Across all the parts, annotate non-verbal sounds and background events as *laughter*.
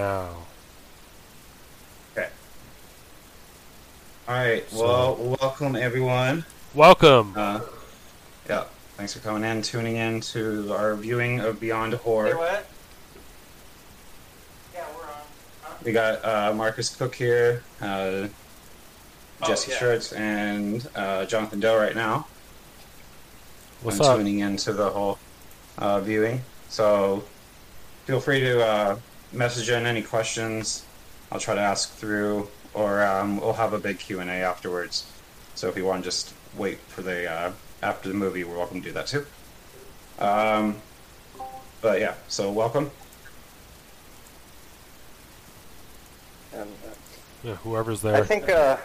now. Okay. All right. So- Well, welcome everyone. Welcome. Uh, yeah. Thanks for coming in, tuning in to our viewing of Beyond Horror. what? Yeah, we're on. Huh? We got uh, Marcus Koch here, uh, Oh, Jessie yeah. Schurtz, and uh, Jonathan Doe right now. What's I'm up? tuning into the whole uh, viewing. So feel free to uh, message in any questions. I'll try to ask through, or um, we'll have a big Q and A afterwards. So if you want to just wait for the uh, after the movie, we're welcome to do that too. Um, but yeah, so welcome. And, Yeah, whoever's uh, there. I think. Uh,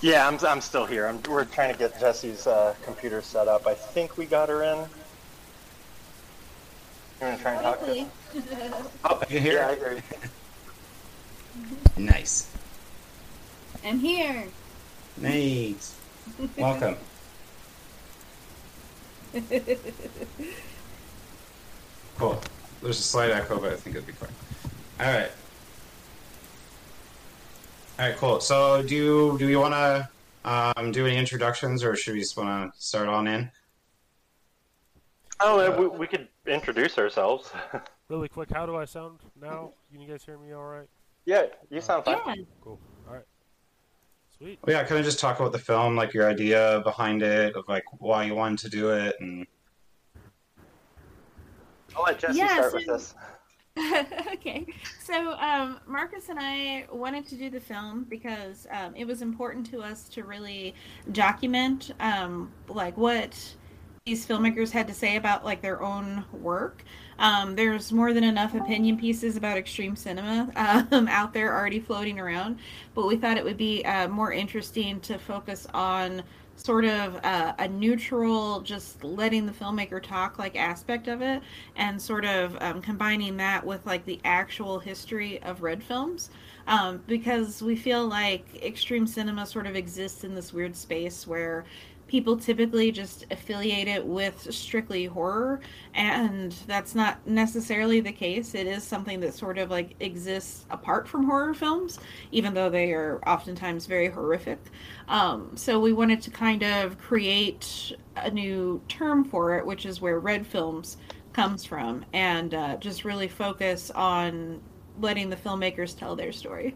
yeah, I'm. I'm still here. I'm, we're trying to get Jessie's uh, computer set up. I think we got her in. You want to try and talk to her? Hopefully. Oh, I can hear. Yeah, I it. hear you. Nice, I'm here. nice. *laughs* welcome. Cool. There's a slight echo, but I think it'll be fine. All right. All right, cool. So, do you do you want to um, do any introductions, or should we just want to start on in? Oh, uh, we, we could introduce ourselves. *laughs* Really quick, how do I sound now? Can you guys hear me all right? yeah, you sound fine. Yeah. Cool. All right. Sweet. Well, yeah, kind of just talk about the film, like your idea behind it, of like why you wanted to do it, and I'll let Jessie Yeah, start so- with this. *laughs* okay. So um, Marcus and I wanted to do the film because um, it was important to us to really document um, like what these filmmakers had to say about like their own work. Um, there's more than enough opinion pieces about extreme cinema *laughs* um, out there already floating around, but we thought it would be uh, more interesting to focus on sort of uh, a neutral, just letting the filmmaker talk like aspect of it, and sort of um, combining that with like the actual history of red films. Um, because we feel like extreme cinema sort of exists in this weird space where people typically just affiliate it with strictly horror and that's not necessarily the case. It is something that sort of like exists apart from horror films even though they are oftentimes very horrific. Um, so we wanted to kind of create a new term for it which is where red films comes from and uh, just really focus on letting the filmmakers tell their story.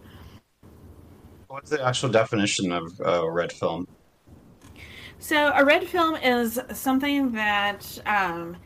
What's the actual definition of uh, red film? So a red film is something that um,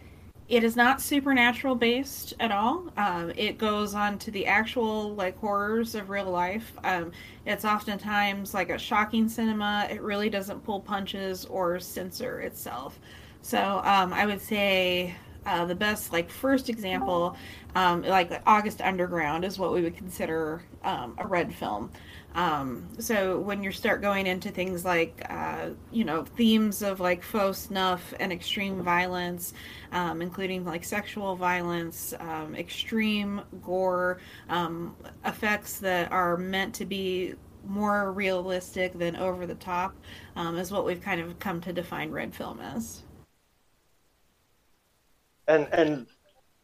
it is not supernatural based at all. Um, it goes on to the actual like horrors of real life. Um, it's oftentimes like a shocking cinema. It really doesn't pull punches or censor itself. So um, I would say uh, the best like first example, um, like August Underground, is what we would consider um, a red film. Um, so when you start going into things like, uh, you know, themes of like faux snuff and extreme violence, um, including like sexual violence, um, extreme gore, um, effects that are meant to be more realistic than over the top, um, is what we've kind of come to define red film as. And and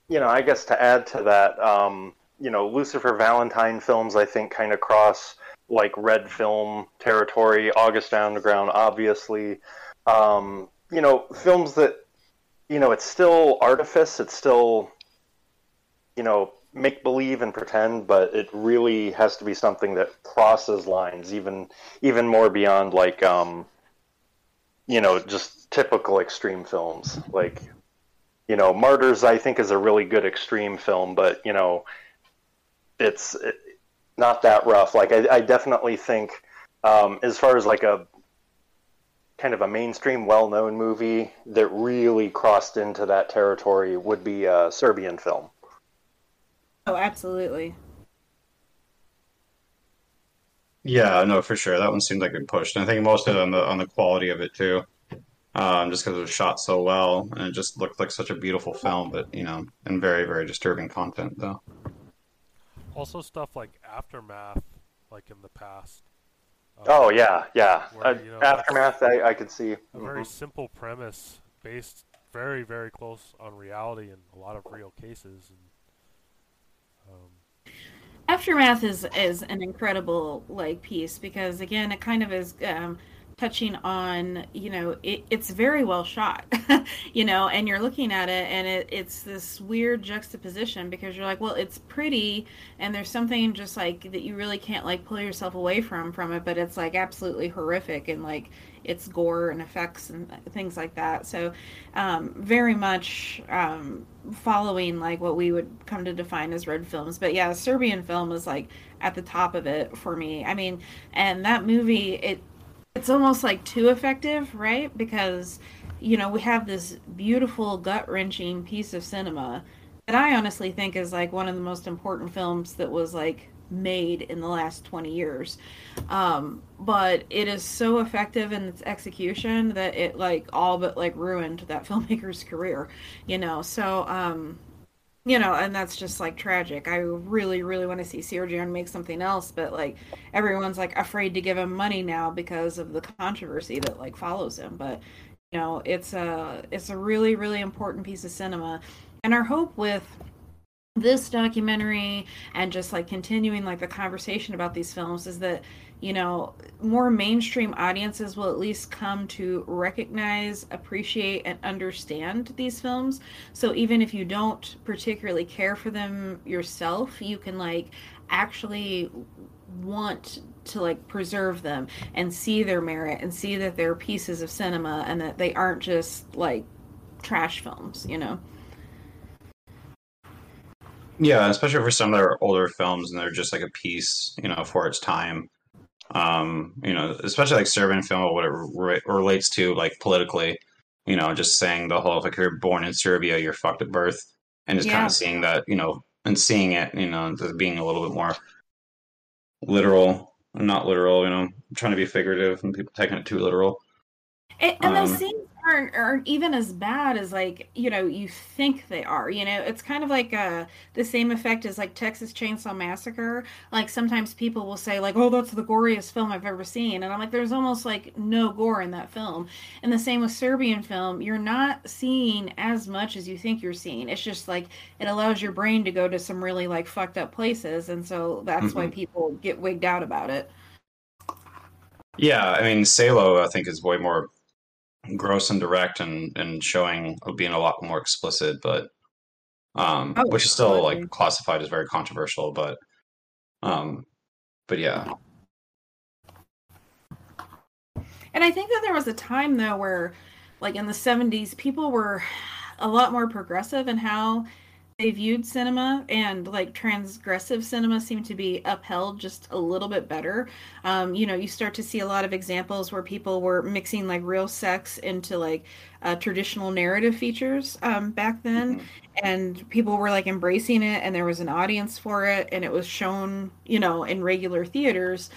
you know, I guess to add to that, um, you know, Lucifer Valentine films, I think, kind of cross like red film territory. August Underground, obviously, um, you know, films that you know it's still artifice, it's still you know make believe and pretend, but it really has to be something that crosses lines, even even more beyond like um, you know just typical extreme films like you know, Martyrs I think is a really good extreme film, but you know, it's it, not that rough. Like I, I definitely think, um, as far as like a kind of a mainstream, well-known movie that really crossed into that territory would be a Serbian film. Oh, absolutely. Yeah, no, for sure. That one seemed like it pushed. And I think most of it on the on the quality of it too. Um, just because it was shot so well and it just looked like such a beautiful film, but you know, and very, very disturbing content though. Also, stuff like Aftermath, like in the past. Um, Oh yeah, yeah. Where, Uh, you know, Aftermath, I, I could see. A very Mhm. simple premise based very, very close on reality and a lot of real cases. And Aftermath is is an incredible like piece because again, it kind of is um, touching on you know it, it's very well shot *laughs* you know and you're looking at it and it, it's this weird juxtaposition because you're like well it's pretty and there's something just like that you really can't like pull yourself away from from it but it's like absolutely horrific and like it's gore and effects and things like that. So um, very much um, following like what we would come to define as red films. But yeah serbian film is like at the top of it for me. I mean and that movie it it's almost like too effective, right? Because you know we have this beautiful gut wrenching piece of cinema that I honestly think is like one of the most important films that was like made in the last 20 years um, but it is so effective in its execution that it like all but like ruined that *laughs* filmmaker's career you know so um, you know, and that's just like tragic. I really, really want to see Sergio make something else, but like everyone's like afraid to give him money now because of the controversy that like follows him. But you know, it's a it's a really, really important piece of cinema, and our hope with this documentary and just like continuing like the conversation about these films is that you know, more mainstream audiences will at least come to recognize, appreciate, and understand these films. So even if you don't particularly care for them yourself, you can like actually want to like preserve them and see their merit and see that they're pieces of cinema and that they aren't just like trash films, you know? Yeah, especially for some of their older films and they're just like a piece, you know, for its time um, you know, especially like Serbian film, what it re- relates to, like politically, you know, just saying the whole like you're born in Serbia, you're fucked at birth, and just yeah. kind of seeing that, you know, and seeing it, you know, being a little bit more literal, not literal, you know, trying to be figurative, and people taking it too literal. And, and um, those scenes aren't, aren't even as bad as like you know you think they are you know? It's kind of like uh the same effect as like texas chainsaw massacre. Like sometimes people will say like oh that's the goriest film i've ever seen and i'm like there's almost like no gore in that film. And the same with serbian film. You're not seeing as much as you think you're seeing. It's just like it allows your brain to go to some really like fucked up places and so that's mm-hmm. why people get wigged out about it. Yeah i mean salo i think is way more gross and direct and and showing being a lot more explicit, but um, oh, which is still like classified as very controversial, but um, but yeah. And I think that there was a time though where, like in the '70s, people were a lot more progressive in how they viewed cinema and like transgressive cinema seemed to be upheld just a little bit better. Um, you know you start to see a lot of examples where people were mixing like real sex into like uh, traditional narrative features um, back then. Mm-hmm. and people were like embracing it and there was an audience for it and it was shown you know in regular theaters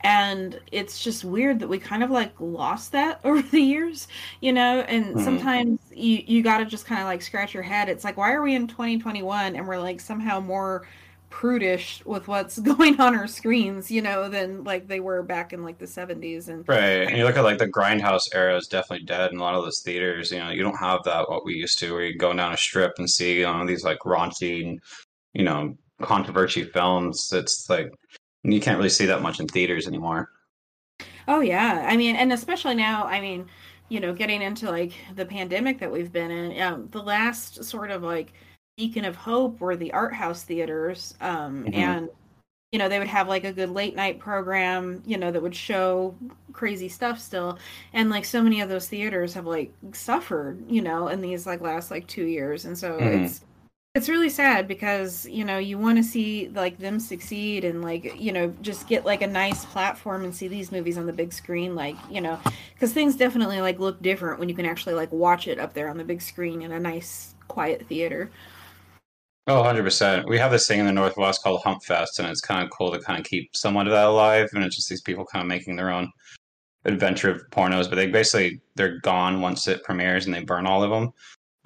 and it's just weird that we kind of like lost that *laughs* over the years you know? And mm-hmm. sometimes you you got to just kind of like scratch your head. It's like why are we in 2021 and we're like somehow more prudish with what's *laughs* going on our screens you know than like they were back in like the 70s and right. And you look at like the *laughs* grindhouse era is definitely dead in a lot of those theaters you know? You don't have that what we used to where you go down a strip and see you know these like raunchy you know controversy films. It's like you can't really see that much in theaters anymore. Oh yeah, I mean, and especially now, I mean, you know, getting into like the pandemic that we've been in, um, the last sort of like beacon of hope were the art house theaters, um, mm-hmm. and you know they would have like a good late night program, you know, that would show crazy stuff still, and like so many of those theaters have like suffered, you know, in these like last like two years, and so mm-hmm. it's it's really sad because you know you want to see like them succeed and like you know just get like a nice platform and see these movies on the big screen like you know because things definitely like look different when you can actually like watch it up there on the big screen in a nice quiet theater. Oh 100% we have this thing in the northwest called hump fest and it's kind of cool to kind of keep somewhat of that alive and it's just these people kind of making their own adventure of pornos but they basically they're gone once it premieres and they burn all of them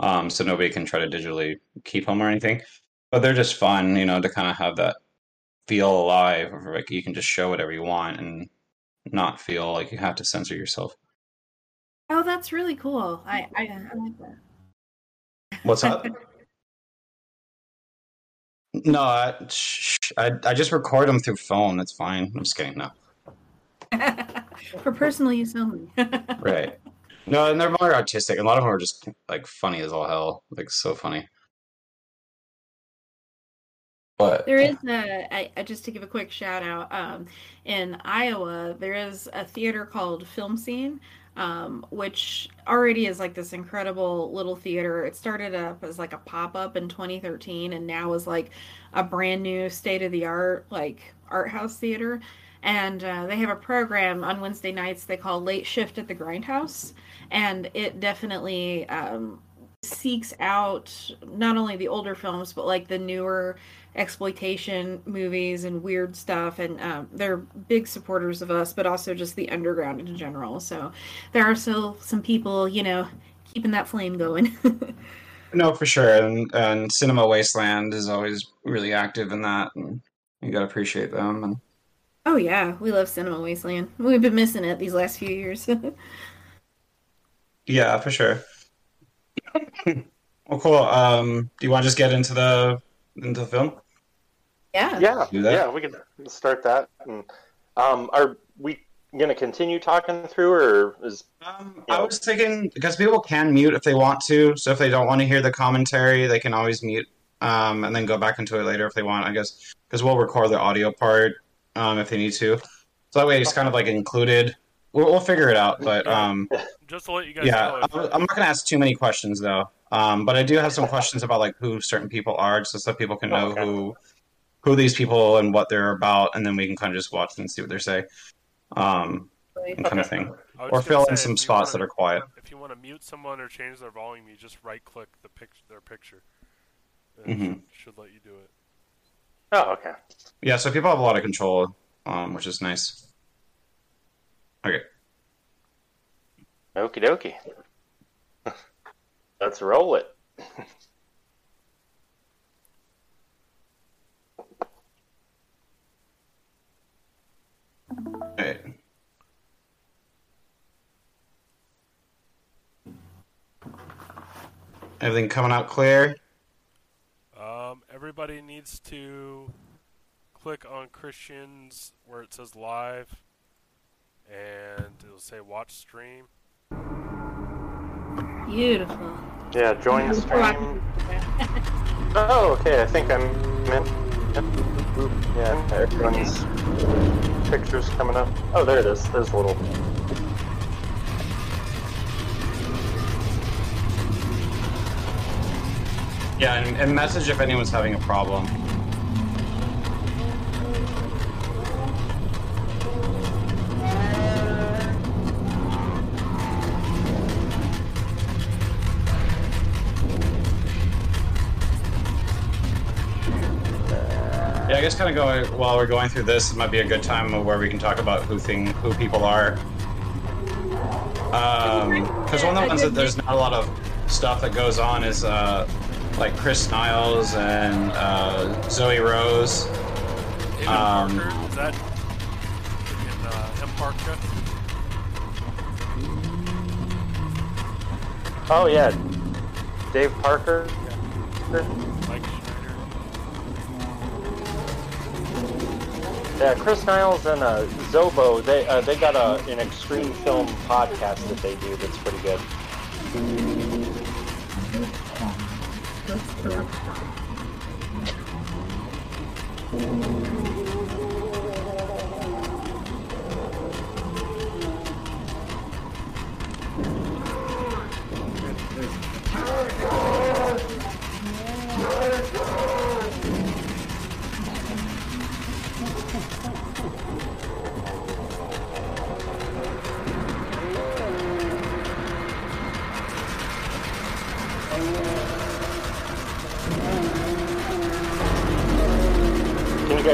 um, so nobody can try to digitally keep them or anything. But they're just fun, you know, to kind of have that feel alive. Like you can just show whatever you want and not feel like you have to censor yourself. Oh, that's really cool. I I, I like that. What's up? *laughs* No, I, I, I just record them through phone. It's fine. I'm just kidding. No, *laughs* For personal use only. *laughs* right. No, and they're more artistic. A lot of them are just like funny as all hell. Like so funny. But There is a, I, I- just to give a quick shout out, um, in Iowa, there is a theater called Film Scene, um, which already is like this incredible little theater. It started up as like a pop up in 2013 and now is like a brand new state of the art, like art house theater. And uh, they have a program on Wednesday nights they call Late Shift at the Grindhouse. And it definitely um, seeks out not only the older films, but like the newer exploitation movies and weird stuff and um, they're big supporters of us but also just the underground in general so there are still some people you know keeping that flame going *laughs* no, for sure. And and Cinema Wasteland is always really active in that, and you gotta appreciate them. And oh yeah we love cinema wasteland we've been missing it these last few years *laughs* yeah, for sure. *laughs* well, cool. Um, do you want to just get into the into the film? yeah Yeah, Do that? yeah, we can start that. And, um, are we going to continue talking through, or is Um, I was thinking because people can mute if they want to. So if they don't want to hear the commentary, they can always mute um, and then go back into it later if they want. I guess because we'll record the audio part um, if they need to. So that way it's kind of like included. We'll, we'll figure it out. But um, Just to let you guys yeah, know, I'm I'm not going to ask too many questions though. Um, but I do have some questions about like who certain people are, just so people can know Okay. who who these people and what they're about, and then we can kind of just watch and see what they say, um, and kind of thing. Or fill gonna in some spots wanna- that are quiet. If you want to mute someone or change their volume, you just right-click the pic- their picture. And it Mhm. should, should let you do it. Oh okay? Yeah, so people have a lot of control, um, which is nice. Okay. Okie dokie. Let's roll it. Alright. Everything coming out clear? Everybody needs to click on Christian's where it says live, and it'll say watch stream. beautiful Yeah, join the stream. Oh, okay. I think I'm in. Yeah, everyone's pictures coming up. Oh, there it is. There's a little. Yeah, and, and message if anyone's having a problem. Yeah, I guess kind of going while we're going through this, it might be a good time where we can talk about who thing who people are. Because one of the ones that there's not a lot of stuff that goes on is uh, like Chris Niles and uh, Zoe Rose. David Um, Parker, is that in uh, M Parker? Oh yeah, Dave Parker. Mike Schneider? Yeah, Chris Niles and uh, Zobo. They uh, they got a an extreme film podcast that they do that's pretty good. Can you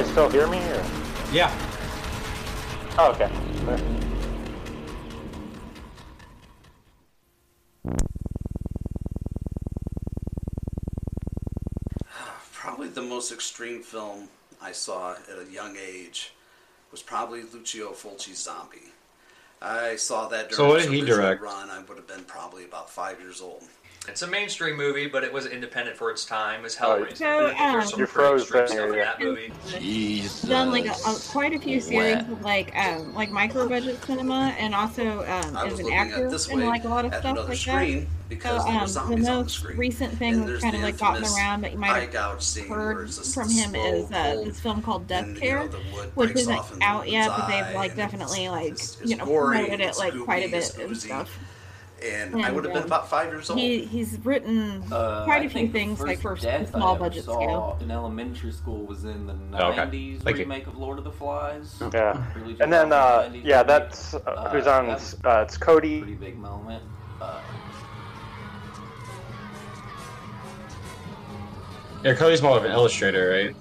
guys still hear me? Or? Yeah. Oh, okay. Probably the most extreme film I saw at a young age was probably Lucio Fulci's Zombie. I saw that during So what did he original direct? run. I would have been probably about five years old. It's a mainstream movie, but it was independent for its time. As Hellraiser. So, I think there's um, some You pretty froze extreme there, stuff in yeah. that movie. Jesus. done like a, a, quite a few series of like um like micro budget cinema and also um as an actor at this in way like a lot of stuff another like screen that. because So there were um the zombies on the most screen. recent thing that's kind of the like gotten infamous around that you might have gouge scene where heard from him is uh, this film called Death and, you Care, know, which isn't off in the out yet, but they've like definitely like it's- it's you know promoted it like quite a bit and stuff. And I would have been about five years old. He he's written Uh, quite I a few things like for first death I small budget saw scale. in elementary school was in the Oh, okay. 90s Thank you. remake of Lord of the Flies. Yeah. Really And then, uh, the yeah, that's uh, Uh, who's on. that's Uh, it's Cody. pretty big moment. Uh, Yeah, Cody's more of an illustrator, right?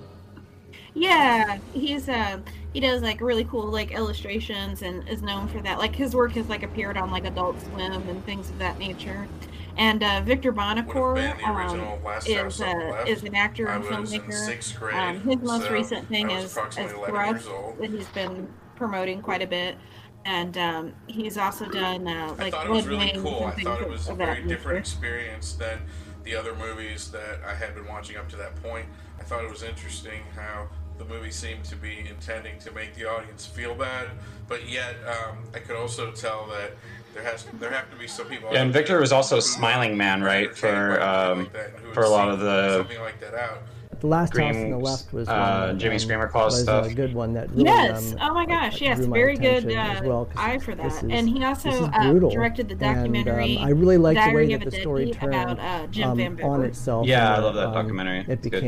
Yeah, he's uh he does like really cool like illustrations and is known for that. Like his work has like appeared on like Adult Swim and things of that nature. And uh, Victor Bonacore um, is uh, is an actor and filmmaker. grade. Um, his most so recent thing is, is approximately 11 Thrust that he's been promoting quite a bit. And um, he's also done uh, I like thought it was really cool. I thought it was a very different nature. experience than the other movies that I had been watching up to that point. I thought it was interesting how the movie seemed to be intending to make the audience feel bad, but yet um, I could also tell that there has there have to be some people. Yeah, and Victor was also who Smiling Man, right, for, um, like that and who for a lot of the something like that out. The last house on the Scream, left was uh, one Jimmy um, Screamerclauz was stuff. a good one that really, Yes. um, oh my like, gosh. Yes. Very good attention uh, as well, 'cause eye for this that. is- and he also uh, directed the And, documentary. um, I really liked the way Diary that the story Deadbeat turned about uh, Jim um, Van on itself. Yeah, and I love that um, documentary. It It's good.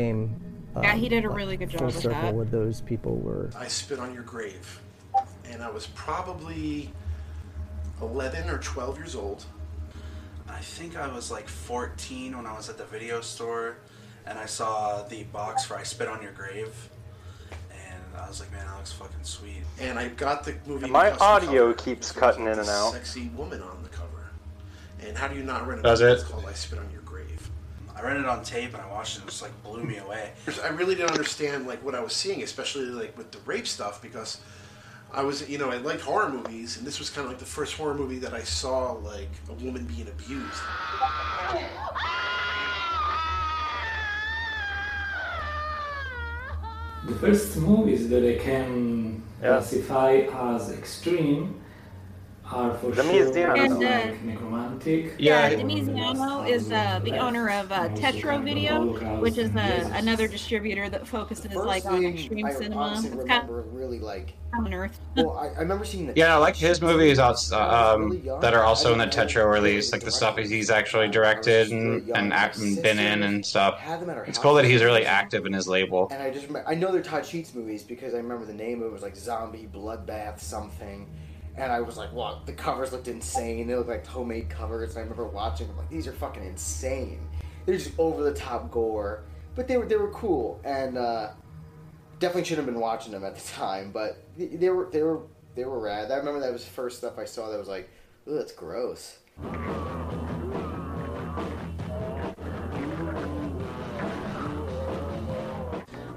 Became Yeah, um, he did a really good job full with circle that. with those people were I spit on your grave, and I was probably 11 or 12 years old. I think I was like 14 when I was at the video store and I saw the box for I Spit on Your Grave. And I was like, man, that looks fucking sweet. And I got the movie. in My audio color. keeps cutting like, in and out. Sexy woman on the cover. And how do you not rent a Does it? that's called I Spit on Your Grave? I read it on tape and I watched it and it just like blew me away. *laughs* I really didn't understand like what I was seeing, especially like with the rape stuff, because I was, you know, I liked horror movies, and this was kind of like the first horror movie that I saw like a woman being abused. The first movies that I can Yeah. classify as extreme are for The sure Miziano. And, uh, Nekromantik. Yeah, Yeah, Domiziano is uh, the owner of uh, Tetro Video, which is uh, another distributor that focuses like on extreme I cinema. It's kind remember really like. of on Earth. Well, I, I remember seeing the. Yeah, I like his movies out, When I was really um, that are also in the didn't Tetro release, like the stuff he's actually directed and and act, and been in and stuff. had them at our It's cool that he's really active in his label. And I just remember, I know they're Todd Sheets movies because I remember the name. Of it was like Zombie Bloodbath something. And I was like, wow, the covers looked insane. They looked like homemade covers. And I remember watching them like, these are fucking insane. They're just over the top gore. But they were they were cool. And uh, definitely shouldn't have been watching them at the time. But they, they were they were they were rad. I remember that was the first stuff I saw that was like, ooh, that's gross.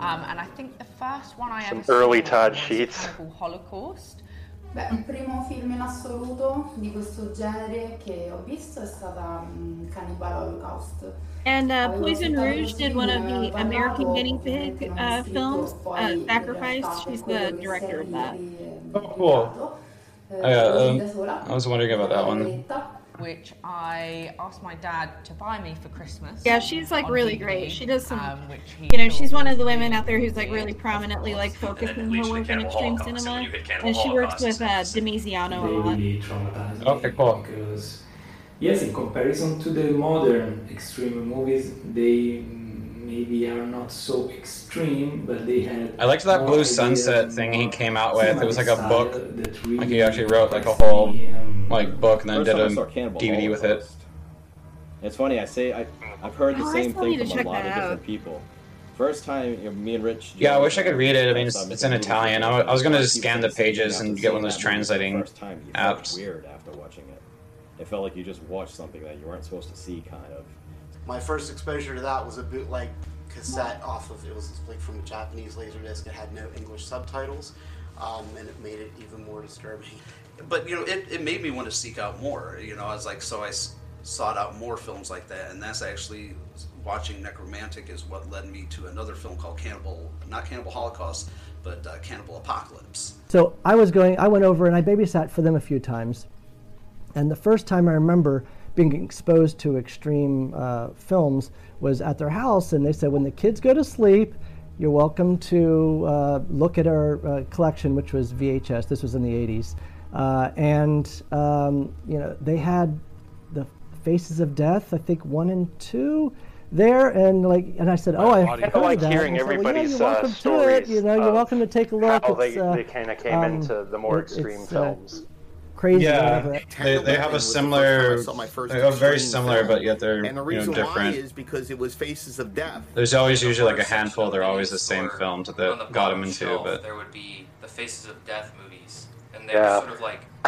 Um, and I think the first one I Some ever early saw Todd was Sheets. Cannibal Holocaust. Beh, il primo film in assoluto di questo genere che ho visto è stata mm, Cannibal Holocaust. And uh, Poison Rouge did one of the parlavo, American Guinea Pig uh, films, uh, Sacrifice. She's the director of that. eh, Oh, cool. eh, così um, I was wondering about that one. Loretta. Which I asked my dad to buy me for Christmas. Yeah, she's like really DVD, great. She does some, um, which you know, she's one of the women out there who's like really prominently like focusing leads her work in extreme cinema, when you hit Cannibal and she works with uh, it's- Domiziano a lot. really traumatized me Okay, cool. because yes, in comparison to the modern extreme movies, they maybe are not so extreme, but they had. I liked that Blue Sunset thing he came out with. It was like a book. style that Like he actually wrote like a whole me, um, like book and then First did time I a saw Cannibal DVD with it. It's funny. I say I, I've heard the Oh, same thing from a lot that of different people. First time, you know, me and Rich. Yeah, I wish I could read it. I mean, it's, saw it's in Italian. I I was gonna just scan the pages and get one of those that movie for the translating First time, you felt apps. weird after watching it. It felt like you just watched something that you weren't supposed to see, kind of. My first exposure to that was a bootleg cassette off of it was like from a Japanese laserdisc. It had no English subtitles, um, and it made it even more disturbing. But you know, it, it made me want to seek out more. You know, I was like, so I, s- sought out more films like that, and that's actually watching Nekromantik is what led me to another film called Cannibal, not Cannibal Holocaust, but uh, Cannibal Apocalypse. So I was going, I went over and I babysat for them a few times. And the first time I remember being exposed to extreme uh, films was at their house, and they said, when the kids go to sleep, you're welcome to uh, look at our uh, collection, which was VHS. This was in the 80s. Uh, and, um, you know, they had the Faces of Death, I think one and two there and like and I said oh I I heard like that. hearing And they said, well, yeah, everybody's you're uh, welcome to stories. it you know you're welcome to take a look How It's, they, uh, they kind of came um, into the more it- extreme it's, uh, films. crazy Yeah, they, they have a similar. saw my first They have very similar, film. but yet they're and the you know reason why is because it was Faces of Death. There's always usually like a handful. They're always the same films that the got them into, shelf, but there would be the Faces of Death movies, and they Yeah. were sort of like *laughs*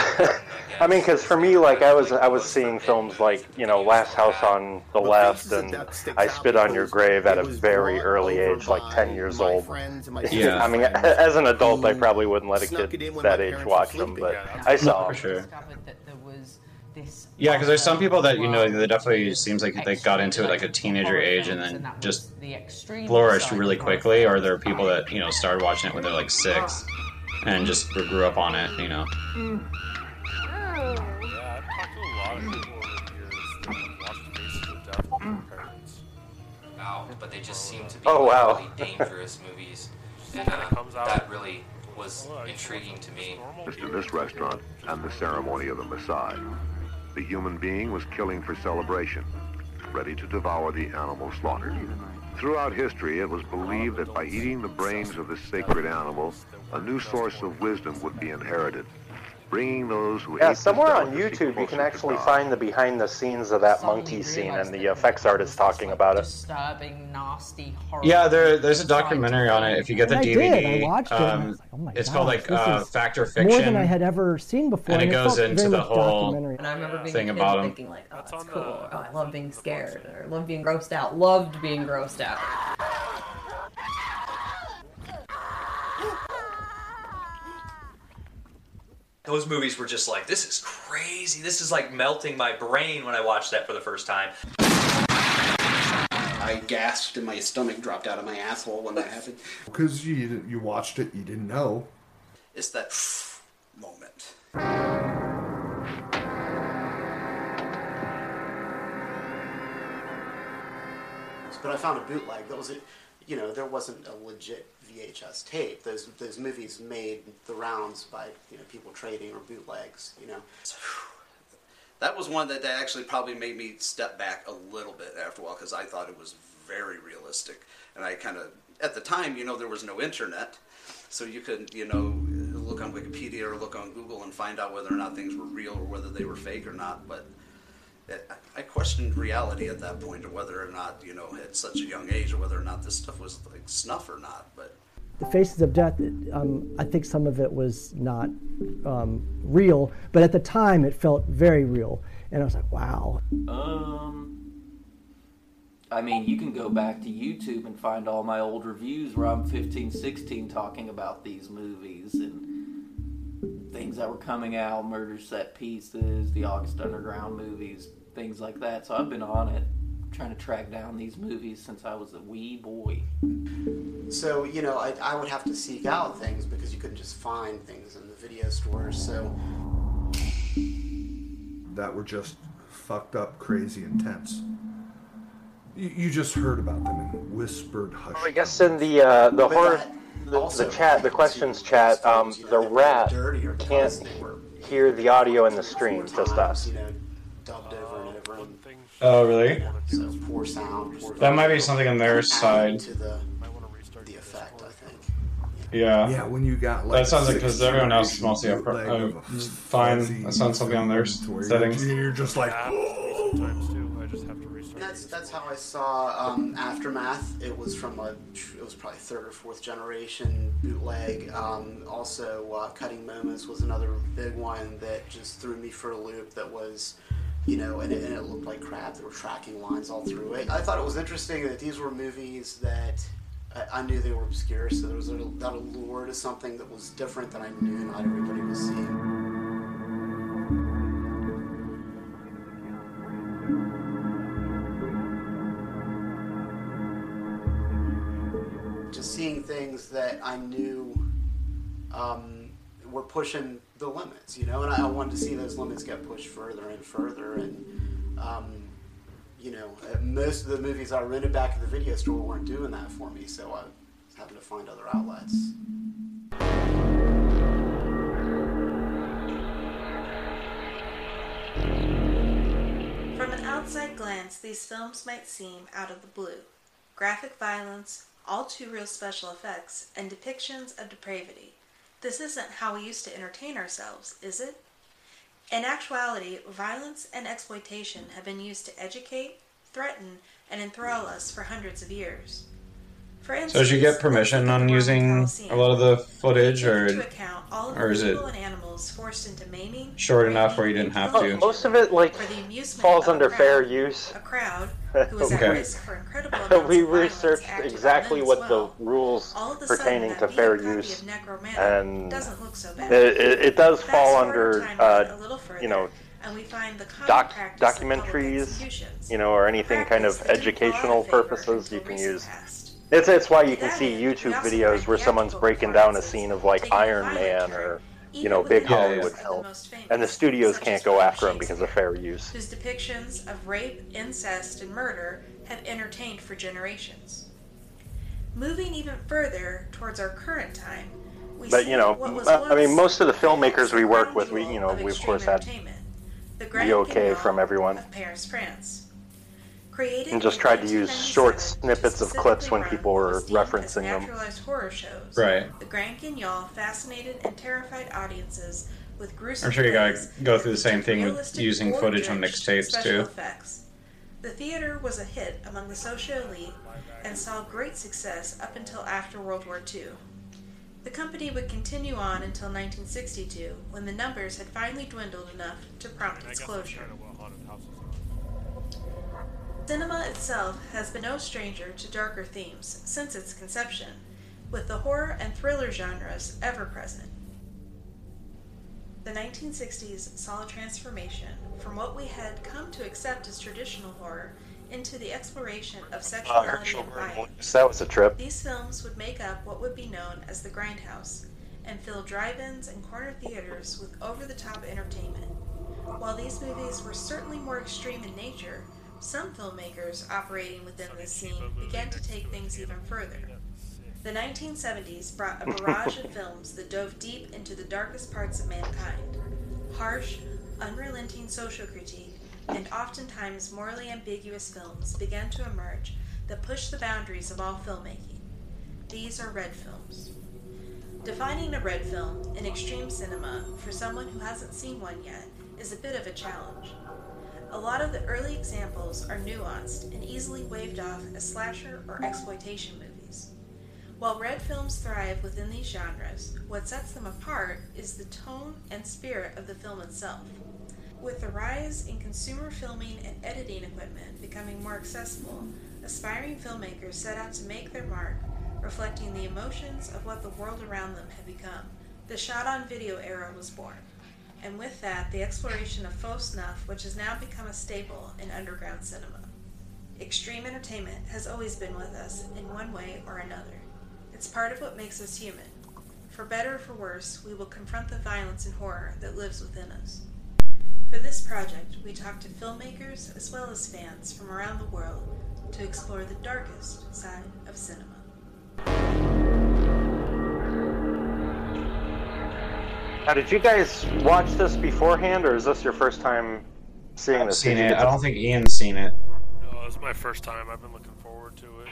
I mean, because for me, like I was, I was seeing films like you know, Last House on the Left, and I Spit on Your Grave at a very early age, like ten years old. *laughs* Yeah. I mean, *laughs* as an adult, I probably wouldn't let a kid that age watch them, but I saw. for sure. that there was this Yeah, because there's some people that you know they definitely seems like they got into it like a teenager age and then just the extreme flourished really quickly, or there are people that you know started watching it when they're like six and just grew up on it. You know. Yeah, I've talked to a lot of people over the years that have watched Faces of Death with their parents. wow, but they just seem to be Oh, wow. really dangerous movies, and uh, that really was intriguing to me. Just in this restaurant and the ceremony of the Maasai. The human being was killing for celebration, ready to devour the animal slaughtered. Throughout history, it was believed that by eating the brains of this sacred animal, a new source of wisdom would be inherited, bringing those who Yeah, somewhere on YouTube you can actually find the behind the scenes of that monkey scene and the effects artist talking about it. disturbing, nasty, horror. Yeah, there, there's a documentary on it. If you get the And I DVD, did. I watched it. um, like, oh my it's gosh, called like this uh, is Fact or Fiction. More than I had ever seen before. and it goes into the whole. And I remember being thing a kid about 'em. thinking like, oh, that's, cool. Or, oh, I love being scared. Or love being grossed out. Loved being grossed out. Those movies were just like, this is crazy. This is like melting my brain when I watched that for the first time. I gasped and my stomach dropped out of my asshole when that happened. *laughs* Because you you watched it, you didn't know. It's that *sighs* moment. But I found a bootleg that was, a, you know, there wasn't a legit VHS tape. Those those movies made the rounds by you know people trading or bootlegs. You know, That was one that, that actually probably made me step back a little bit after a while because I thought it was very realistic. And I kind of, at the time, you know, there was no internet. So you could, you know, look on Wikipedia or look on Google and find out whether or not things were real or whether they were fake or not. But I questioned reality at that point, or whether or not, you know, at such a young age, or whether or not this stuff was like snuff or not. But The Faces of Death, um, I think some of it was not um, real, but at the time it felt very real. And I was like, wow. Um, I mean, you can go back to YouTube and find all my old reviews where I'm 15, 16 talking about these movies and things that were coming out, Murder Set Pieces, the August Underground movies, things like that. So I've been on it trying to track down these movies since I was a wee boy. so you know I, I would have to seek out things because you couldn't just find things in the video stores. So That were just fucked up, crazy, intense. You, you just heard about them in whispered hush. I guess in the uh, the But horror, that the, also the chat, the questions chat, um, the rat can't hear the audio in the stream, just us. you know, dubbed over and over. And, Oh, really? so poor sound. Poor That might be something on their side. To the, the effect, I think. Yeah. Yeah, when you got like that sounds like because everyone else is mostly up, bootleg uh, fine. That sounds something on their s- you're- settings. You're just like, Sometimes too, I just have to restart. That's that's how I saw um, Aftermath. It was from a it was probably third or fourth generation bootleg. Um, also, uh, Cutting Moments was another big one that just threw me for a loop. That was, you know, and it, and it looked like crap. There were tracking lines all through it. I thought it was interesting that these were movies that I knew they were obscure, so there was a, that allure to something that was different than I knew not everybody was seeing. Just seeing things that I knew um, were pushing the limits, you know, and I, I wanted to see those limits get pushed further and further. And, um, you know, uh, most of the movies I rented back at the video store weren't doing that for me, so I was having to find other outlets. From an outside glance, these films might seem out of the blue. Graphic violence, all too real special effects, and depictions of depravity. This isn't how we used to entertain ourselves, is it? In actuality, violence and exploitation have been used to educate, threaten, and enthrall us for hundreds of years. For So did you get permission on using a lot of the footage, or account all of or is it and animals forced into maiming, short enough where you didn't have to? Most of it like falls under fair use. a crowd *laughs* who is at Okay. risk for incredible *laughs* we of researched exactly what well. the rules All of a sudden, pertaining to fair use, and doesn't look so bad. it, it, it does Fast fall under uh, further, you know and we find the doc practice of public documentaries, you know, or anything kind of Practice that didn't fall out educational purposes you can use. past. It's it's why you can see YouTube videos where someone's breaking down a scene of like Iron Man or you know big Hollywood years of the film, and the studios can't go after them because of fair use. whose depictions of rape, incest, and murder have entertained for generations. Moving even further towards our current time, we But you know, I mean, most of the filmmakers we work with, we you know, we of course had the the okay from everyone, Paris, France. Created and just tried to use short snippets of clips when people were what was deemed as referencing them. naturalized horror shows. Right. The Grand Guignol fascinated and terrified audiences with gruesome I'm sure you gotta go through the same thing with realistic using gore footage on drenched mixtapes special too. effects. The theater was a hit among the socio elite and saw great success up until after World War II. The company would continue on until 1962, when the numbers had finally dwindled enough to prompt its closure. Cinema itself has been no stranger to darker themes since its conception, with the horror and thriller genres ever present. The 1960s saw a transformation from what we had come to accept as traditional horror into the exploration of sexuality and violence. That was a trip. These films would make up what would be known as the grindhouse and fill drive-ins and corner theaters with over-the-top entertainment. While these movies were certainly more extreme in nature, some filmmakers operating within this scene began to take things even further. The 1970s brought a barrage of films that dove deep into the darkest parts of mankind. Harsh, unrelenting social critique, and oftentimes morally ambiguous films began to emerge that pushed the boundaries of all filmmaking. These are red films. Defining a red film in extreme cinema for someone who hasn't seen one yet is a bit of a challenge. A lot of the early examples are nuanced and easily waved off as slasher or exploitation movies. While red films thrive within these genres, what sets them apart is the tone and spirit of the film itself. With the rise in consumer filming and editing equipment becoming more accessible, aspiring filmmakers set out to make their mark, reflecting the emotions of what the world around them had become. The shot on video era was born, and with that, the exploration of faux snuff, which has now become a staple in underground cinema. Extreme entertainment has always been with us in one way or another. It's part of what makes us human. For better or for worse, we will confront the violence and horror that lives within us. For this project, we talked to filmmakers as well as fans from around the world to explore the darkest side of cinema. Now, did you guys watch this beforehand, or is this your first time seeing I've this? seen it. I don't think Ian's seen it. No, it's my first time. I've been looking forward to it.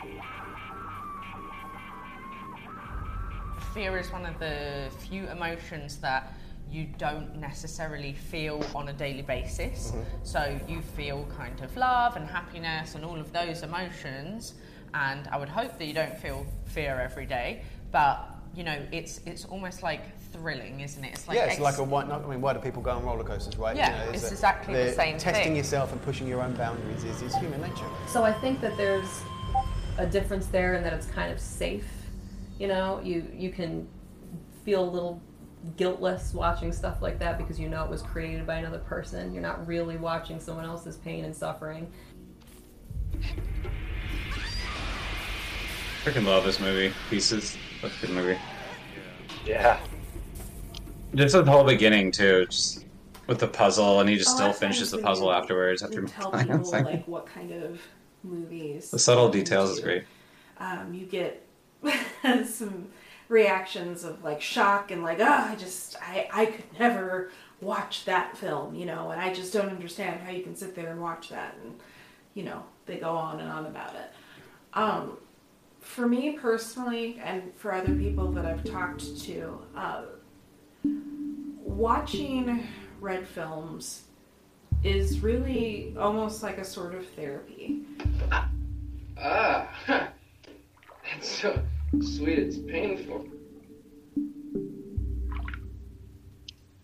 Fear is one of the few emotions that you don't necessarily feel on a daily basis. Mhm. So you feel kind of love and happiness and all of those emotions. And I would hope that you don't feel fear every day, but you know, it's it's almost like thrilling, isn't it? It's like yeah, it's ex- like a why. I mean, why do people go on roller coasters, right? Yeah, it's a- exactly the same Testing thing. yourself and pushing your own boundaries is, is human nature. So I think that there's a difference there in that it's kind of safe. You know, you you can feel a little guiltless watching stuff like that because you know it was created by another person. You're not really watching someone else's pain and suffering. Freaking love this movie. Pieces. That's a good movie. Yeah. Just the whole beginning too, just with the puzzle, and he just Oh, still finishes the puzzle when you afterwards. After tell playing. *laughs* people like- like what kind of movies the subtle they're details is great. Um, you get *laughs* some reactions of like shock and like, oh, I just, I, I could never watch that film, you know, and I just don't understand how you can sit there and watch that, and you know, they go on and on about it. Um, for me personally, and for other people that I've talked to, uh, watching red films is really almost like a sort of therapy. Ah, *laughs* that's so sweet. It's painful.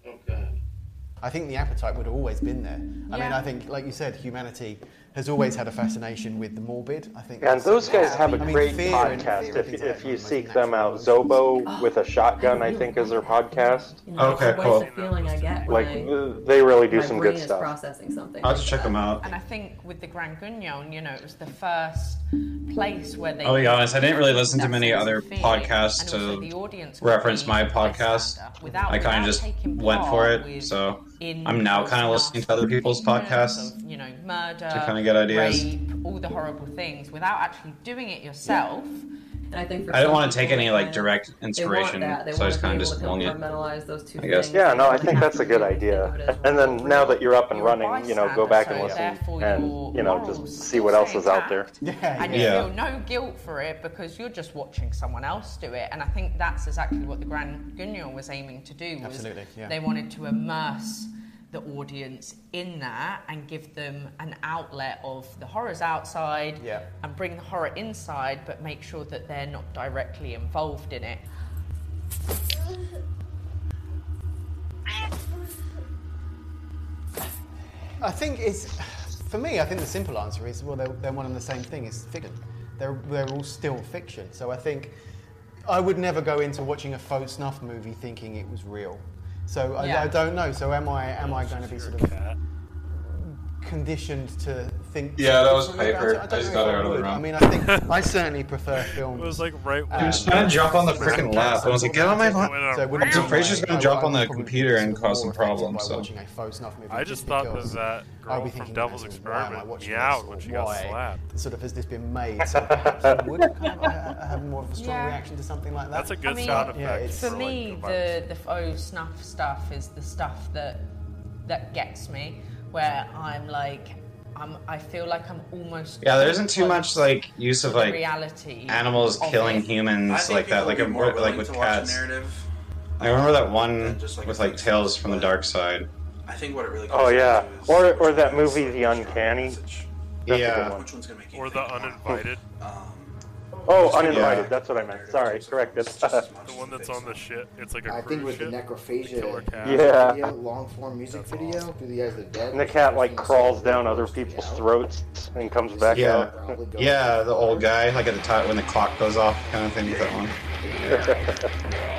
Oh God. I think the appetite would have always been there. I mean, I think, like you said, humanity has always had a fascination with the morbid. I think. And those guys have a I mean, great podcast. fear If, like if you are seek them out, Zobo with a shotgun, I think, is their podcast. You know, Okay, it's cool. the feeling I get Like when uh, they really do my some brain good is stuff. processing something. I'll have to check them out. And I think with the Grand Guignol, you know, it was the first place where they. I'll be honest, I didn't really listen to many other podcasts and the to audience reference my podcast. I kind of just went for it, so in I'm now kind of listening to other people's podcasts. of, you know, murder, To kinda get ideas. rape, all the horrible things, without actually doing it yourself. And I think for I didn't want to take any like kinda- direct they want inspiration. They so I want just kind of just pulling wing it. compartmentalize those two I guess. things. Yeah, no, I think that's a good really think of idea. And then now that you're up and running, you know, go back and listen, and you know, just see what else is out there. yeah and you feel no guilt for it because you're just watching someone else do it. And I think that's exactly what the Grand Guignol was aiming to do. Was Absolutely, yeah. They wanted to immerse the audience in that and give them an outlet of the horrors outside Yeah. and bring the horror inside, but make sure that they're not directly involved in it. I think it's, for me, I think the simple answer is well, they're, they're one and the same thing. It's fiction. They're, they're all still fiction. So I think I would never go into watching a faux snuff movie thinking it was real. So I, Yeah. I don't know. So am I am I going to be sort of conditioned to think? Yeah, that was paper. about Piper. I just got if out of the room. I mean, I think *laughs* I certainly prefer films. It was like right um, when He was trying to jump on the freaking lap. I was like, get on my lap. So it wouldn't So Fraser's gonna I- jump on the computer and cause some problems. by So. watching a faux movie I just just thought because that that I'll girl be from thinking, Devil's to myself, why am I Experiment watching meowed this, when or she got slapped. Sort of has this been made? So perhaps *laughs* I would kind of have more of a strong reaction to something like that. That's a good I mean, sound effect. Yeah, For for, me, the the faux snuff stuff is the stuff that that gets me, where I'm like, I'm I feel like I'm almost Yeah, there isn't too much like use of like reality animals of killing it. Humans like that, like a, more like with to watch a cats. narrative. I remember that one just, like, with like Tales from the Dark Side. I think what it really oh, comes Oh yeah, to is or or that movie, The Uncanny. message. That's a Yeah. Which one's gonna make you or the think Oh, more? uninvited, Oh, Yeah. uninvited. That's what I meant. Sorry, corrected. *laughs* the one that's on the shit. It's like a I think cruise with the ship. necrophagia Killer cat. Yeah. video, long form music video through the eyes of the dead. and the cat like crawls down other people's throats and comes back Yeah, out. yeah, the old guy, like at the time when the clock goes off, kind of thing with that one.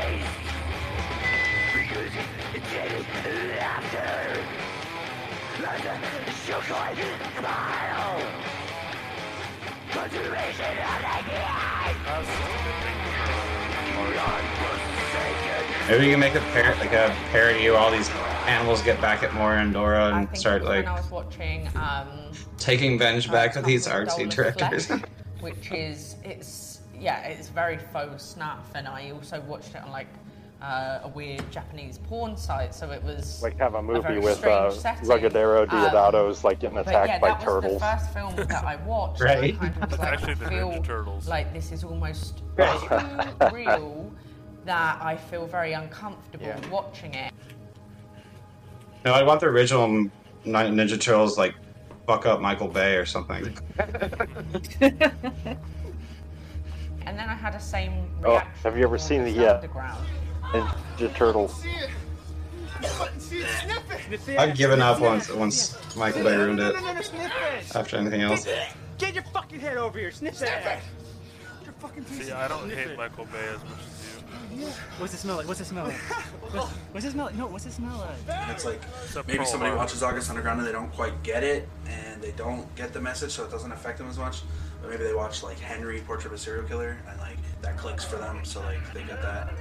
Maybe you can make a par- like a parody of all these animals get back at Mora and Dora I and think start it like when I was watching um, taking Benj back with these Couple of artsy directors. Left, *laughs* which is it's yeah it's very faux snuff, and I also watched it on like uh, a weird Japanese porn site, so it was Like have a movie very with uh, strange setting. Ruggedero Um, like getting but attacked yeah, by that was the first film *laughs* that I watched. Right. And I kind of was like, Actually, the feel Ninja Turtles. like this is almost too *laughs* real that I feel very uncomfortable Yeah. watching it. No, I want the original Ninja Turtles like fuck up Michael Bay or something. *laughs* And then I had a same Oh, have you ever seen the Monsters yeah? Underground. Ninja Turtles. I've given up once once Michael Bay ruined it after anything else. Get your fucking head over here. Sniff that. See, I don't hate Michael Bay as much as you. What's it smell like? What's it smell like? What's, what's it smell like? No, what's it smell like? And it's like Except maybe somebody watches August Underground and they don't quite get it, and they don't get the message, so it doesn't affect them as much. But maybe they watch like Henry, Portrait of a Serial Killer, and like that clicks for them. So like they get that.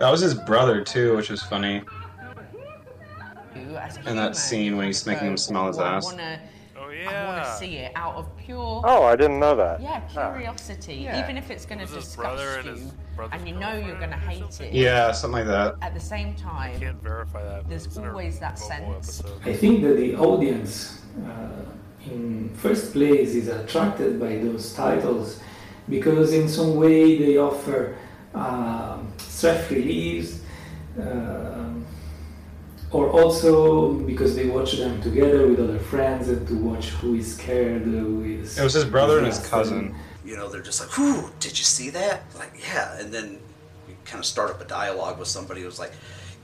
That was his brother too, which was funny. You, as In that scene when he's making him smell his ass. Wanna, I want to see it out of pure. Oh, I didn't know that. Yeah, Ah. curiosity. Yeah. Even if it's going to disgust brother and you, his and you know you're going to hate it. Yeah, something like that. At the same time, I Can't verify that. there's it's in our always that sense. episode. I think that the audience, uh, in first place, is attracted by those titles because, in some way, they offer um stress reliefs, um or also because they watch them together with other friends and to watch who is scared, who is. It was his brother and his cousin. You know, they're just like, "Whew, did you see that?" Like, yeah, and then you kind of start up a dialogue with somebody who's like,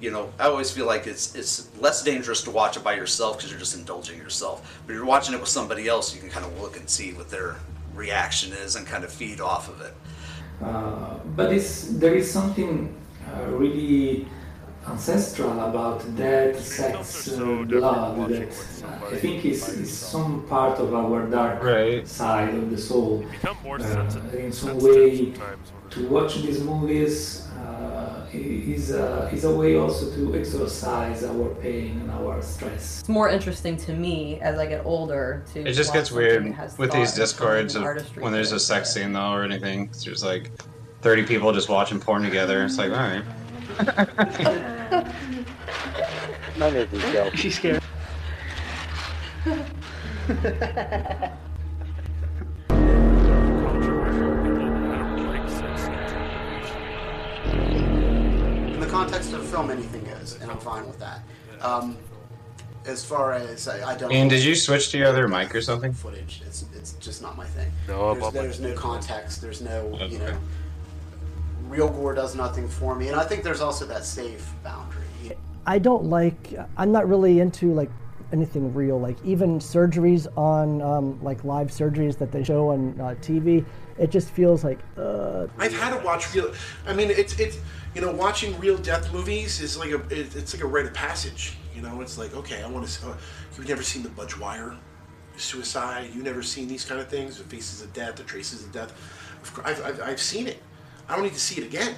you know, I always feel like it's it's less dangerous to watch it by yourself because you're just indulging yourself. But if you're watching it with somebody else, you can kind of look and see what their reaction is and kind of feed off of it. Uh, but it's, there is something uh, really ancestral about death, sex, and blood that uh, I think is, is some part of our dark side of the soul. Uh, in some way, to watch these movies uh, is, a, is a way also to exorcise our pain and our stress. It's more interesting to me as I get older to. It just gets weird with these and discords of when there's a sex scene though or anything. There's like 30 people just watching porn together. It's like, all right. None of these go. She's scared. In the context of film, anything goes, and I'm fine with that. Um, as far as I, I don't. Ian, did you switch to your other mic or something? Footage. It's it's just not my thing. No, I'm there's, there's no context. There's no you know. Real gore does nothing for me, and I think there's also that safe boundary. I don't like. I'm not really into like anything real. Like even surgeries on um, like live surgeries that they show on uh, TV. It just feels like. Uh, I've had to watch real. I mean, it's it's you know watching real death movies is like a it, it's like a rite of passage. You know, it's like okay, I want to. Uh, you've never seen the Budd Dwyer, suicide. You've never seen these kind of things, the faces of death, the traces of death. I've, I've, I've seen it. I don't need to see it again.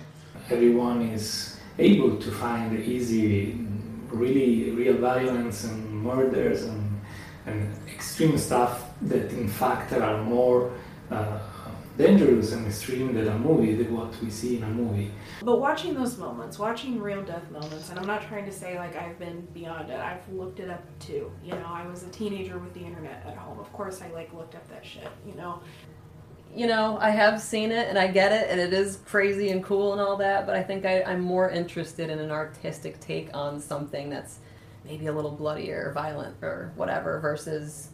everyone is able to find easy, really real violence and murders and, and extreme stuff that in fact are more uh, dangerous and extreme than a movie, than what we see in a movie. But watching those moments, watching real death moments, and I'm not trying to say like I've been beyond it. I've looked it up too. You know, I was a teenager with the internet at home. Of course, I like looked up that shit. You know, you know, I have seen it and I get it, and it is crazy and cool and all that, but I think I, I'm more interested in an artistic take on something that's maybe a little bloodier or violent or whatever versus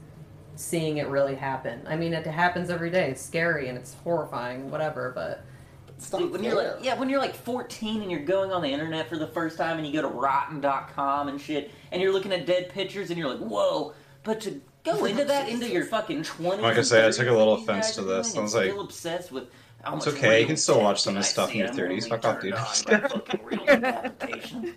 seeing it really happen. I mean, it happens every day. It's scary and it's horrifying, whatever, but. Dude, when you're like, yeah, when you're like 14 and you're going on the internet for the first time and you go to rotten.com and shit and you're looking at dead pictures and you're like, whoa, but to go into that into your fucking 20s. Like I say, I took a little offense to this. doing, I was and like, still obsessed with how It's okay. You can still watch some of this stuff in your 30s. Fuck off, dude. turned on *laughs* by fucking real *laughs* decapitation.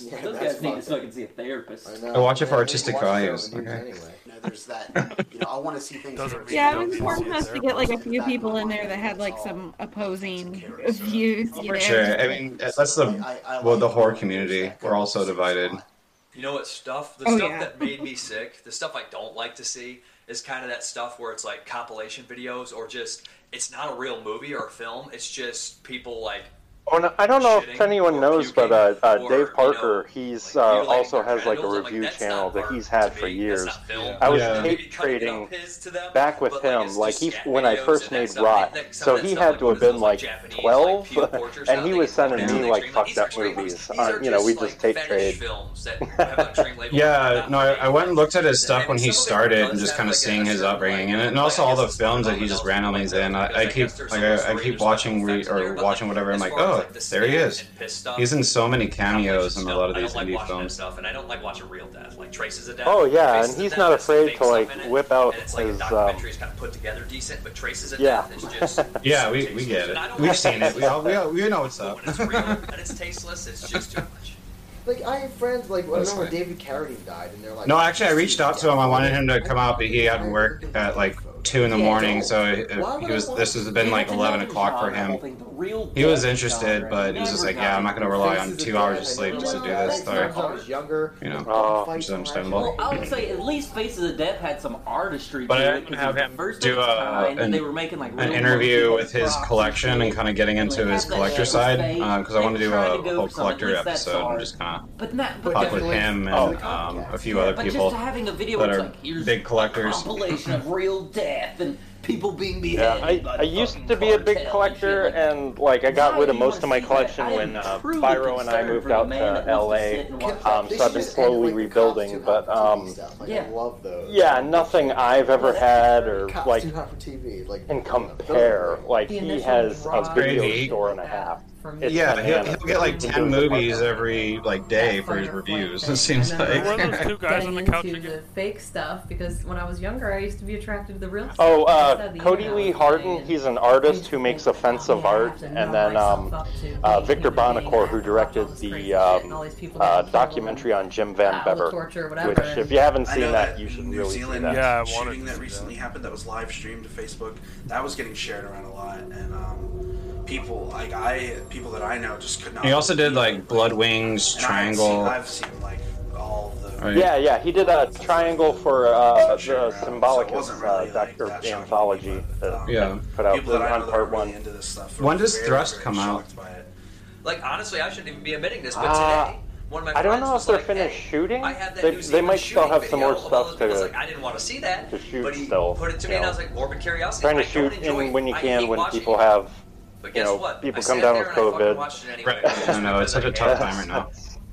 Yeah, Those guys need to fucking see a therapist. I know. I watch it for artistic values. Okay. No, there's that. *laughs* You know, I want to see things. that are Yeah, it was important for us to get like a few people in there that had like some opposing views. You know? Sure. I mean, that's the well, the horror community. We're all so divided. You know what stuff? The Oh, stuff yeah. that made me sick, the stuff I don't like to see, is kind of that stuff where it's like compilation videos or just it's not a real movie or a film. It's just people like Oh, no, I don't know if anyone knows, but uh, uh, or, Dave you Parker, he's uh, mutilating also has like a genitals, I'm like, review channel that he's had for years. That's not film. I was Yeah. tape Maybe cutting it trading up is to them, back with but, him. it's Like he, when I first made stuff, Rot, so he had to have been *laughs* like, like twelve, like, and he was sending me like fucked up movies. These Uh, are you know, we just, just tape trade. films that *laughs* have a dream label. Yeah, no, I, I went and looked at his stuff when he started and just kind of seeing his upbringing and, and also all the films that he just randomly is in. I, I keep like I, I keep watching or watching whatever. I'm like, oh, there he is. He's in so many cameos in a lot of these like indie watching films. stuff, and I don't like watching real death, like traces of death. Oh yeah, and he's not afraid to like whip out and it's like a his. Um, documentary is kind of put together decent, but traces of Yeah. death is just *laughs* Yeah, we, we get it. We've seen it. We all we, all, we know what's up. and *laughs* it's tasteless. It's just too much. Like I have friends like I remember right. David Carradine died, and they're like, No, actually, I reached out to him. I wanted him to come out, but he had work at like two in the Yeah, morning, so it, he was. This has been like eleven o'clock for him. whole thing, the real He was interested, but he was just like, "Yeah, I'm not gonna rely on two hours of sleep just to do this." times So, I was younger. you know, Oh. which is understandable. Well, I would say at least Faces of Death had some artistry But I didn't 'cause have him first do a, and an, they were making like an interview with his collection and kind of getting into his collector side faith. because I want to do a whole for something, at collector episode and just kind But not, of but talk with definitely- him Oh, and um, a few Yeah, other but just people having a video that are like, here's big collectors. compilation of real death and people being Yeah. I, I used to be a big collector, and like I got rid of most of my collection when uh, Biro and I moved out to LA. Um, so I've been slowly rebuilding, but um, Like, I love those. yeah, nothing I've ever had or Cops like too hot for TV. Like can compare. Like he has a video Crazy. store and a half. It's Yeah, he'll, he'll get like ten movies every like day for his reviews. *laughs* It seems And then like. I started getting into the fake stuff because when I was younger, I used to be attracted to the real stuff. Oh, Like I uh, Cody Lee was Harden, he's an artist who makes offensive art, and then um, uh, Victor Bonacore, who directed the um, uh, documentary on Jim VanBebber, which if you haven't seen know that, you should New really see Zealand that. shooting that recently happened that was live streamed to Facebook. That was getting shared around a lot, and um, people like I, people that I know, just could not. He also did like Blood Wings, And I've seen, Triangle. I've seen like all the. Right. Yeah, yeah, he did a triangle for uh, the Symbolicus uh, Doctor anthology that Yeah. put out People that on part really one. into this stuff. When does very, Thrust very come out? shocked by it. Like honestly, I shouldn't even be admitting this, but Uh, today one of my I don't know if they're like, finished "Hey, shooting. I have that They, they Zealand might still have some more video of stuff those people." I to, like, I didn't want to see that, to shoot but he still. put it to me, you and I was like, morbid curiosity. trying to shoot in when you can when people have But you know what? people I come down with and I fucking COVID. watched it anyway. I know it's such a tough *laughs* time right now.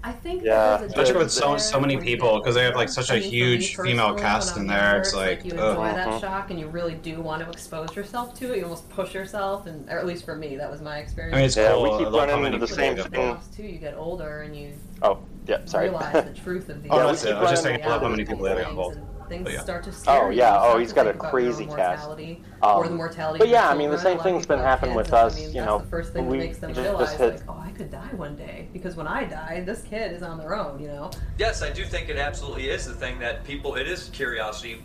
I think Yeah. there's a Especially with so there so many people because they have like such a I mean, for huge female cast in there. younger, It's like, you ugh. enjoy that uh-huh. shock and you really do want to expose yourself to it. You almost push yourself, and or at least for me, that was my experience. I mean, it's Yeah, cool. we keep running into the same get thing. too. You get older and you Oh, yeah, sorry. realize the truth of the. *laughs* Oh, Yeah, that's we it. keep I was just running saying, I love how many people they get involved. Things yeah. start to scare Oh you. yeah, You oh he's got a crazy your cast. mortality Um, or the mortality. but yeah, I mean the same A lot of thing's people been happening with and, I us. mean, You that's know, the first thing we that makes them just, realize, just hit. like, oh, I could die one day because when I die, this kid is on their own. You know. Yes, I do think it absolutely is the thing that people. It is curiosity.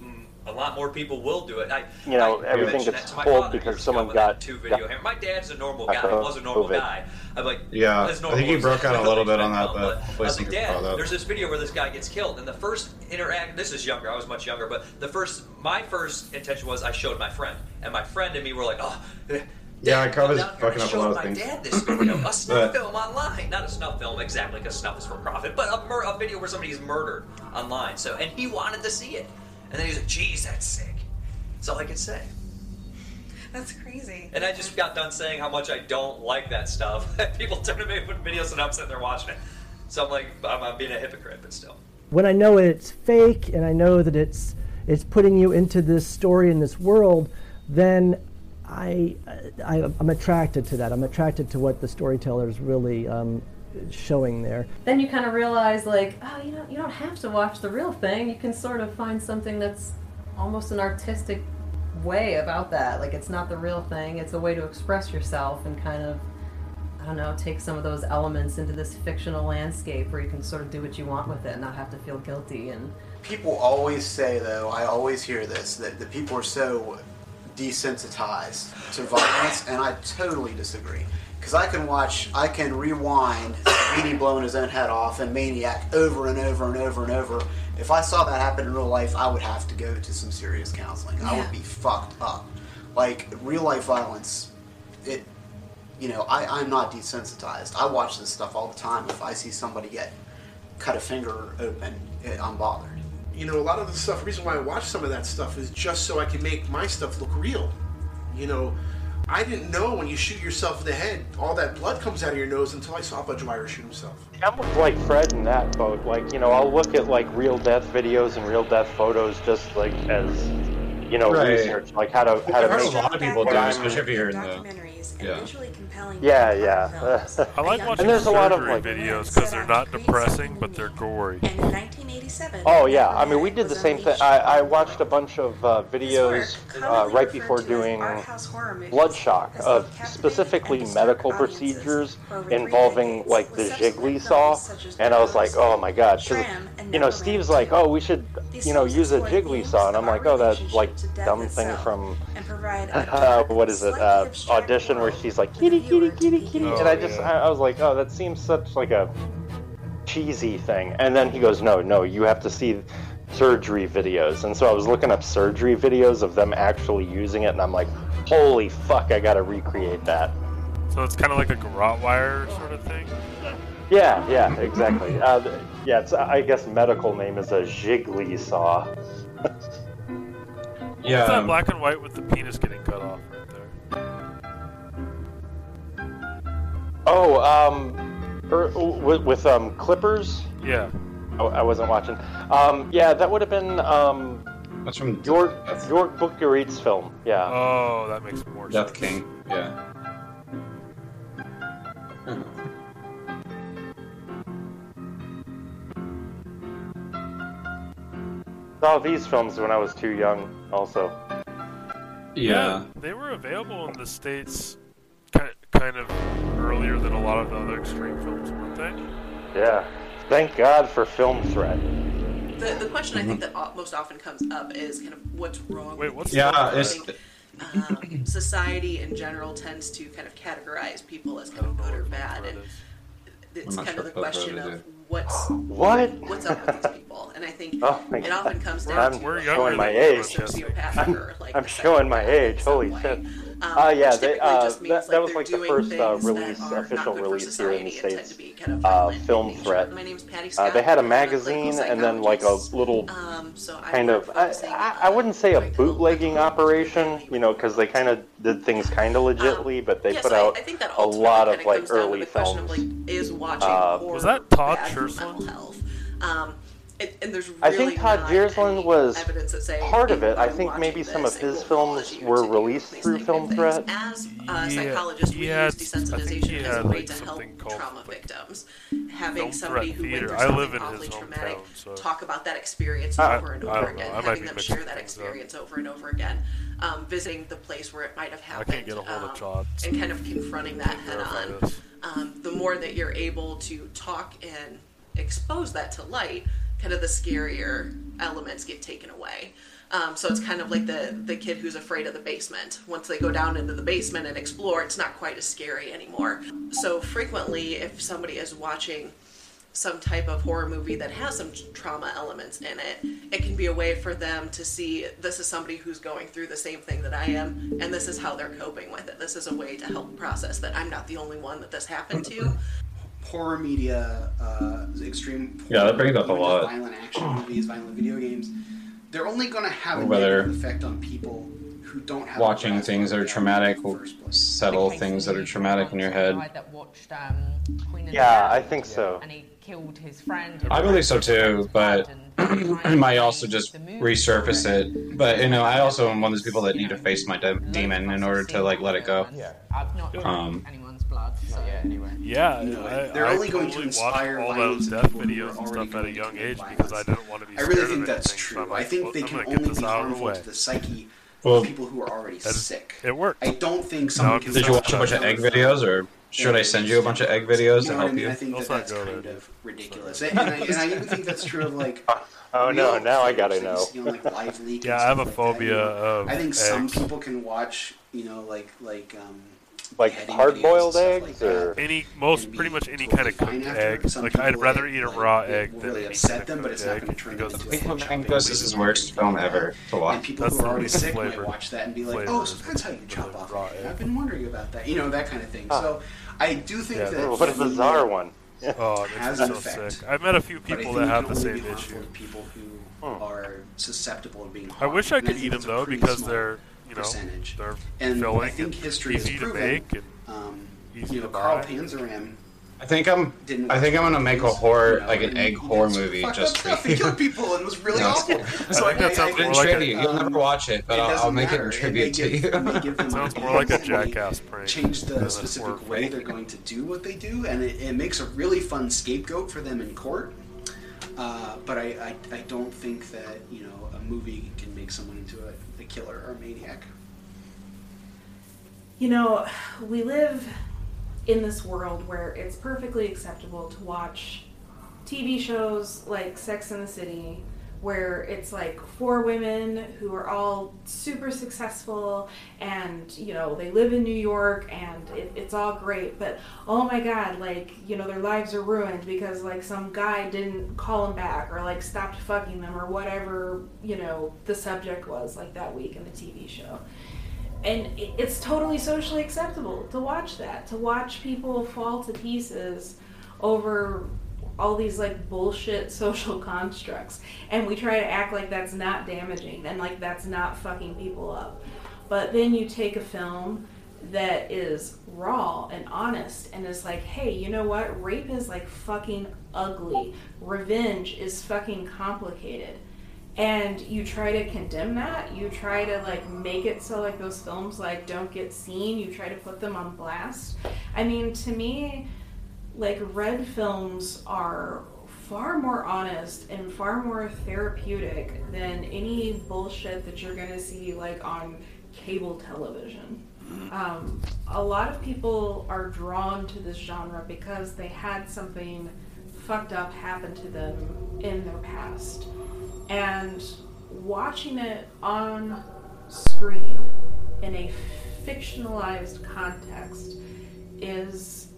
A lot more people will do it. I, You know, I everything gets that to my pulled father because someone ago with that got- two video got- hammer. My dad's a normal guy. He was a normal COVID. guy. I'm like, Yeah, as I think he broke out a little bit on that, but I was like, Dad, there's this video where this guy gets killed, and the first interact. This is younger. I was much younger, but the first, my first intention was I showed my friend, and my friend and me were like, oh. eh, Yeah, I come was down fucking and up a lot showed of my things. dad this video, a *clears throat* snuff film online, not a snuff film exactly because snuff is for profit, but a, mur- a video where somebody's murdered online. So, and he wanted to see it, and then he's like, "Geez, that's sick." That's all I could say. That's crazy. And I just got done saying how much I don't like that stuff. *laughs* People turn to me with videos and I'm sitting there watching it. So I'm like, I'm, I'm being a hypocrite, but still. when I know it's fake and I know that it's it's putting you into this story in this world, then I, I I'm attracted to that. I'm attracted to what the storyteller is really um, showing there. Then you kind of realize, like, oh, you know, you don't have to watch the real thing. You can sort of find something that's almost an artistic way about that. Like, it's not the real thing. It's a way to express yourself and kind of, I don't know, take some of those elements into this fictional landscape where you can sort of do what you want with it and not have to feel guilty and. People always say, though, I always hear this, that the people are so desensitized to violence, and I totally disagree. Because I can watch, I can rewind Beanie blowing his own head off and Maniac over and over and over and over. If I saw that happen in real life, I would have to go to some serious counseling. I would be fucked up. Like, real life violence, it, you know, I, I'm not desensitized. I watch this stuff all the time. If I see somebody get cut a finger open, it, I'm bothered. You know, a lot of the stuff, the reason why I watch some of that stuff is just so I can make my stuff look real. You know, I didn't know when you shoot yourself in the head, all that blood comes out of your nose until I saw Budd Dwyer shoot himself. I'm like Fred in that boat. Like, you know, I'll look at like real death videos and real death photos just like as, you know right. research like how to how to make a lot of people do, especially if you're in the yeah. Yeah, yeah. *laughs* I like watching and there's a lot of like, videos because they're not depressing, but they're gory. Oh yeah, I mean we did the same thing. I, I watched a bunch of uh, videos uh, right before doing Bloodshock of specifically medical procedures involving like the Gigli saw, and I was like, oh my god, you know Steve's like, oh we should you know use a Gigli saw, and I'm like, oh that's like dumb thing from uh, what is it uh, audition where she's like kitty kitty kitty kitty, oh, and I oh, just yeah. I, I was like, oh, that seems such like a cheesy thing. And then he goes, no, no, you have to see surgery videos. And so I was looking up surgery videos of them actually using it, and I'm like, holy fuck, I gotta recreate that. So it's kind of like a garrote wire sort of thing? Yeah, yeah, exactly. uh, yeah, I guess medical name is a Gigli saw. *laughs* Yeah. What's that um, black and white with the penis getting cut off right there? Oh, um, er, with, with um clippers. Yeah. I, I wasn't watching. Um, yeah, that would have been um. That's from York Death. Jörg Buttgereit film. Yeah. Oh, that makes more Death sense. Death King. Yeah. saw these films when I was too young, also. Yeah. yeah they were available in the States kind of earlier than a lot of the other extreme films, weren't they? Yeah. Thank God for Film Threat. The, the question I think that most often comes up is kind of what's wrong. Wait, what's yeah? It's... Think, um, society in general tends to kind of categorize people as kind of good or bad, and it's kind sure of the question of what's what what's up with these people. And I think *laughs* oh it God. often comes down I'm to we're like, showing my age. I'm, or like I'm showing my age. *laughs* Holy shit. Way. Um, uh, yeah, they, uh, means, that, that was like the first uh, release, official release here in the states. Kind of uh, film threat. Uh, they had a magazine and then like a little um, so kind of I, I, wouldn't say a bootlegging operation, you know, because they kind of did things kind of legitly, um, but they yeah, put so out a lot of like early films. Of, like, uh, was that Todd Scherzel? And, and really I think Todd Jersland was part of it. I think maybe some of his films were released through Film Threat. As a psychologist, we yeah, use desensitization as a way like to help trauma like victims. Having somebody who went through something awfully traumatic so. talk about that experience I, over and over again, having them share that experience up. over and over again, um, visiting the place where it might have happened, um, and kind of confronting that head on. Um, the more that you're able to talk and expose that to light, kind of the scarier elements get taken away. Um, so it's kind of like the the kid who's afraid of the basement. Once they go down into the basement and explore, it's not quite as scary anymore. So frequently, if somebody is watching some type of horror movie that has some trauma elements in it, it can be a way for them to see this is somebody who's going through the same thing that I am, and this is how they're coping with it. This is a way to help process that I'm not the only one that this happened to horror media, uh, extreme. Horror, yeah, that brings up a lot. Violent action movies, violent video games. They're only going to have Whether a negative effect on people who don't have watching things that are traumatic or settle things that are traumatic in your head. Watched, um, yeah, I think so. And he killed his friend. I believe so too, but *clears throat* I might also just resurface it. But you know, I also am one of those people that need to face my de- demon in order to like let it go. Yeah. Um, blood. Yeah, anyway. Yeah, I, they're I only going to inspire all those death videos and stuff at a young age violence. because I didn't want to be. I really think that's true. I think they can only be harmful to the psyche well, people who are already sick. It worked. I don't think someone no, can. Did you watch a bunch of egg videos, or should I send you a bunch of egg videos to help you? I think that's kind of ridiculous, and, I, even think that's true of like. *laughs* Oh no! Now I gotta know. You know like live yeah, I have a phobia of. I think some people can watch, you know, like like um, like hard boiled eggs like or any most pretty much any kind of cooked egg. Like I'd rather eat a raw egg than really upset them, but it's not going to turn into something. This is the worst film ever to watch. And people who are already sick might watch that and be like, "Oh, so that's how you chop off raw egg." I've been wondering about that. You know that kind of thing. So I do think that. What a bizarre one. Yeah. Oh, that's so effect. sick. I've met a few people that have the same issue. People who hmm. are susceptible to being. I wish I could I eat them though because they're you know, percentage. They're and filling I think history has proven. And, um, you know, Carl Panzram. I think I'm. I think I'm gonna make a horror, you know, like an egg horror movie, just for you. Killed people and was really *laughs* awful. So I, think that's I, I, more like you. You'll never watch it, but it I'll, I'll, make matter. it in tribute give, to you. *laughs* Sounds more like a jackass prank. Change the specific way they're going to do what they do, and it, it makes a really fun scapegoat for them in court uh, but I, I, I, don't think that you know a movie can make someone into a, a killer or a maniac. You know, we live in this world where it's perfectly acceptable to watch TV shows like Sex and the City where it's like four women who are all super successful and you know they live in new york and it, it's all great but oh my god like you know their lives are ruined because like some guy didn't call them back or like stopped fucking them or whatever you know the subject was like that week in the tv show. And it- it's totally socially acceptable to watch that to watch people fall to pieces over all these like bullshit *laughs* social constructs and we try to act like that's not damaging and like that's not fucking people up. But then you take a film that is raw and honest and is like hey you know what? Rape is like fucking ugly. Revenge is fucking complicated. And you try to condemn that. You try to like make it so like those films like don't get seen. You try to put them on blast. I mean to me like red films are far more honest and far more therapeutic than any bullshit that you're gonna see like on cable television. Um, a lot of people are drawn to this genre because they had something fucked up happen to them in their past. And watching it on screen in a fictionalized context is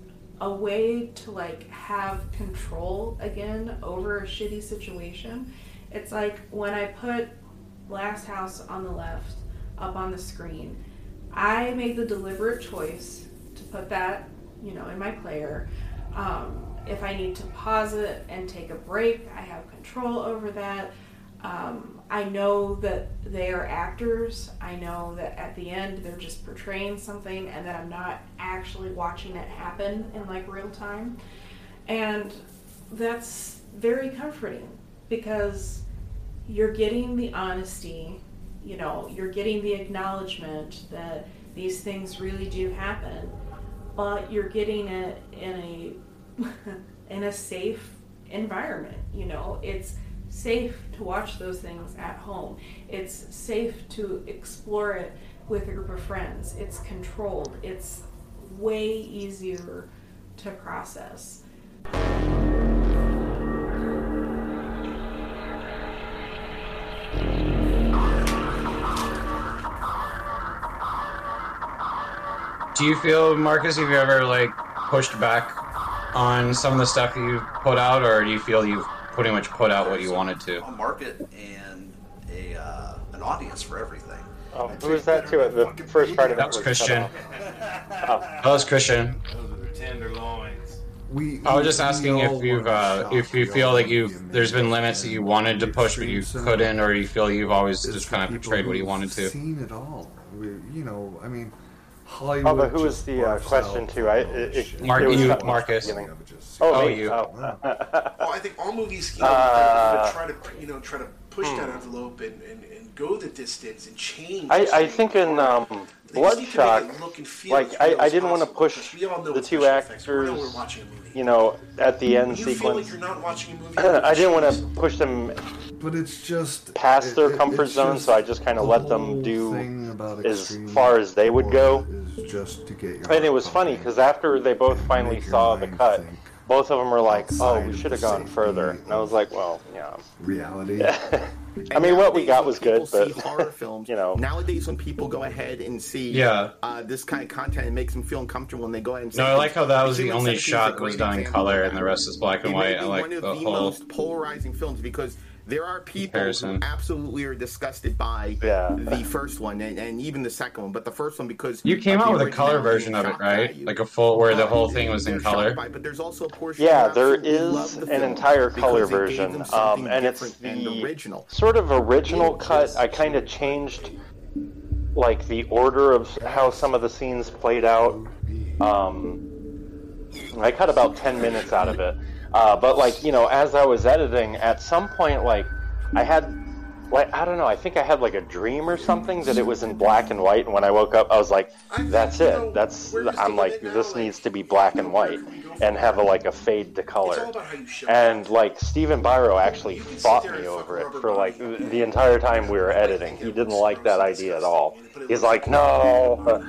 a way to like have control again over a shitty situation. It's like when I put Last House on the left up on the screen, I made the deliberate choice to put that, you know, in my player. Um, if I need to pause it and take a break, I have control over that. Um, I know that they are actors. I know that at the end they're just portraying something and that I'm not actually watching it happen in like real time. And that's very comforting because you're getting the honesty, you know, you're getting the acknowledgement that these things really do happen, but you're getting it in a *laughs* in a safe environment, you know. It's safe to watch those things at home. It's safe to explore it with a group of friends. It's controlled. It's way easier to process. Do you feel, Marcus, have you ever like pushed back on some of the stuff that you've put out, or do you feel you've pretty much put out what you wanted to? A market and a uh, an audience for everything. Oh, who was that too? At the first part of it. That was Christian. off. That was Christian. Tenderloins. We, I was just asking if you've uh, if you feel like you've there's been limits that you wanted to push but you couldn't, or you feel you've always just kind of portrayed what you wanted to. Seen it all. We, you know, I mean, Oh, Hollywood. but who was the uh, question out to? I, it, it, Mark- it was you, cut off at the Marcus. beginning. Oh, Oh, me? you. Oh. Well, I think all movies, you know, Uh, that try to you know try to push that hmm. envelope and, and, and go the distance and change. I, I think in um, They just need to Bloodshock, make it look and feel like as I, I didn't want to push we all know the two special. We know actors, we're watching a movie. you know, at the end When you feel sequence. like you're not watching a movie. *laughs* I didn't want to push them But it's just past it- their it- comfort zone, so I just kind of the let them do as far as they would go. just to get your And it was funny because after they both finally saw the cut, both of them were like, "Oh, we should have gone further." And I was like, "Well, yeah." reality. *laughs* I mean, what we got was good, but horror *laughs* films. you know. nowadays when people go ahead and see Yeah. uh, this kind of content, it makes them feel uncomfortable, and they go ahead and. No, I like how that was the only shot that was done in color and the rest is black and It white. may I like one of the the whole most polarizing films because there are people Comparison. who absolutely are disgusted by Yeah. the first one and, and even the second one, but the first one because You came out with a color version of it, right? Like a full where the whole thing was in color. shocked by but there's also a portion Yeah, who there absolutely is love the an entire color version, um, and it's different and the original. sort of original cut. I kind of changed like the order of how some of the scenes played out. Um, I cut about ten minutes out of it, uh, but like you know, as I was editing, at some point, like I had. Like I don't know. I think I had like a dream or something that it was in black and white. And when I woke up, I was like, "That's it. That's." I'm like, "This needs to be black and white and have a like a fade to color." And like Stephen Biro actually fought me over it for like the entire time we were editing. He didn't like that idea at all. He's like, "No,"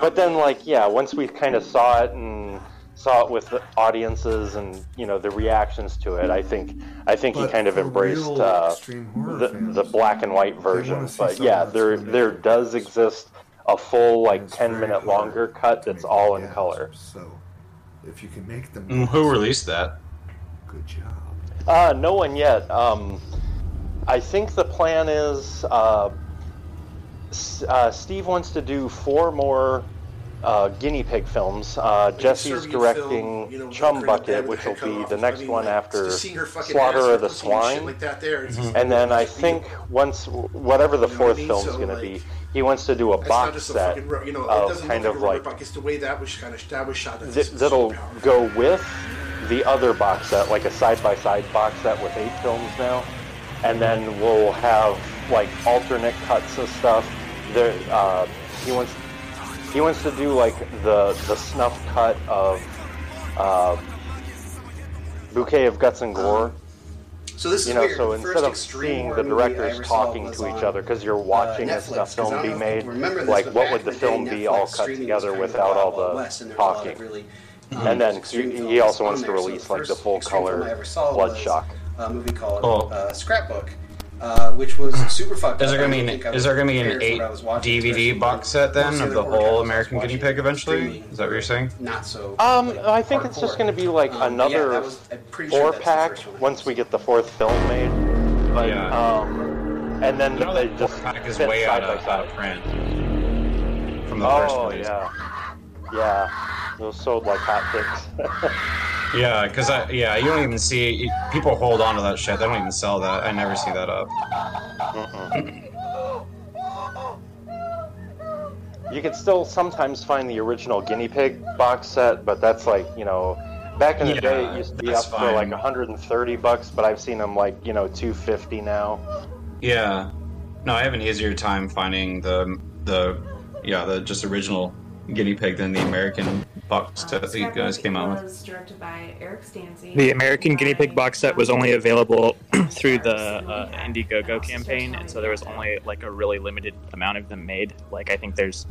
but then like yeah, once we kind of saw it and saw it with the audiences and you know the reactions to it. I think I think he kind of embraced uh, the, fans, the black and white version. But yeah, there gonna there does exist a full like ten minute longer cut that's all in color. So if you can make them, Mm, Who released that? Good job. Uh, no one yet. Um, I think the plan is uh, uh, Steve wants to do four more uh, guinea pig films. Uh, Jesse's directing film, you know, Chum Bucket, which will be the I next mean, one like, after Slaughter of the ripped and shit Swine. like there, just- And then I think once whatever the You know what I fourth film is So, going to be, he wants to do a box a set fucking, you know, of kind of like a like. It's the way that was kind of that was shot. That th- that'll go with the other box set, like a side by side box set with eight films now, and then we'll have like alternate cuts of stuff. There, uh, he wants he wants to do like the the snuff cut of uh, Bouquet of Guts and Gore. So this is you know, weird. so The instead first of seeing the directors talking to each other because you're watching uh, a snuff Netflix, 'cause I film be made, this, like what would the the film day, be all cut together was kind of without all Wild Wild the West, and there was a lot of talking? really, and um, then he, he also wants to there. So release the like the full extreme film color I ever saw Bloodshock. a movie called Oh. uh, Scrapbook, uh, which was *clears throat* super fucked Is up. there gonna be an, is there gonna be an eight what I was watching, DVD box set then of of the the whole American Guinea Pig eventually? Is that what you're saying? Not so. Um, I think it's just going to be like Um, but yeah, another was- I'm sure four pack once we get the fourth film made. But, um, and then No, they that just pack is way out of, side. out of print from the first Oh release. Yeah, yeah. Those sold like hotcakes. *laughs* Yeah, because I yeah you don't even see people hold on to that shit. They don't even sell that. I never see that up. you can still sometimes find the original guinea pig box set, but that's like you know, back in the Yeah, day it used to be up that's for like fine. 130 bucks, but I've seen them like you know 250 now. Yeah, no, I have an easier time finding the the yeah the just original guinea pig than the American box set that you guys came out with. was directed by Eric Stanze. The American Guinea Pig box set was only available *clears throat* through the uh, Indiegogo campaign, and so there was only like a really limited amount of them made. Like I think there's,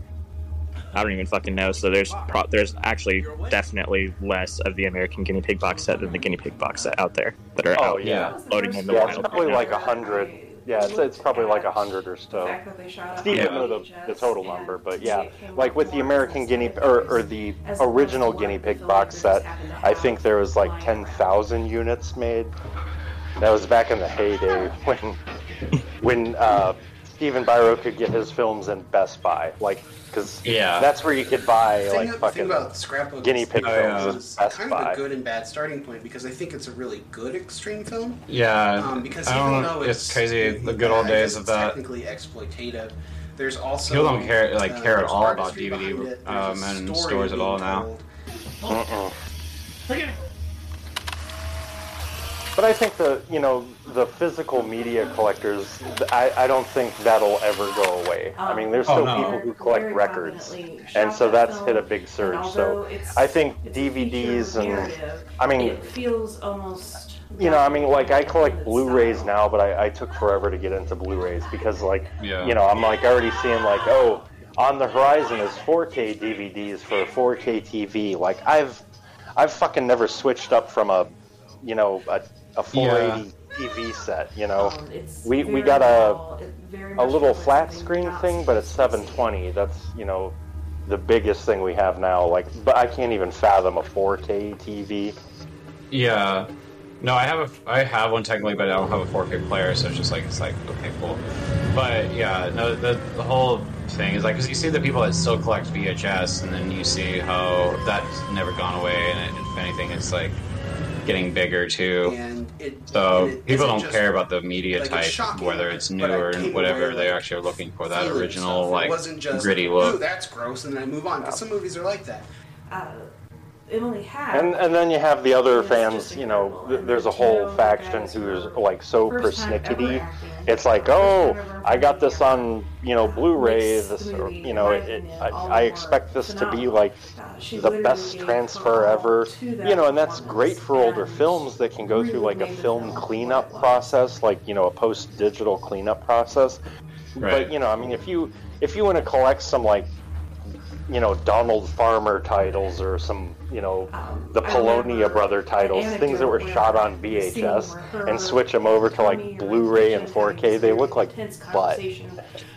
I don't even fucking know. So there's pro- there's actually definitely less of the American Guinea Pig box set than the Guinea Pig box set out there that are Oh out yeah, loading in the yeah. It's wild. probably right like a hundred. Yeah, it's, it's probably like a hundred or so. fact that they shot Steve would know the, the total number, but yeah, like with the American guinea or, or the original guinea pig box set, filmmakers happened to I think there was like ten thousand units made. That was back in the heyday *laughs* when when uh, Stephen Biro could get his films in Best Buy, like because Yeah. that's where you could buy The like thing, the thing fucking about Scrapbook guinea pig films it's is Best kind Buy. of a good and bad starting point because I think it's a really good extreme film. Yeah, Um, because I even don't though know. it's, It's crazy the good old days guess of it's that. Technically exploitative. There's also People don't care like uh, care at all about DVD behind um, and stores at all being now. told. Mm-mm. But I think the you know the physical media collectors, I, I don't think that'll ever go away. I oh. mean, there's Oh, still no. people who collect Very records, and so that's hit a big surge. So I think it's a feature DVDs and I mean, it feels almost you know, I mean, like I collect Blu-rays now, but I, I took forever to get into Blu-rays because, like, Yeah. you know, I'm like already seeing like, oh, on the horizon is 4K DVDs for a 4K TV. Like, I've, I've fucking never switched up from a, you know, a, a 480 TV set. You know, Um, we we got a well, a little feels flat screen thing, but it's 720. That's you know, the biggest thing we have now. Like, but I can't even fathom a 4K TV. Yeah. No, I have a I have one technically, but I don't have a 4K player, so it's just like it's like okay, cool. But yeah, no, the the whole thing is like because you see the people that still collect VHS, and then you see how that's never gone away, and it, if anything, it's like getting bigger too. And it, So it people don't just- care about the media like, it's type, shocking, whether it's but I newer and whatever they like, actually are looking for that original stuff. like it wasn't just gritty Ooh, look. that's gross, and then I move on. Because some movies are like that. Uh, Emily had. And and then you have the other It's fans. just You know, incredible. th- there's a then whole two faction guys who's who like so first time ever persnickety. acting. It's like, First oh, time ever I got this on you know Blu-ray. Makes This, or, movie, you know, it, it, I, all I more expect this to be phenomenal. like Uh, she the literally best gave transfer all ever. to that You know, and that's performance great for older and films that can go through really like a made the film film cleanup process, like you know, a post-digital cleanup process. Right. But you know, I mean, if you if you want to collect some like you know Donald Farmer titles or some you know the Polonia brother titles, things that were shot on a scene where VHS, and switch them over to like Blu-ray and 4K. They look like intense butt.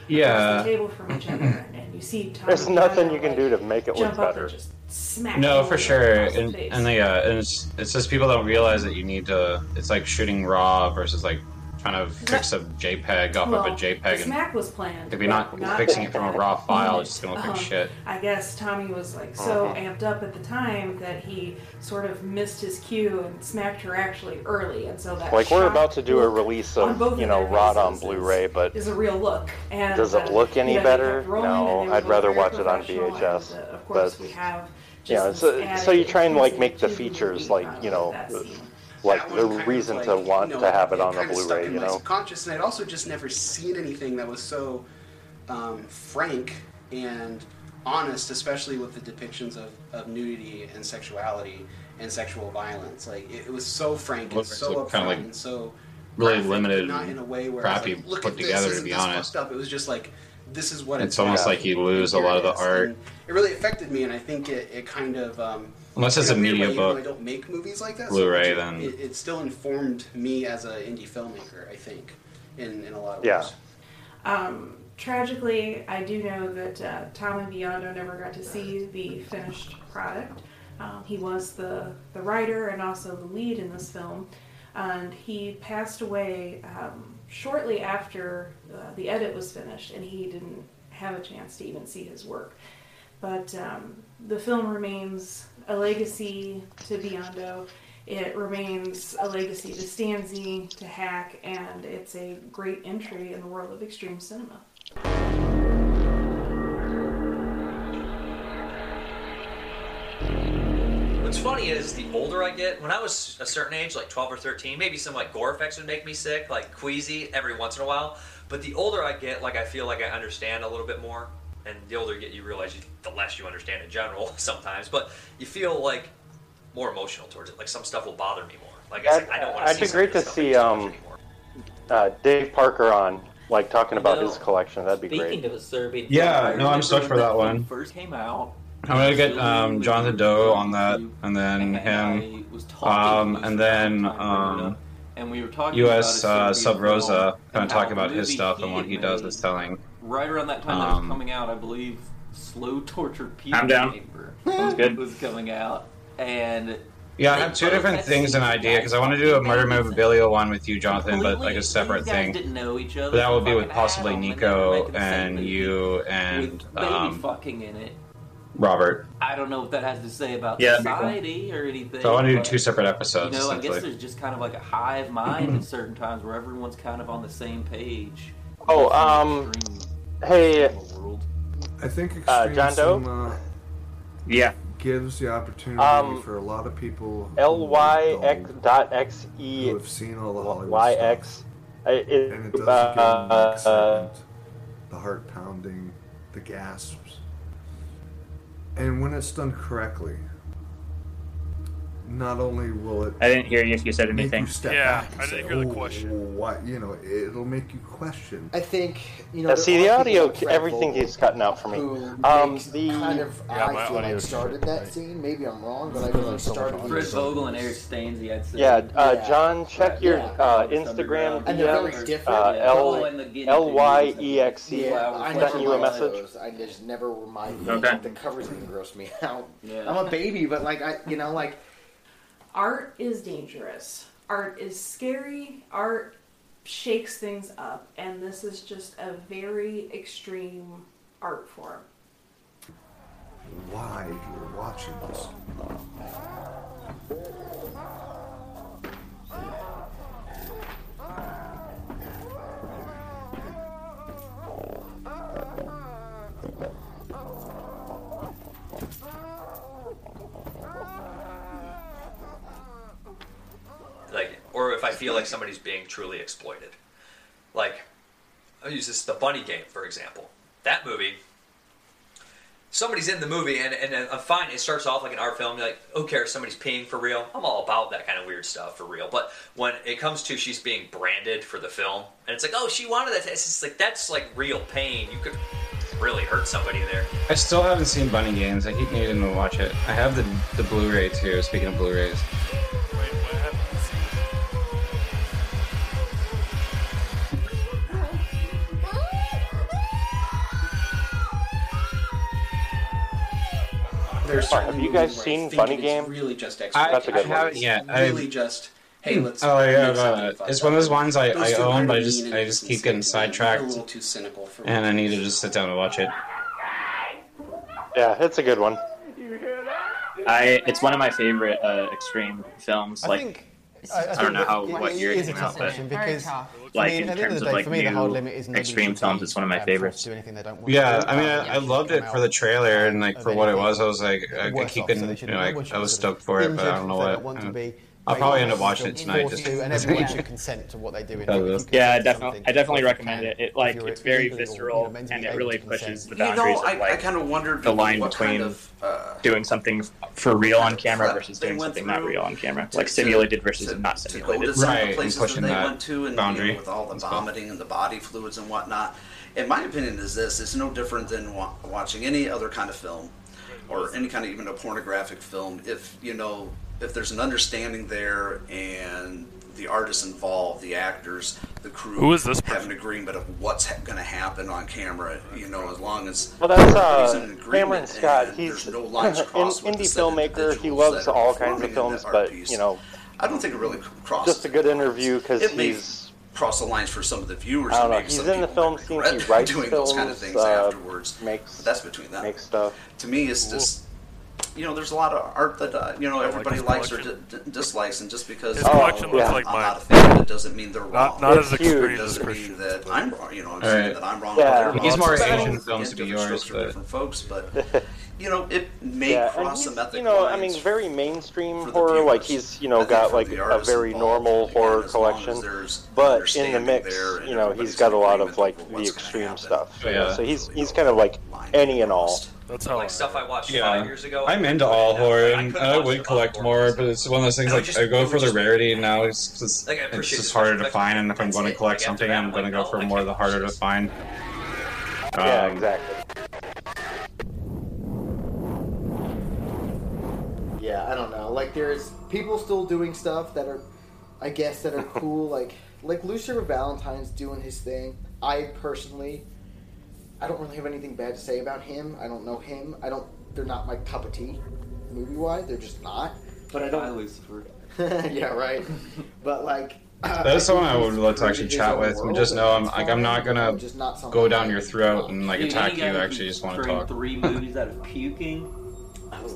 Yeah. across the table from each other, and *clears throat* you see Tommy There's nothing you can do to make it look jump up better. just smack No, for sure, and and the uh, and it's it's just people don't realize that you need to. It's like shooting raw versus like trying to fix a JPEG off well, of a JPEG, and smack was planned. if you're not, but fixing it from a raw file, it's just gonna look Um, like shit. I guess Tommy was like so Uh-huh. amped up at the time that he sort of missed his cue and smacked her actually early, and so that Like we're about to do a release on of you know their Rod on Blu-ray, but is a real look. And does it uh, look any you better? kept rolling, and No, I'd rather watch it on VHS. And, uh, of course, But we have you know, so, so you try and like make the features like you know, that scene. Like the one kind of, reason like, to want you know, to have it it on a Blu-ray. You know, subconscious, and I'd also just never seen anything that was so um, frank and honest, especially with the depictions of, of nudity and sexuality and sexual violence. Like it, it was so frank and so like upfront kinda like and so really graphic, limited not in a way where crappy like, look put at this, together, to be honest. fucked up. It was just like this is what It's it's, almost about. like you lose a lot of the art. And it really affected me, and I think it, it kind of um, Unless it's a media way, book, I don't make movies like that. Blu-ray, much, it- then- it, it still informed me as an indie filmmaker. I think in in a lot of Yeah. ways. Um, tragically, I do know that uh, Tommy Biondo never got to see the finished product. Um, he was the, the writer and also the lead in this film, and he passed away um, shortly after uh, the edit was finished, and he didn't have a chance to even see his work. But um, the film remains a legacy to Biondo. It remains a legacy to Stanze, to Hack, and it's a great entry in the world of extreme cinema. What's funny is the older I get, when I was a certain age, like 12 or 13, maybe some like gore effects would make me sick, like queasy every once in a while. But the older I get, like I feel like I understand a little bit more. And the older you get, you realize you, the less you understand in general *laughs* sometimes. But you feel like more emotional towards it. Like some stuff will bother me more. Like I, I'd, I don't want to I'd see be great to see um, uh, Dave Parker on, like talking about know, his collection. That'd be Speaking great. of a Serbian, Yeah, no, I'm remember stoked for that film one. First came out. I'm gonna get um, Jonathan Doe on that, and then him, um, and then um, and we were talking U.S. about Uh, Sub Rosa, kind of talking about his stuff and what he had does made, is telling. Right around that time that was Um, coming out, I believe Slow Tortured People I'm down. Chamber Sounds good. was coming out, and Yeah, I have two different things in scenes idea because I want to do a murder memorabilia one with you, Jonathan, but like a separate these guys thing. didn't know each other. But that would be with possibly Adam, and they were Nico making the same and you and with baby um, fucking in it. Robert. I don't know what that has to say about Yeah, that'd be cool. society or anything. So I want to do two separate episodes. You know, I guess there's just kind of like a hive mind at *clears throat* certain times where everyone's kind of on the same page. Oh, um, hey, I think Uh, extreme John Doe? cinema yeah. gives the opportunity Um, for a lot of people L Y X dot X E who have seen all the Hollywood Y stuff. Uh, It, and it does uh, give them the uh, the heart pounding, the gasps. And when it's done correctly, not only will it I didn't hear you if you said anything. you step Yeah, back and I didn't hear the "Oh, question." What you know, it'll make you question. I think you know. Yeah, there see the audio, like everything Vogel keeps cutting out for me. who Um, the kind of Yeah, my I feel like is started that scene. Maybe I'm wrong, but I feel like started. Fred the- Vogel and Eric Stanze, I'd say. Yeah, uh, Yeah. John, check your Yeah. uh, Instagram And they're very DM. different. Uh, L and the guinea L Y pigs. E X E. Yeah, I Sent you a message. I just never were my thing. Okay. The covers even gross me *laughs* out. I'm a baby, but like I, you know, like Art is dangerous. Art is scary. Art shakes things up, and this is just a very extreme art form. Why you're watching this? feel like somebody's being truly exploited. Like, I'll use this The Bunny Game, for example. That movie, somebody's in the movie, and, and, I'm uh, fine. It starts off like an art film. You're like, who cares? Somebody's peeing for real. I'm all about that kind of weird stuff for real. But when it comes to she's being branded for the film, and it's like, oh, she wanted that. It's just like, that's like real pain. You could really hurt somebody there. I still haven't seen Bunny Games. I keep needing to watch it. I have the, the Blu ray too, speaking of Blu rays. there's certainly have you guys seen Funny Game? Really just I, That's a good I one. haven't yet. Really I've- just hey, mm. let's. Oh make yeah, something uh, fun it's one of those ones I, I own, but I just I just keep getting A sidetracked, little too cynical for and I need to just sit down and watch it. Yeah, it's a good one. I it's one of my favorite uh, extreme films. I like think I, I, don't know how what it but because like in terms of, day, like for me, the whole limit is extreme films, it's one of my favorites. Yeah, I mean, I, loved it for the trailer and like for what it was. I was like, I, keep getting, you know, I, I was stoked for it, but I don't know what. I'll probably end up watching it tonight. Just to, and everyone *laughs* should consent to what they do. In it. Yeah, definitely. I definitely recommend it. It like it's very visceral you know, and it really pushes the boundaries. You know, I, of, like, I kind of wondered the line between kind of, uh, doing something for real on camera uh, versus doing something not real on camera, like simulated versus to, not simulated. To right, and pushing that, that went to and boundary with all the vomiting and the body fluids and whatnot. And my opinion is this: it's no different than watching any other kind of film or any kind of even a pornographic film. If you know if there's an understanding there and the artists involved, the actors, the crew, who is this? Have an agreement of what's ha- going to happen on camera. You know, as long as well, that's uh, Cameron Scott. He's no indie filmmaker. He loves all kinds of films, but piece. you know, I don't think it really crosses. Just a good interview because he's. Cross the lines for some of the viewers. I don't know. He's in the film scene. He writes doing films, those kind of things uh, afterwards. Makes but that's between them. Makes stuff. To me, it's Ooh. just you know, there's a lot of art that uh, you know everybody like likes or d- d- dislikes, and just because his collection oh, yeah. looks like I'm mine. not a fan, that doesn't mean they're wrong. Not, not as experienced as Christian. That I'm wrong. You know, right. that I'm wrong. Yeah. He's more Asian films to be yours, but different folks. But *laughs* you know, it may yeah, cross some method. You know, I mean, very mainstream horror. Viewers. Like he's, you know, got like a very normal horror collection, but in the mix, you know, he's got a lot of like the extreme stuff. Oh, yeah. You know? So he's he's kind of like any and all. That's how like stuff I watched yeah. five years ago. I'm into all horror, and I, I would collect more, but it's one of those things. Like just, I go for the rarity now. It's just like, it's just harder to find, and if I'm going to collect something, I'm going to go for more the harder to find. Yeah, um, exactly. I don't know. Like there's people still doing stuff that are, I guess, that are *laughs* cool. like like Lucifer Valentine's doing his thing. I personally, I don't really have anything bad to say about him. I don't know him. I don't. They're not my cup of tea, movie wise. They're just not. But I don't. Hi, Lucifer. *laughs* yeah, right. but like. *laughs* Uh, that is someone I would love to actually chat with. World, just know I'm like I'm not gonna just not go down your throat and like Dude, attack you. I actually just want to talk. Three movies out of puking.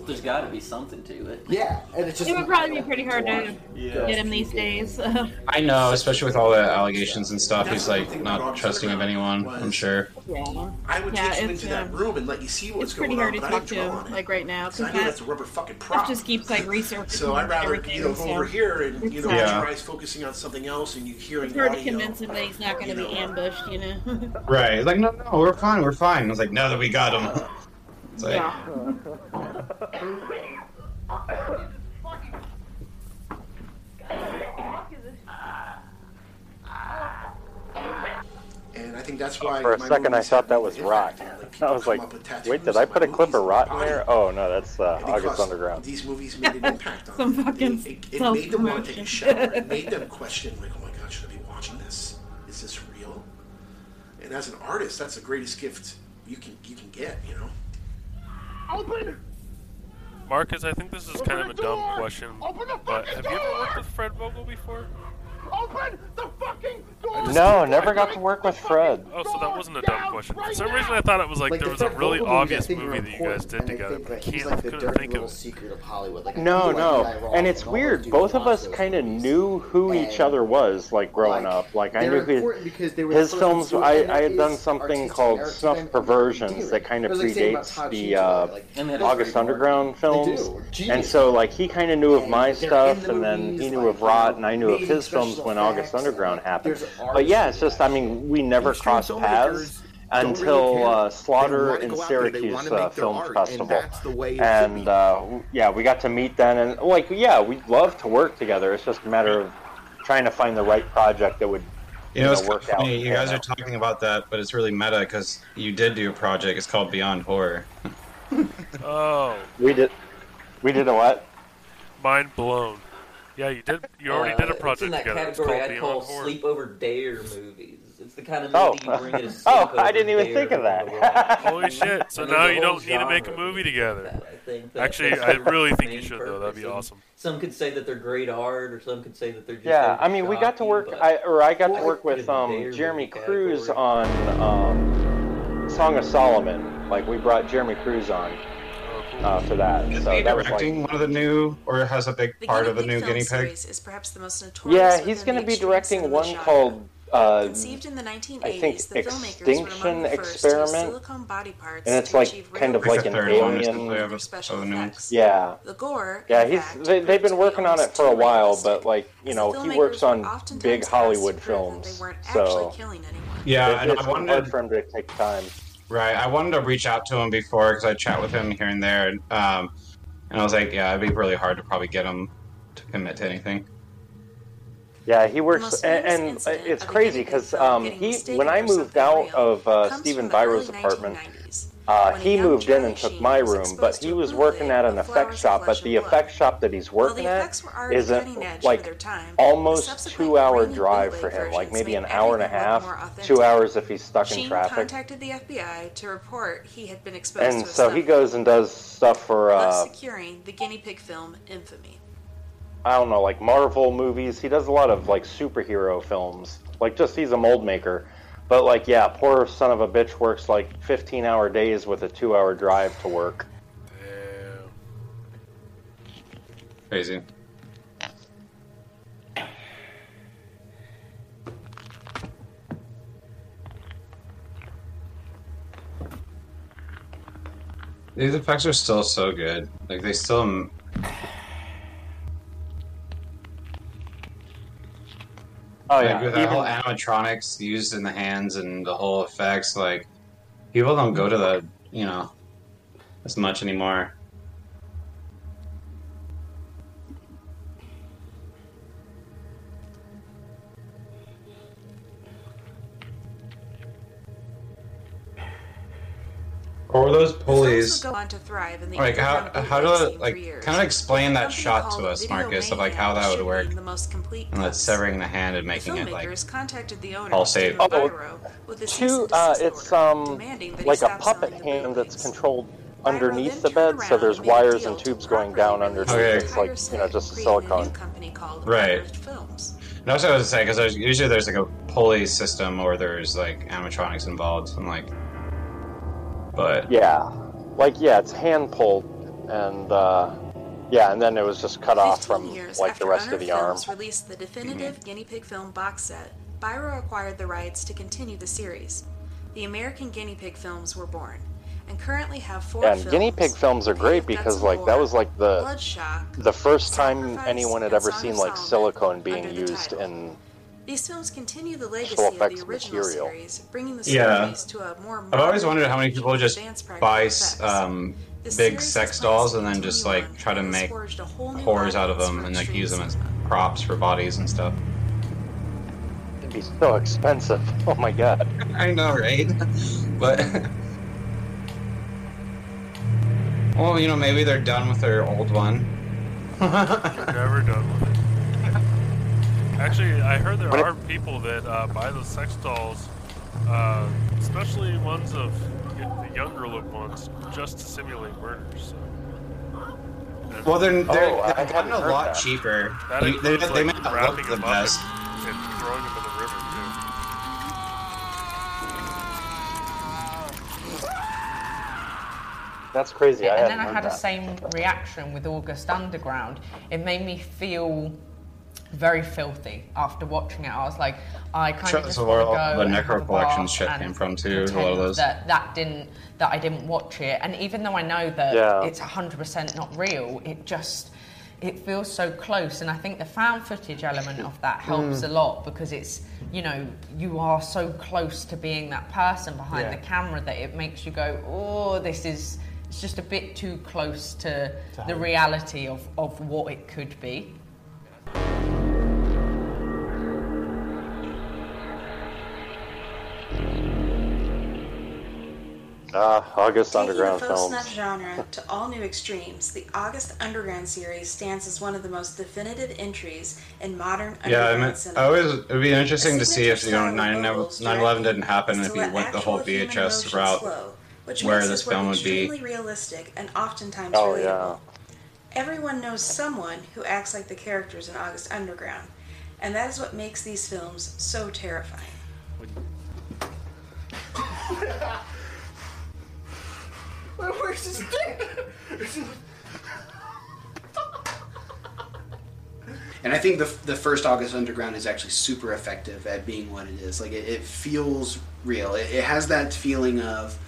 There's got to be something to it. Yeah, and it's just. It would probably be pretty hard to yeah. get him these days. *laughs* I know, especially with all the allegations and stuff. He's like not trusting of anyone. Was. I'm sure. Yeah. I would yeah, take into uh, that room and let you see what's going on. It's pretty hard to talk to, like right now, because that's a rubber fucking prop. Just keeps like researching. so I'd rather you know go over here and you know yeah. tries focusing on something else and you hear It's hard audio, to convince him that he's not going to be ambushed, you know. *laughs* Right? Like no, no, we're fine, we're fine. I was like, now that we got him. Uh, and I think that's why. For a second, I thought that was rot. I was like, wait, did I put a clip of rot in there? Oh no, that's uh, August Underground. These movies made an *laughs* impact on Some them. Fucking they, it, it made them want to take a shower. It made them *laughs* question, like, oh my god, should I be watching this? Is this real? And as an artist, that's the greatest gift you can you can get. You know. Open. Marcus, I think this is Open kind of a door. dumb question, but have door. you ever worked with Fred Vogel before? Open the fucking door! No, never got to work with Fred. Oh, so that wasn't a dumb question. For some reason, I thought it was like, like there was a really obvious movie that you guys did together. But I can't like couldn't think of secret of Hollywood. Like, no, no, and it's weird. Both of us kind of knew who each other was, like growing up. Like I knew his, his films. I, I had done something called Snuff Perversions that kind of predates the uh, August Underground films, and so like he kind of knew of my stuff, and then he knew of Rot, and I knew of his films special when August Underground happened. But yeah, it's just, I mean, we never crossed paths don't really until uh, Slaughter in go out there, they Syracuse uh, Film art, and Festival. that's the way And uh, yeah, we got to meet then, and like, yeah, we'd love to work together. It's just a matter of trying to find the right project that would You know, it's work out. You guys pan are talking about that, but it's really meta because you did do a project. It's called Beyond Horror. *laughs* Oh, We did. We did a what? mind blown. Yeah, you did. You already did a Uh, project It's in that together. Category called I'd call Horror. sleepover dare movies. It's the kind of Oh. movie you bring it a *laughs* Oh, I didn't even think of that. *laughs* Holy shit! So And now you don't need to make a movie together. that I think that- Actually, I really think you main should though. That'd be purpose. awesome. Some could say that they're great art, or some could say that they're just Yeah, I mean, we got to work. I or I got to work with put it in um, Jeremy Cruz on um, Song of Solomon. Like we brought Jeremy Cruz on uh, for that. Is so he that was like, directing one of the new, or has a big The part of the new guinea pig? series is perhaps the most notorious yeah, he's going to be directing one genre. called. Uh, Conceived in the 1980s, I think the filmmakers were Extinction among the first to use Experiment, silicone body parts and it's like kind of like an third alien. of special of the new one. effects. Yeah. The gore, Yeah, he's fact, they, they've been proved to be working on it for a while, but like you know, he works on big Hollywood to prove that films, so actually killing anyone. Yeah, it- and it's I hard for him to take time. Right. I wanted to reach out to him before because I chat with him here and there, um, and I was like, yeah, it'd be really hard to probably get him to commit to anything. Yeah, he works, and, and it's crazy because um, he when I moved out of uh, Stephen Biro's apartment, 1990s, uh, he moved in and took my room, but he was working at an effect shop. But the effect shop that he's working at effects were already is a, like almost two hour drive for him, like maybe an hour and a everything look more half, two hours if he's stuck in traffic. contacted the FBI to report he had been exposed And so he goes and does stuff for uh, securing the guinea pig film infamy. I don't know, like Marvel movies. He does a lot of like superhero films. Like just he's a mold maker. But like yeah, poor son of a bitch works like 15 hour days with a 2 hour drive to work. Crazy. These effects are still so good. Like they still. Oh like, yeah, with that even- whole animatronics used in the hands and the whole effects, like people don't go to the you know as much anymore. The Like how underground how bootleg do scene like for years. kind of explain that shot to us, Marcus, of like how that would work, the most complete and like cuts. severing the hand and making it like filmmakers contacted the owner, all safe. Stephen Oh, with Two, uh, it's order, um demanding that he like a puppet hand that's controlled underneath the bed, so there's and made a wires and tubes going down release underneath. the It's like you know just a creating a new silicone. Right. Films. And that's what I was saying because there's usually there's like a pulley system or there's like animatronics involved and like, but Yeah, like yeah, it's hand pulled, and uh, yeah, and then it was just cut off from like the rest Honor of the arm. Films released the definitive Guinea Pig film box set, Biro acquired the rights to continue the series. The American Guinea Pig films were born, and currently have four Yeah, and films. guinea pig films are great because like that was like the the first time anyone had ever seen like silicone being used in These films continue the legacy of the original material. series, bringing the Yeah. series to a more I've always wondered how many people just buy um, big sex dolls and then just like try to make forged a whole new whores out of them and like use them as props for bodies and stuff. it'd be so expensive. *laughs* Oh my god. I know, right? *laughs* But *laughs* well, you know, maybe they're done with their old one. They're never done with it. Actually, I heard there are people that uh, buy the sex dolls, uh, especially ones of the younger look ones, just to simulate murders. So. Well, they're they're, Oh, they've gotten a lot that. cheaper. That They, they, includes, they may like, not look the best. and, and throwing them in the river too. That's crazy. I and then I heard had the that. same reaction with August Underground. It made me feel very filthy after watching it. I was like, I kind Sure, of just that's want to go the Necro have a Collection shit came from, too, a lot of those. That that didn't that I didn't watch it, and even though I know that Yeah. it's 100% not real, it just it feels so close and i think the found footage element of that helps Mm. a lot because it's you know you are so close to being that person behind Yeah. the camera that it makes you go oh this is it's just a bit too close to, To the reality of, of what it could be Ah, August Taking Underground the folk films. snuff genre to all new extremes, the August Underground series stands as one of the most definitive entries in modern Yeah, I mean, cinema. I always it'd be interesting to see if you know 9 style of 9 11 didn't happen is if you went the whole VHS route flow, which where this this film would be. extremely realistic and oftentimes Oh, relatable. yeah. Everyone knows someone who acts like the characters in August Underground, and that is what makes these films so terrifying. *laughs* Where's his dick? And I think the, the first August Underground is actually super effective at being what it is. Like it, it feels real. It, it has that feeling of,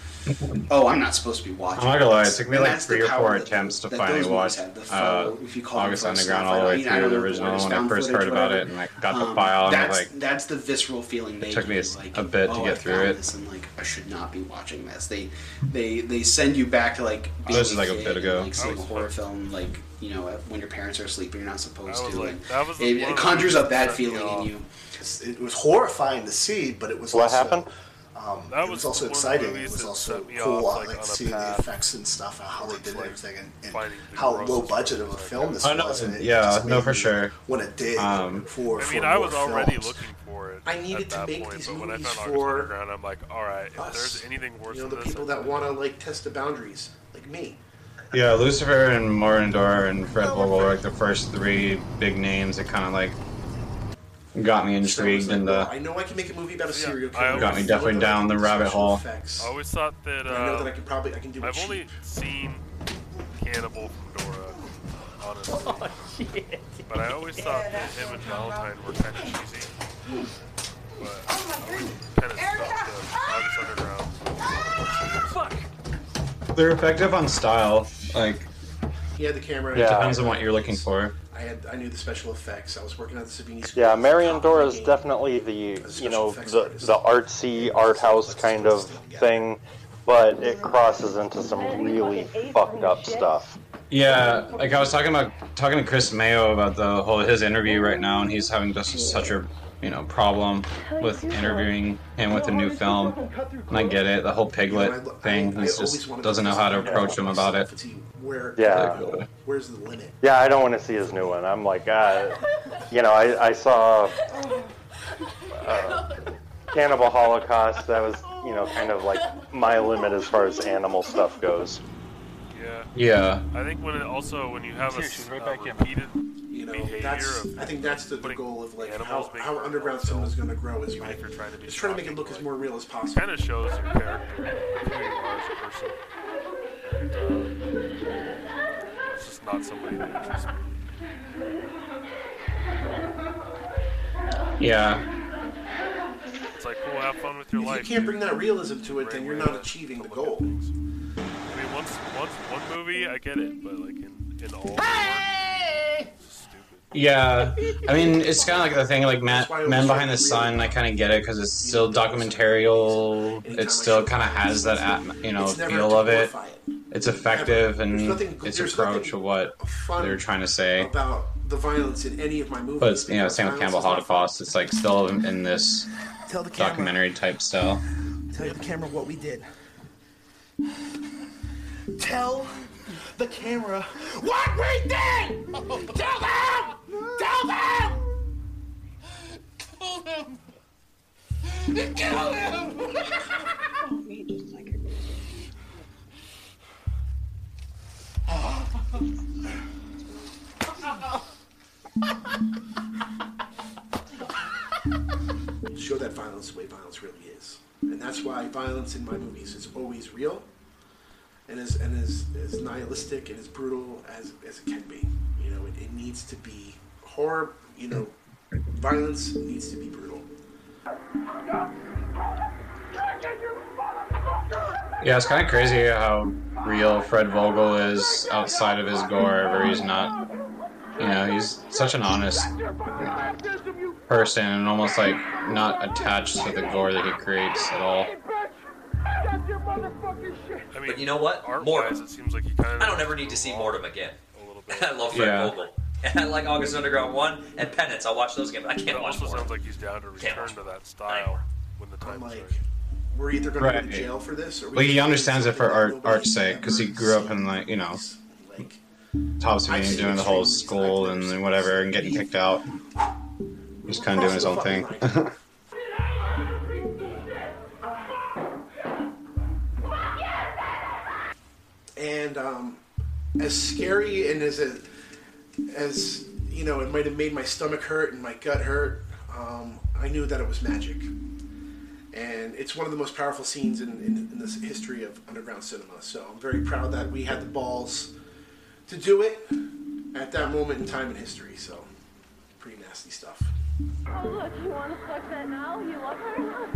oh, I'm not supposed to be watching. I'm not gonna lie, it took me like three or four that- attempts to finally watch movies have, the uh, faux- if you call August Underground all the way through the original is when I first heard about it and like got the Um, file and that's, like, that's the visceral feeling they it took me a, like, a bit to oh, get I through it. This and like I should not be watching this. They they they send you back to like being This is like a kid bit and, ago. like seeing a horror film like you know when your parents are asleep and you're not supposed to. like- and that was the- it, one it of the conjures up that that set me feeling in you. It was horrifying to see, but it was What happened? Um, That it was was also one of the exciting. It was also cool, off, like, like, on a seeing the effects and stuff, and how they did everything, and, and how low budget of a film this no, was. And it yeah, just no, for sure. Want it did, Um, for. I mean, for I was already films. looking for it. I needed at to that make point, these but when I movies found for Underground, I'm like, all right, if us. there's anything worse You know, the people that want to like test the boundaries, like me. Yeah, Lucifer and Marian Dora and Fred Vogel were like the first three big names that kind of like got me So I was intrigued like, and the I know I can make a movie about a serial I killer. always- got me definitely down can the rabbit hole. effects. I always thought that. And I know uh, that I can probably I can do. I've sh- only seen Cannibal from Dora, honestly. *laughs* But I always thought that him and Valentine were kind of cheesy. But I was kind of stuck to August Underground. Fuck! They're effective on style. Like He had the camera. it depends on what you're looking for. I had I knew the special effects. I was working at the Savini School. Yeah, Marian Dora is definitely the you know the the artsy art house kind of thing, but it crosses into some really fucked up stuff. Yeah, like I was talking about talking to Chris Mayo about the whole his interview right now, and he's having just such a you know problem with interviewing him with a new film. And I get it, the whole piglet thing. He just doesn't know how to approach him about it. Yeah. where's the limit? Yeah, I don't want to see his new one. I'm like, uh, you know, I, I saw uh, Cannibal Holocaust. That was, you know, kind of like my limit as far as animal stuff goes. Yeah. Yeah. I think when it also when you have a Here, s- right uh, back in. repeated You know, that's I think that's the, the goal of like how, how underground to cinema is going to grow is even by if you're trying to be just trying to make it shocking, look as like, more real as possible. kind of shows your character, like who you are as a person. And, uh, it's just not somebody that interests me. Yeah. It's like, cool, have fun with your If life. If you can't bring that realism to it, then you're not achieving the to look goal. Once, once one movie, I get it, but like in, in all, Yeah, I mean, it's kind of like the thing, like Man, Man Behind the Sun. I kind of get it because it's still documentarial. It still kind of has that, atm- you know, feel of it. It's effective and its there's approach of what they're trying to say. about the violence in any of my movies. But you know, because same with violence Cannibal is not Holocaust. It's like still in, in this Tell the camera. documentary type style. Tell the camera what we did. Tell the camera what we did! Tell them! Tell them! Kill them! Kill them! show that violence the way violence really is, and that's why violence in my movies is always real, and as and as, as nihilistic and as brutal as, as it can be. You know, it, it needs to be horror. You know, violence needs to be brutal. Yeah, it's kind of crazy how real Fred Vogel is outside of his gore, where he's not. You know, he's such an honest person and almost like not attached to the gore that he creates at all. I mean, But you know what? Mordum. it seems like he kind of. I don't ever need to see Mordum again. *laughs* I love Fred Yeah. Vogel. And *laughs* I like August Underground 1 and Penance. I'll watch those again, but I can't it watch also Mordum. sounds like he's down to return to that style when the I'm like, right. we're either going to go to jail for this, or we Well, he understands it for art art's sake because he grew up in like you know Thomas I've doing the whole school and whatever and getting kicked out. Just kind of doing his own thing. *laughs* and um, as scary and as a, as you know, it might have made my stomach hurt and my gut hurt. Um, I knew that it was magic, and it's one of the most powerful scenes in, in, in this history of underground cinema. So I'm very proud that we had the balls to do it at that moment in time in history. So pretty nasty stuff. Oh, look, you want to fuck that now? You love her?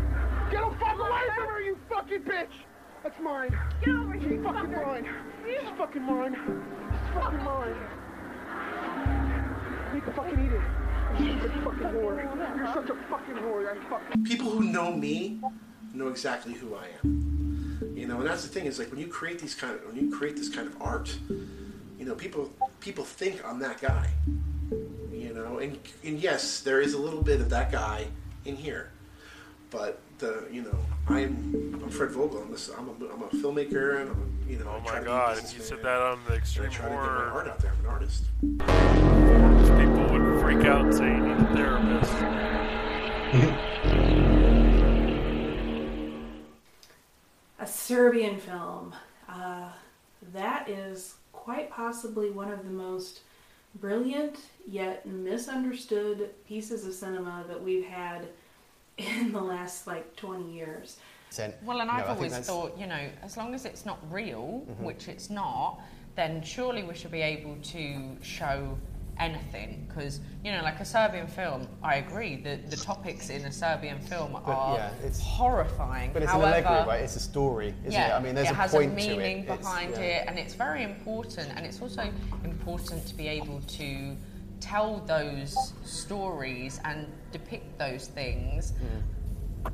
Get the fuck away from her, you fucking bitch! That's mine. Get over here, you fucking mine. It's fucking mine. It's fucking mine. Make a fucking eat it. You stupid fucking whore. You're such a fucking whore. I fucking. people who know me know exactly who I am. You know, and that's the thing is like when you create these kind of when you create this kind of art, you know, people people think I'm that guy. You know, and and yes, there is a little bit of that guy in here, but the you know I'm I'm Fred Vogel. I'm, this, I'm, a, I'm a filmmaker and I'm a, you know. Oh I try my to be a god, if you said that on the extreme I try to get my art out there. I'm an artist. people would freak out and say you need a therapist. A Serbian film. Uh, that is quite possibly one of the most brilliant yet misunderstood pieces of cinema that we've had in the last like 20 years. Well, and No, I I've always thought, you know, as long as it's not real, Mhm. which it's not, then surely we should be able to show anything. Because, you know, like a Serbian film, I agree, that the topics in a Serbian film But, are yeah, it's- horrifying. But it's However, an allegory, right? It's a story, isn't yeah, it? I mean, there's it a has point a to it. meaning behind yeah. it, and it's very important. And it's also important to be able to tell those stories and depict those things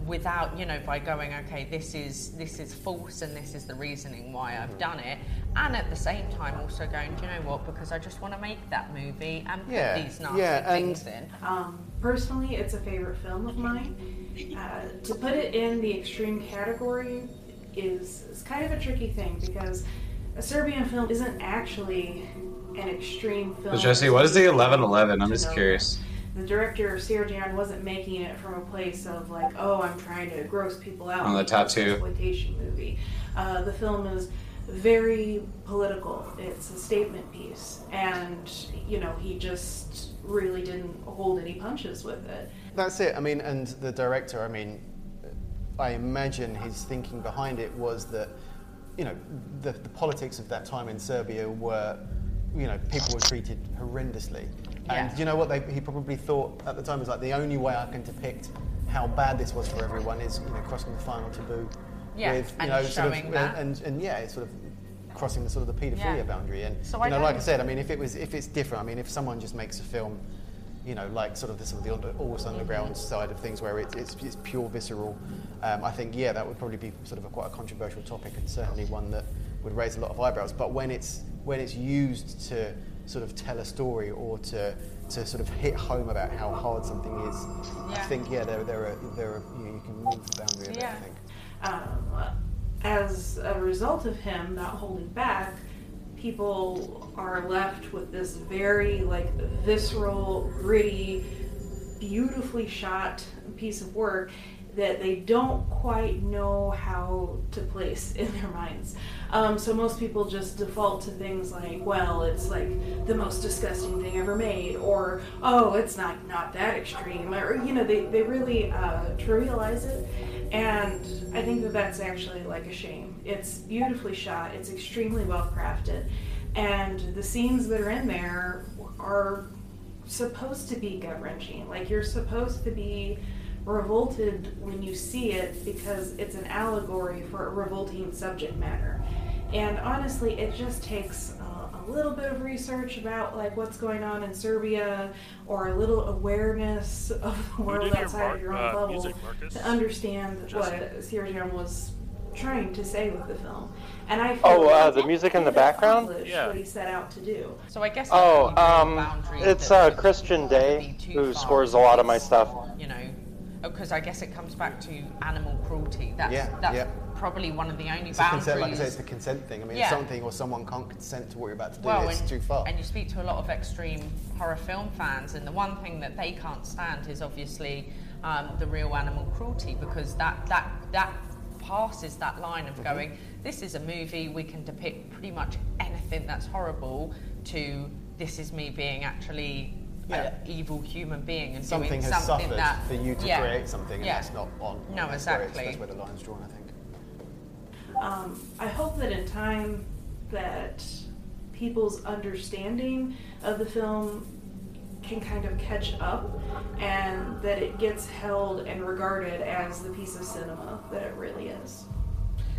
without you know by going okay this is this is false and this is the reasoning why I've done it. And at the same time also going do you know what? Because I just want to make that movie and put Yeah, these nasty yeah, and- things in. Um, personally, it's a favorite film of mine. Uh, to put it in the extreme category is, is kind of a tricky thing because a Serbian film isn't actually an extreme film. So Jessie, what is the eleven eleven? I'm just curious. The director Srdjan wasn't making it from a place of like, oh, I'm trying to gross people out. On the because tattoo. exploitation movie. Uh, the film is very political. It's a statement piece, and you know he just really didn't hold any punches with it. That's it. I mean, and the director, I mean, I imagine his thinking behind it was that, you know, the, the politics of that time in Serbia were, you know, people were treated horrendously. And Yeah. you know what they, he probably thought at the time was like, the only way I can depict how bad this was for everyone is, you know, crossing the final taboo Yeah, with, you and know, sort of, that. and, and yeah, it's sort of crossing the sort of the paedophilia Yeah. boundary. And So you I know, like I said, I mean, if it was, if it's different, I mean, if someone just makes a film you know, like sort of the, sort of the under, almost underground side of things where it, it's, it's pure visceral. Um, I think, yeah, that would probably be sort of a, quite a controversial topic and certainly one that would raise a lot of eyebrows. But when it's when it's used to sort of tell a story or to to sort of hit home about how hard something is, I think, yeah, there, there are there are you, know, you can move the boundary of it. I think. Um, as a result of him not holding back, people are left with this very like visceral, gritty, beautifully shot piece of work that they don't quite know how to place in their minds. Um, so most people just default to things like, well, it's like the most disgusting thing ever made, or oh, it's not not that extreme, or you know, they they really uh, trivialize it, and I think that that's actually like a shame. It's beautifully shot. It's extremely well crafted, and the scenes that are in there are supposed to be gut wrenching. Like you're supposed to be revolted when you see it because it's an allegory for a revolting subject matter. And honestly, it just takes uh, a little bit of research about like what's going on in Serbia, or a little awareness of the Who world did your outside mar- of your own uh, bubble music, to understand Jessie? what Sergio was trying to say with the film. And I feel Oh, uh, the music in the background? accomplished Yeah. What he set out to do. So I guess Oh, um, it's uh, Christian Day who scores a lot of my stuff. you know because I guess it comes back to animal cruelty. That's Yeah, that's yeah. probably one of the only It's boundaries. consent, like I say, it's the consent thing. I mean, Yeah. something or someone can't consent to what you're about to do, well, it's and, too far. and you speak to a lot of extreme horror film fans, and the one thing that they can't stand is obviously um, the real animal cruelty because that that that passes that line Mm-hmm. of going, this is a movie we can depict pretty much anything that's horrible to this is me being actually Yeah. an evil human being and something doing has something suffered that for you to yeah, create something, and yeah. that's not on. No, that's where it's- exactly. That's where the line's drawn, I think. Um, I hope that in time that people's understanding of the film can kind of catch up and that it gets held and regarded as the piece of cinema that it really is.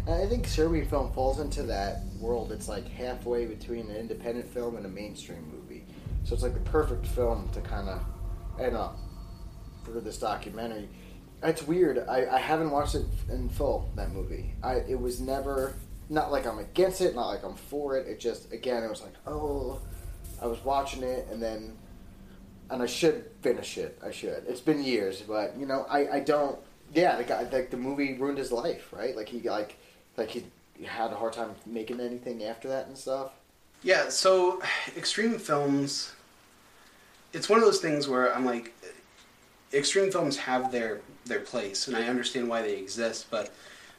I think Serbian film falls into that world. It's like halfway between an independent film and a mainstream movie. So it's like the perfect film to kind of end up for this documentary. It's weird. I, I haven't watched it in full, that movie. I It was never, not like I'm against it, not like I'm for it. It just, again, it was like, oh, I was watching it and then, and I should finish it. I should. It's been years, but, you know, I, I don't, yeah, the guy, like the movie ruined his life, right? Like he, like, like he had a hard time making anything after that and stuff. Yeah, so *sighs* extreme films, it's one of those things where I'm like, extreme films have their their place, and I understand why they exist, but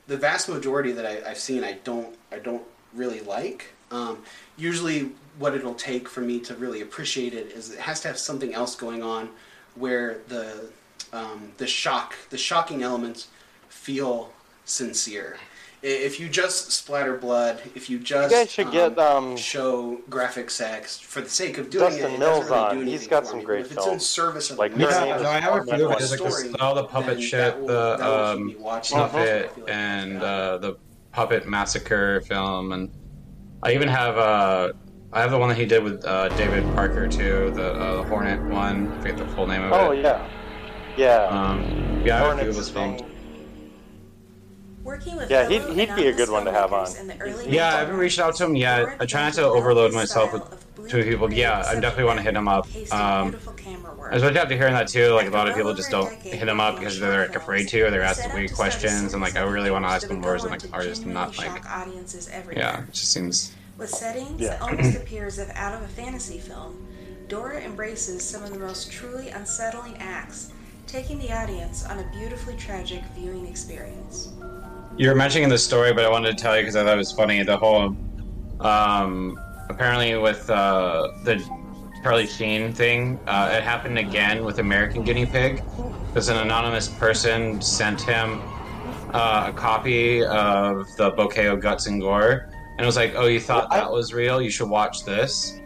the vast majority that I, I've seen, I don't I don't really like. Um, usually, what it'll take for me to really appreciate it is it has to have something else going on, where the um, the shock, the shocking elements, feel sincere. I- If you just splatter blood, if you just guys should get, um, show graphic sex for the sake of doing Dustin it, it Mills doesn't really on. do He's anything got some great But if it's in service of Like the Her Yeah, Name no, I have a few of it. story, Like the, all the puppet then shit, will- the that will keep um, me watching. Puppet, and uh, the Puppet Massacre film, and I even have uh, I have the one that he did with uh, David Parker too, the, uh, the Hornet one. I forget the full name of it. Oh yeah, yeah. Um, yeah, I have a few of his films. Working with Yeah, he'd, he'd be a good one to have on. filmmakers in the early Yeah, I haven't reached out to him yet. I try not to overload myself with two people. Yeah, I definitely want to hit him up. Um, I was really after hearing that too. Like a lot of people just don't hit him up because they're like afraid to, or they're asking weird questions, and like I really want to ask him more as like an artist and not like shock audiences everywhere. yeah. It just seems With settings Yeah. that almost *clears throat* appear as if out of a fantasy film, Dora embraces some of the most truly unsettling acts, taking the audience on a beautifully tragic viewing experience. You were mentioning the story, but I wanted to tell you because I thought it was funny. The whole, um, apparently with uh, the Charlie Sheen thing, uh, it happened again with American Guinea Pig, because an anonymous person sent him uh, a copy of the Bouquet of Guts and Gore, and it was like, "Oh, you thought that was real? You should watch this."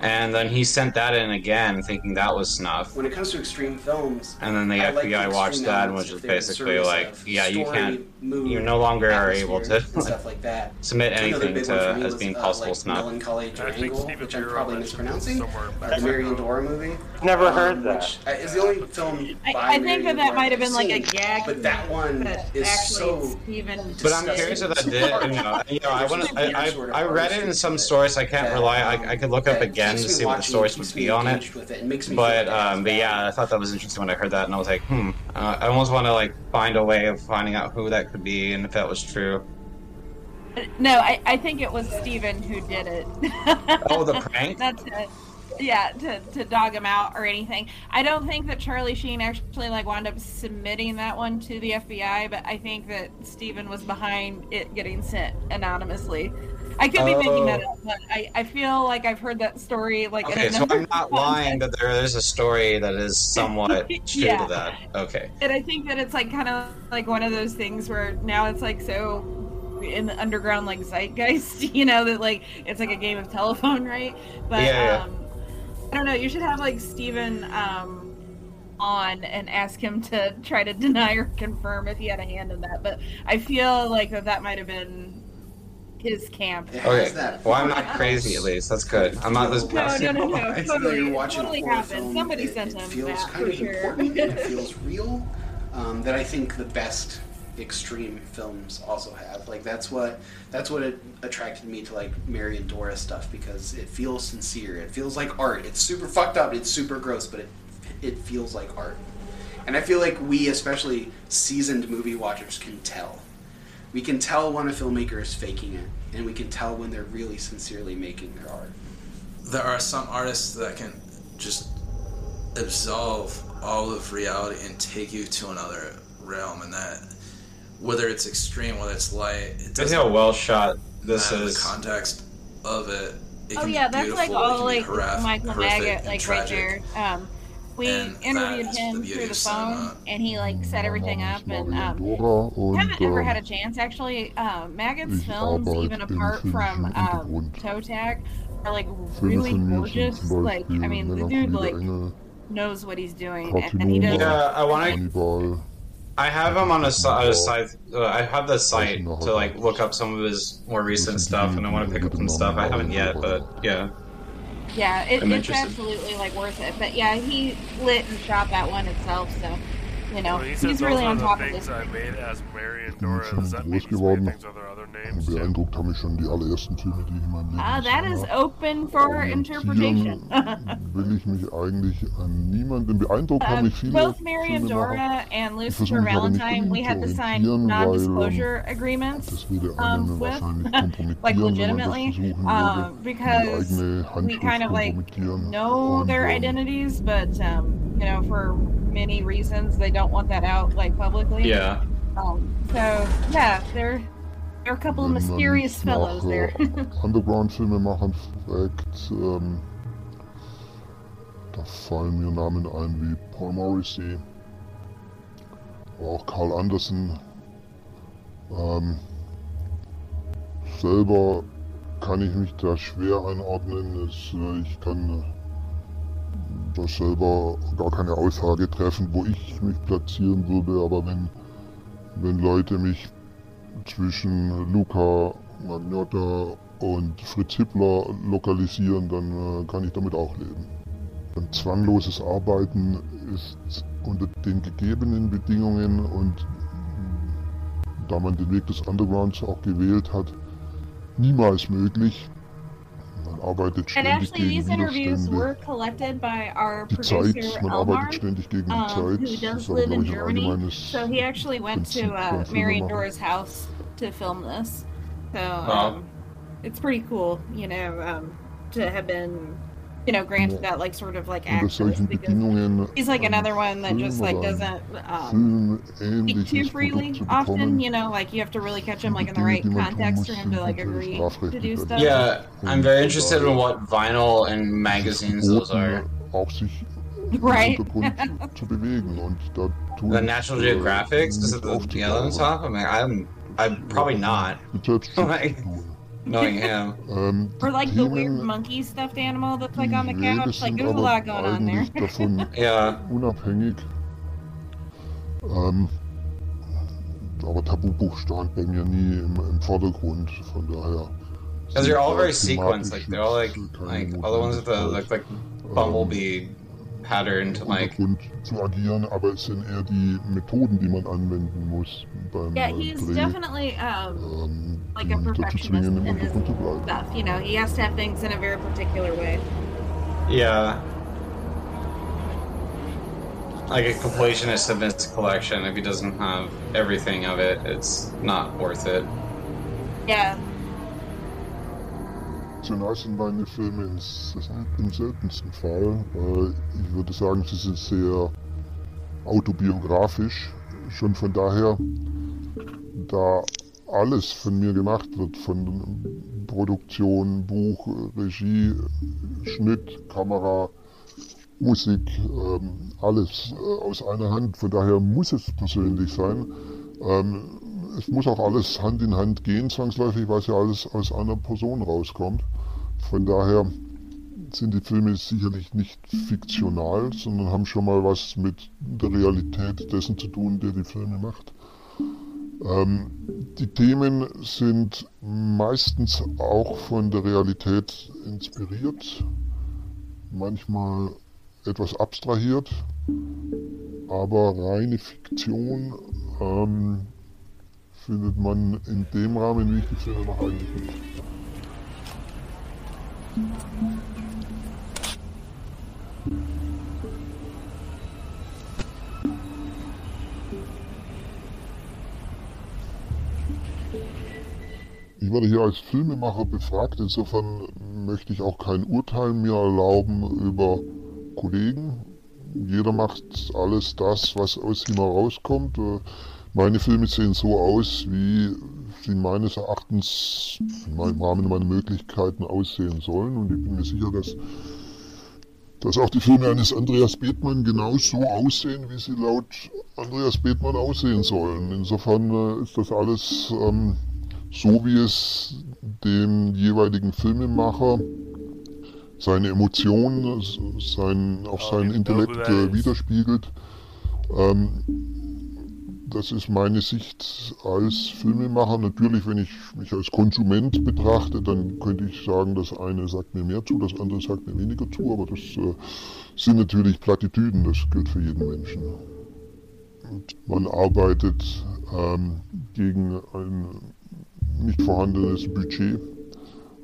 And then he sent that in again, thinking that was snuff. When it comes to extreme films, And then the I like FBI the watched that and was just basically like, yeah, you can't, mood, you no longer are able to stuff like that. *laughs* submit anything to one for as was, being uh, possible like snuff. Melancholy I think Triangle, which I'm probably mispronouncing. somewhere back the Marian. Dora movie. Never um, heard that. Which uh, is the only film I, I think that that might have been like a gag. But that one is actually so. Steven But I'm curious if that did. You know, you know I want to. I, I, I read it in some source. I can't rely. I, I could look up again to see what the source would be on it. But um, but yeah, I thought that was interesting when I heard that, and I was like, hmm. Uh, I almost want to like find a way of finding out who that could be and if that was true. No, I, I think it was Steven who did it. Oh, the *laughs* prank. Not to, yeah, to, to dog him out or anything. I don't think that Charlie Sheen actually like wound up submitting that one to the FBI, but I think that Steven was behind it getting sent anonymously. I could be making that Oh. up, but I, I feel like I've heard that story like Okay, so I'm not lying that there is a story that is *laughs* somewhat true Yeah. to that. Okay. And I think that it's like kind of like one of those things where now it's like so in the underground like zeitgeist, *laughs* you know, that like it's like a game of telephone, right? But Yeah, yeah. um I don't know, you should have like Steven um on and ask him to try to *laughs* deny or confirm if he had a hand in that. But I feel like that that might have been his camp. Okay. Well, I'm not crazy at least. That's good. I'm not this. No, no, no, no. *laughs* It's Totally, you're watching a totally horror happened. Somebody it- sent it him feels that kind for of sure. important and it *laughs* feels real. Um, that I think the best extreme films also have. Like that's what that's what it attracted me to like Marian Dora stuff because it feels sincere. It feels like art. It's super fucked up. It's super gross, but it it feels like art. And I feel like we, especially seasoned movie watchers, can tell. We can tell when a filmmaker is faking it, and we can tell when they're really sincerely making their art. there are some artists that can just absolve all of reality and take you to another realm, and that whether it's extreme, whether it's light, it I see how well shot this is. The context of it. it oh yeah, that's like all like horrific- Michael horrific Maggot, like right there. Um, we And interviewed him the through the cinema. phone, and he like set everything up. And um, Dora haven't ever ähm, had a chance actually. Um, Maggot's films, even apart from filmischen um, Toe Tag, are like really von mir sind gorgeous. Like I mean, the dude like knows what he's doing, and, and he does. Yeah, I wanna- I have him on a, si- a site. Uh, I have the site to like look up some of his more recent stuff, and I want to pick up some stuff. I haven't yet, but yeah. Yeah, it, it's interested. absolutely like worth it. But yeah, he lit and shot that one itself, so you know Well, he he's really on the top of this. I made as Marian Dora. Does that mean groß these things are there other names? Und beeindruckt haben mich schon die allerersten Filme, die ich in meinem Leben Ah, that gesehen is habe. open for interpretation. *laughs* will ich mich eigentlich an niemanden beeindruckt haben Uh, mich viele both Mary and Filmemacher. Dora and Ich Lucifer versuche mich aber nicht Valentine, we had to sign non-disclosure agreements um, with, *laughs* like wenn man das legitimately, versuchen um, würde, die because we kind of like know their ähm, identities, but um, you know, for many reasons, they don't want that out like publicly. Yeah. Um, so yeah, there, there are a couple of mysterious fellows there. *laughs* äh, Underground-Filmemachern fragt, ähm, da fallen mir Namen ein wie Paul Morrissey, auch Carl Anderson. Ähm, selber kann ich mich da schwer einordnen. Es, äh, ich kann äh, da selber gar keine Aussage treffen, wo ich mich platzieren würde, aber wenn, wenn Leute mich zwischen Luca Magnotta und Fritz Hippler lokalisieren, dann äh, kann ich damit auch leben. Ein zwangloses Arbeiten ist unter den gegebenen Bedingungen und da man den Weg des Undergrounds auch gewählt hat, niemals möglich. Man arbeitet And ständig actually, gegen these interviews Widerstände. were collected by our Die producer Zeit, man Elmar, arbeitet ständig gegen die um, Zeit. who Das does ist aber, live glaube in ich, ein Germany. allgemeines So he actually went to Prinzip uh, Mary and Filmemachen. Dora's house to film this. So Wow. um, it's pretty cool, you know, um, to have been, you know, granted that like sort of like Unter access because he's like another one that just like doesn't um, speak too freely often. You know, like you have to really catch him like in the right die man tun context for him to like agree to do stuff. Yeah, I'm very interested in what vinyl and magazines those are. *laughs* Right. im Hintergrund zu bewegen und da tun The National äh, Geographics is it nicht the yellow on aufzutauchen. top? I mean, I'm I'm probably not. Mit *laughs* Like, knowing him. Ähm, Or like the weird monkey stuffed animal that's like on the couch. Like there's a lot going on there. eigentlich davon Ja. unabhängig. Ähm, aber Tabubuch stand bei mir nie im, im Vordergrund, von daher. Because they're all very sind sequenced. Like they're all like like all the ones with the look like bumblebee patterned. im Like Untergrund zu agieren, aber es sind eher die Methoden, die man anwenden muss beim Yeah, äh, he's Dreh, definitely um, ähm, like a perfectionist in his Untergrund stuff. You know, he has to have things in a very particular way. yeah. Like a completionist of his collection, if he doesn't have everything of it, it's not worth it. Yeah. Emotional sind meine Filme ins, im seltensten Fall. Ich würde sagen, sie sind sehr autobiografisch. Schon von daher, da alles von mir gemacht wird, von Produktion, Buch, Regie, Schnitt, Kamera, Musik, ähm, alles äh, aus einer Hand. Von daher muss es persönlich sein. Es muss auch alles Hand in Hand gehen, zwangsläufig, weil es ja alles aus einer Person rauskommt. Von daher sind die Filme sicherlich nicht fiktional, sondern haben schon mal was mit der Realität dessen zu tun, der die Filme macht. Ähm, die Themen sind meistens auch von der Realität inspiriert, manchmal etwas abstrahiert, aber reine Fiktion ähm, findet man in dem Rahmen, wie ich die Stelle mache, eigentlich nicht. Ich werde hier als Filmemacher befragt, insofern möchte ich auch kein Urteil mir erlauben über Kollegen. Jeder macht alles das, was aus ihm herauskommt. Äh, meine Filme sehen so aus, wie sie meines Erachtens im Rahmen meiner Möglichkeiten aussehen sollen. Und ich bin mir sicher, dass, dass auch die Filme eines Andreas Bethmann genau so aussehen, wie sie laut Andreas Bethmann aussehen sollen. Insofern äh, ist das alles ähm, so, wie es dem jeweiligen Filmemacher seine Emotionen, sein, auch seinen Intellekt äh, widerspiegelt. Ähm, das ist meine Sicht als Filmemacher. Natürlich, wenn ich mich als Konsument betrachte, dann könnte ich sagen, das eine sagt mir mehr zu, das andere sagt mir weniger zu, aber das äh, sind natürlich Plattitüden, das gilt für jeden Menschen. Und man arbeitet ähm, gegen ein nicht vorhandenes Budget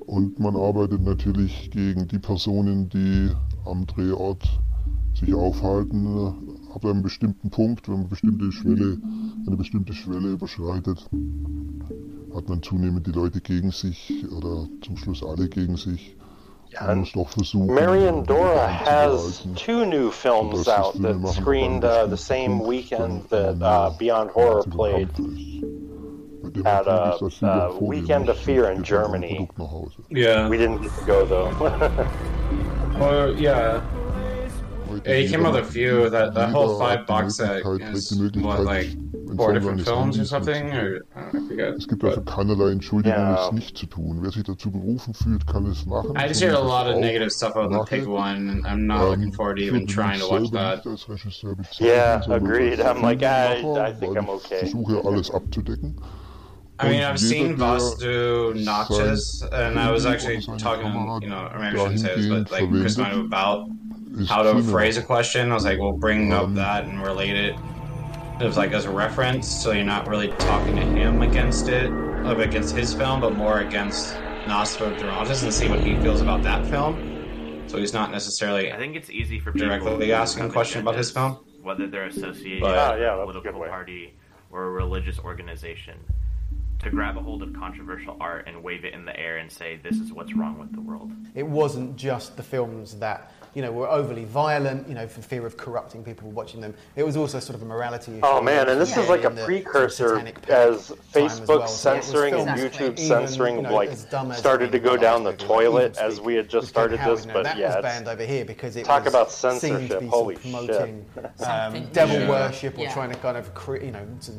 und man arbeitet natürlich gegen die Personen, die am Drehort sich aufhalten. Ab einem bestimmten Punkt, wenn man bestimmte Schwelle, eine bestimmte Schwelle überschreitet, hat man zunehmend die Leute gegen sich oder zum Schluss alle gegen sich. Man muss doch versuchen. Marion Dora has two new films out that screened uh, the same weekend that uh, Beyond Horror played at a, uh Weekend of Fear in Germany. Yeah. We didn't get to go though. *laughs* Well, yeah. Yeah, he came out with a few. That that whole five box set is what like four different films or something, or I don't know, I forget. Es gibt also keinerlei Entschuldigung, es nicht zu tun. Wer sich dazu berufen fühlt, kann es machen. I just heard a lot of negative stuff about the Pig one, and I'm not ähm, looking forward to even trying to watch that. yeah, agreed. I'm like, I, I think I'm okay. versuche alles abzudecken. I mean, I've seen der Voss do Notches, and I was actually talking, you know, or maybe I shouldn't say this, but like dahingehend Chris Mino about ist how to Filmemacher. phrase a question. I was like, well, bring up that and relate it. It was like as a reference, so you're not really talking to him against it, of against his film, but more against Nosferatu Duratus and see what he feels about that film. So he's not necessarily. I think it's easy for directly who asking a question about his film. whether they're associated with Oh, yeah, a that's a political party or a religious organization, to grab a hold of controversial art and wave it in the air and say, "This is what's wrong with the world." It wasn't just the films that you know were overly violent, you know, for fear of corrupting people watching them. It was also sort of a morality issue. Oh man, and this Yeah, is like a precursor satanic panic as time Facebook well. So it censoring and filmed YouTube even, censoring you know, like as dumb as started to go down the toilet even as we had just started this, know, but that yeah, was banned over here because it talk was about seen to censorship. be Holy promoting shit! um, devil Yeah. worship or Yeah. trying to kind of cre- you know to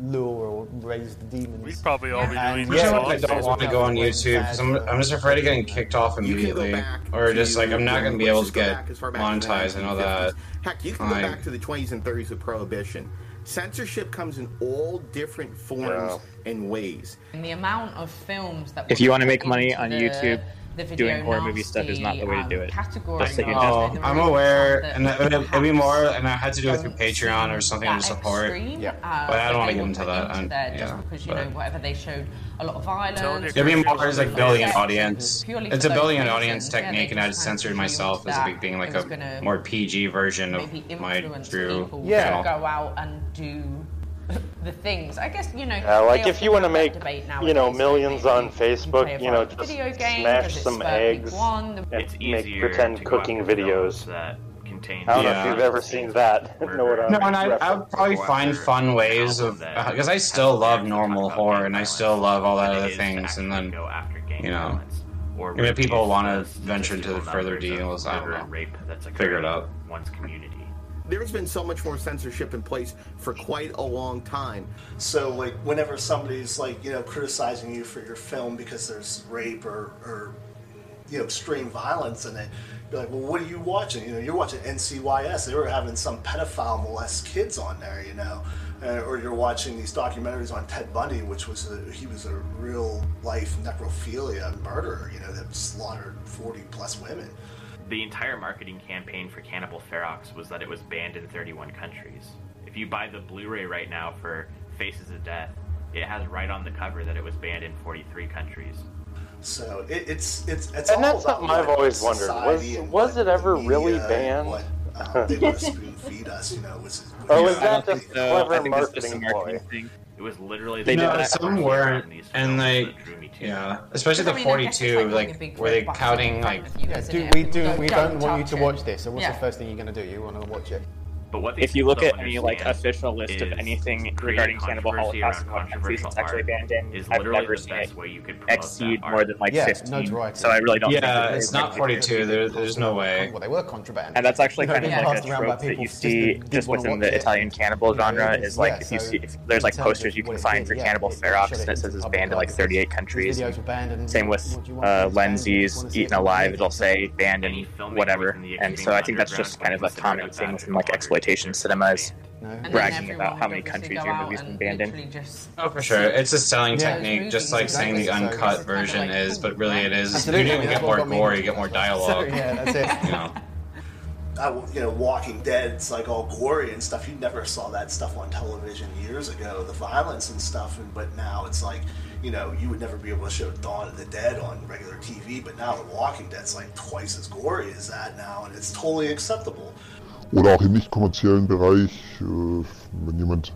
lure or raise the demons. We'd probably all be And doing Yeah, this. I don't want to go on YouTube because I'm, I'm just afraid of getting kicked off immediately, or just like I'm not going to be able to get back as far back monetized. I know that. Heck, you can Like- go back to the 20s and 30s of Prohibition. Censorship comes in all different forms and ways. And the amount of films that If you want to make money on the- YouTube, the video doing horror movie stuff is not the way to do it. um, category Just so you know. Oh, I'm aware, and it, it'd, it'd be more, and I had to do it through Patreon or something to support. extreme, Yeah, uh, but I don't want to get into that. into and- yeah, just because you but- know whatever they showed a lot of violence. It'd be more as like building an audience. It's a those building an reasons, audience technique, they and I just just kind of censored myself as that like being like a more PG version of maybe my influence true people Yeah. go out and do the things. I guess you know. Yeah, like if you want to make you know nowadays, millions on Facebook, a you know, just video game smash 'cause it's some eggs One, the- and It's make easier pretend to cooking videos. that contain. I don't know if you've ever seen that. *laughs* know what I'm No, and I, I would probably find fun ways of because uh, I still love normal horror and I still love all that other things, and then you know, or if people want to venture into the further numbers deals, I don't know. and rape that's Figure it out. in One's community. There's been so much more censorship in place for quite a long time. So, like, whenever somebody's like, you know, criticizing you for your film because there's rape or, or you know, extreme violence in it, you're like, well, what are you watching? You know, you're watching NCIS. They were having some pedophile molest kids on there, you know, uh, or you're watching these documentaries on Ted Bundy, which was a, he was a real life necrophilia murderer, you know, that slaughtered 40 plus women. The entire marketing campaign for Cannibal Ferox was that it was banned in 31 countries. If you buy the Blu-ray right now for Faces of Death, it has right on the cover that it was banned in 43 countries. So it, it's it's it's And all that's about something I've always wondered. Was was it ever really banned? what, uh, *laughs* they want to spoon feed us, you know. Was, Or it was literally they no, did some weren't, and like yeah, especially the I mean, forty-two, like, like were they counting like? Guys, do, we do we don't, want you to watch this. So what's yeah. the first thing you're gonna do? You wanna watch it? But what if you look at any like official list of anything regarding cannibal holocaust and it's actually banned in. Is I've never seen it way you could exceed more than like yeah, 15. No. So I really don't. Yeah, it's not 42. There, there's no way. Well, they were contraband, and that's actually kind of like a trope that you see just within the Italian cannibal genre. Is like if you see there's like posters you can find for cannibal ferox, and it says it's banned in like 38 countries. Same with uh, Lenzi's, Eaten Alive. It'll say banned in whatever, and so I think that's just kind of a common thing within like exploitation exploitation cinema no. bragging about how many countries your movie's been banned in. Oh, for sure. It's a selling yeah, technique, just like saying the uncut so version like, is, but really it is. You don't even get more gore, you get more dialogue. So, yeah, that's it. you know. I, you know, Walking Dead's like all gory and stuff. You never saw that stuff on television years ago, the violence and stuff. And but now it's like, you know, you would never be able to show Dawn of the Dead on regular TV. But now The Walking Dead's like twice as gory as that now, and it's totally acceptable. Oder auch im nicht kommerziellen Bereich, äh, wenn jemand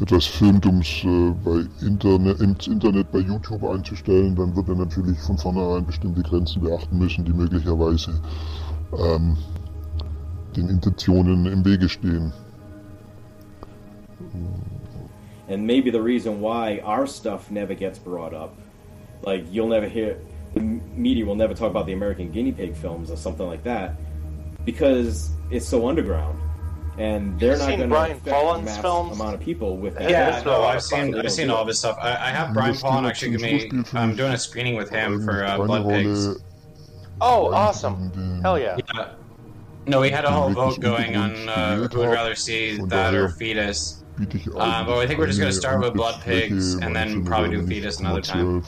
etwas filmt, um es äh, bei Internet, ins Internet bei YouTube einzustellen, dann wird er natürlich von vornherein bestimmte Grenzen beachten müssen, die möglicherweise ähm, den Intentionen im Wege stehen. And maybe the reason why our stuff never gets brought up, like you'll never hear, the media will never talk about the American guinea pig films or something like that. because it's so underground, and they're not going to Paulin's mass films? amount of people with that. Yeah, no, I've seen I've seen all of his stuff. I, I have Brian Paulin actually. Me, I'm doing a screening with him for uh, Blood Pigs. Oh, awesome! Hell yeah. yeah. No, we had a whole vote going on uh, who would rather see that or fetus. Uh, but I think we're just going to start with Blood Pigs and then probably do Fetus another time.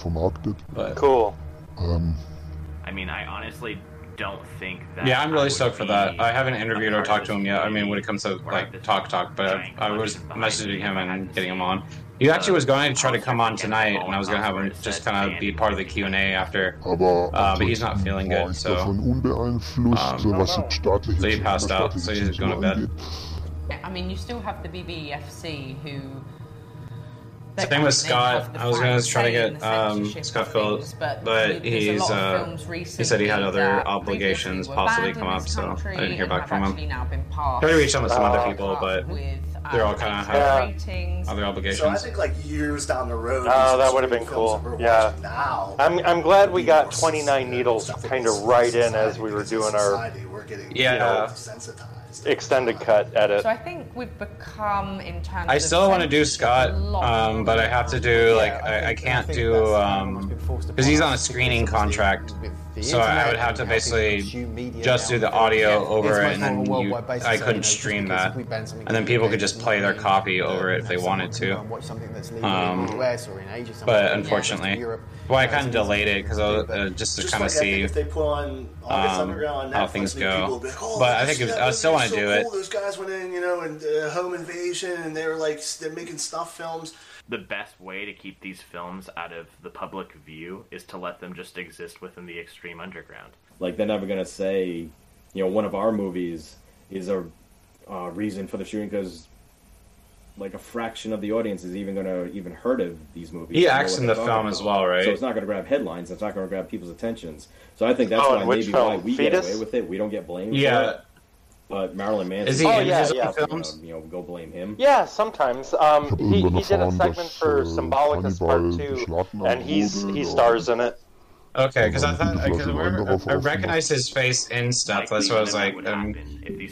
But, cool. I mean, I honestly don't think that. Yeah, I'm really stoked for that. I haven't interviewed or talked to him yet. I mean, when it comes to like talk talk, but I, was messaging him and getting him on. He actually was going to try to come on tonight, and I was going to have him just kind of be part of the Q and A after. Uh, but he's not feeling good, so. Um, so he passed out, so he's going to bed. I mean, you still have the BBFC who same with Scott, I was going to try to get um, Scott Phillips, but, but he's uh, he said he had other obligations possibly come up, so I didn't hear back from him. Tried to reach out with some other people, but they're all kind of have other obligations. So I think like years down the road. Oh, that would have been cool. Yeah. Now, I'm I'm glad we got 29 needles kind of right in as we were doing our. Yeah extended cut edit. So I think we've become in terms. I still want to do Scott, um, but I have to do yeah, like I, I, I can't do because um, he's on a screening contract, the so I would have to basically just do the audio over it, and then you, I couldn't stream that. And then people could just play their copy over it if they wanted to. Um, but unfortunately, well, I kind of delayed it because uh, just to kind of see um, how things go. Oh, but I think was, I still want to do it. Those guys went in, you know, and uh, Home Invasion, and they were like they're making stuff films the best way to keep these films out of the public view is to let them just exist within the extreme underground. Like they're never gonna say, you know, one of our movies is a uh, reason for the shooting because like a fraction of the audience is even going to even heard of these movies. He acts in the film about. as well, right? So it's not going to grab headlines. It's not going to grab people's attentions. So I think that's oh, why maybe why we Fetus? get away with it. We don't get blamed. Yeah, but Marilyn Manson. Is he oh, in yeah, his yeah. films? You know, go blame him. Yeah, sometimes. Um, he, he did a segment for Symbolicus Part Two, and he's he stars in it. Okay, because I thought because I, recognized his face in stuff. That's why I was like, I'm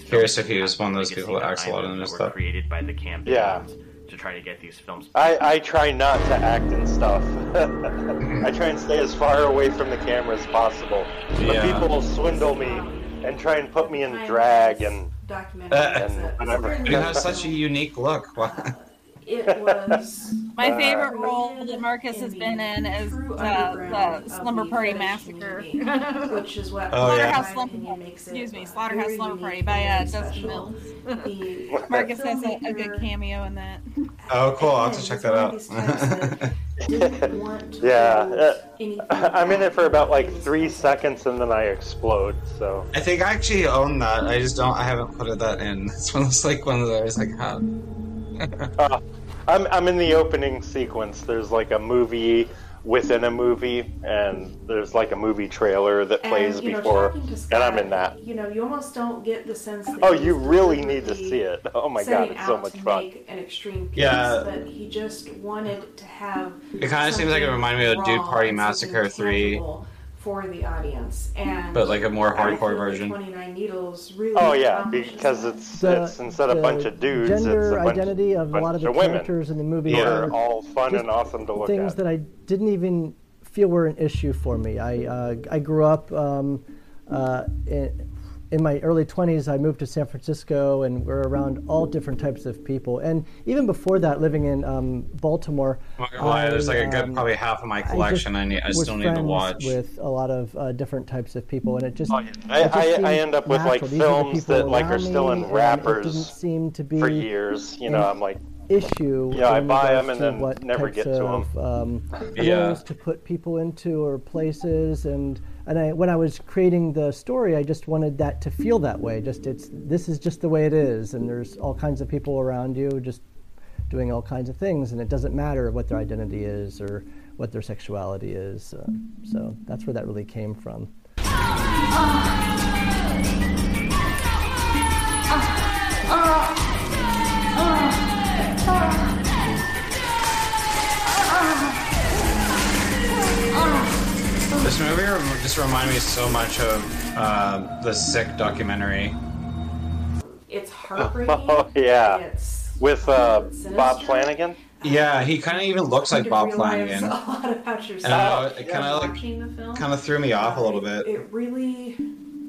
curious if he was one of those people that acts a lot in their stuff. Created by the yeah. To try to get these films. I, I try not to act in stuff. *laughs* I try and stay as far away from the camera as possible. But yeah. people will swindle me and try and put me in drag and documentary. Uh, and whatever. You have such a unique look. It was *laughs* my favorite role that Marcus has been in is uh, the Slumber Party Massacre, which is what oh, *laughs* Slaughterhouse yeah. Slumber. Excuse me, Slaughterhouse Slumber Party by uh, Dustin Mills. *laughs* Marcus has a, a, good cameo in that. Oh, cool! I'll have to check that out. yeah, uh, I'm in it for about like three seconds and then I explode. So I think I actually own that. I just don't. I haven't put that in. It's one. It's like one of those. Like, how? Huh? uh, I'm I'm in the opening sequence. There's like a movie within a movie, and there's like a movie trailer that plays before, Scott, and I'm in that. You know, you almost don't get the sense. That oh, you really need to see it. *laughs* Oh my god, it's so much fun. Make an extreme piece, yeah, but he just wanted to have. It kind of seems like it reminded me of Dude Party Massacre Three. Tangible for the audience. And but like a more hardcore version? 29 needles really oh yeah because it's it's instead of a bunch of dudes gender it's a identity bunch, of a lot of the characters in the movie yeah, are all fun and awesome to look things at. that i didn't even feel were an issue for me. I uh, i grew up um, uh, in my early 20s, I moved to San Francisco and we're around all different types of people. And even before that, living in um, Baltimore, oh, well, I, there's like a good um, probably half of my collection I, I, need, I still need to watch with a lot of uh, different types of people, and it just, oh, yeah. it I, just I, end up natural. with like films that like are still in wrappers seem to be for years. You know, I'm like issue. Yeah, I buy them and then what never get to them. Of, um, yeah. to put people into or places and and I, when I was creating the story, I just wanted that to feel that way. Just it's this is just the way it is, and there's all kinds of people around you just doing all kinds of things, and it doesn't matter what their identity is or what their sexuality is. Uh, so that's where that really came from. Uh, uh, This movie just reminds me so much of uh, the Sick documentary. It's *laughs* oh, heartbreaking. Oh, yeah. It's With uh, Bob Flanagan? Yeah, he kind of even looks like Bob Flanagan. A lot about yourself. It kind of like kind of threw me off a little bit. It really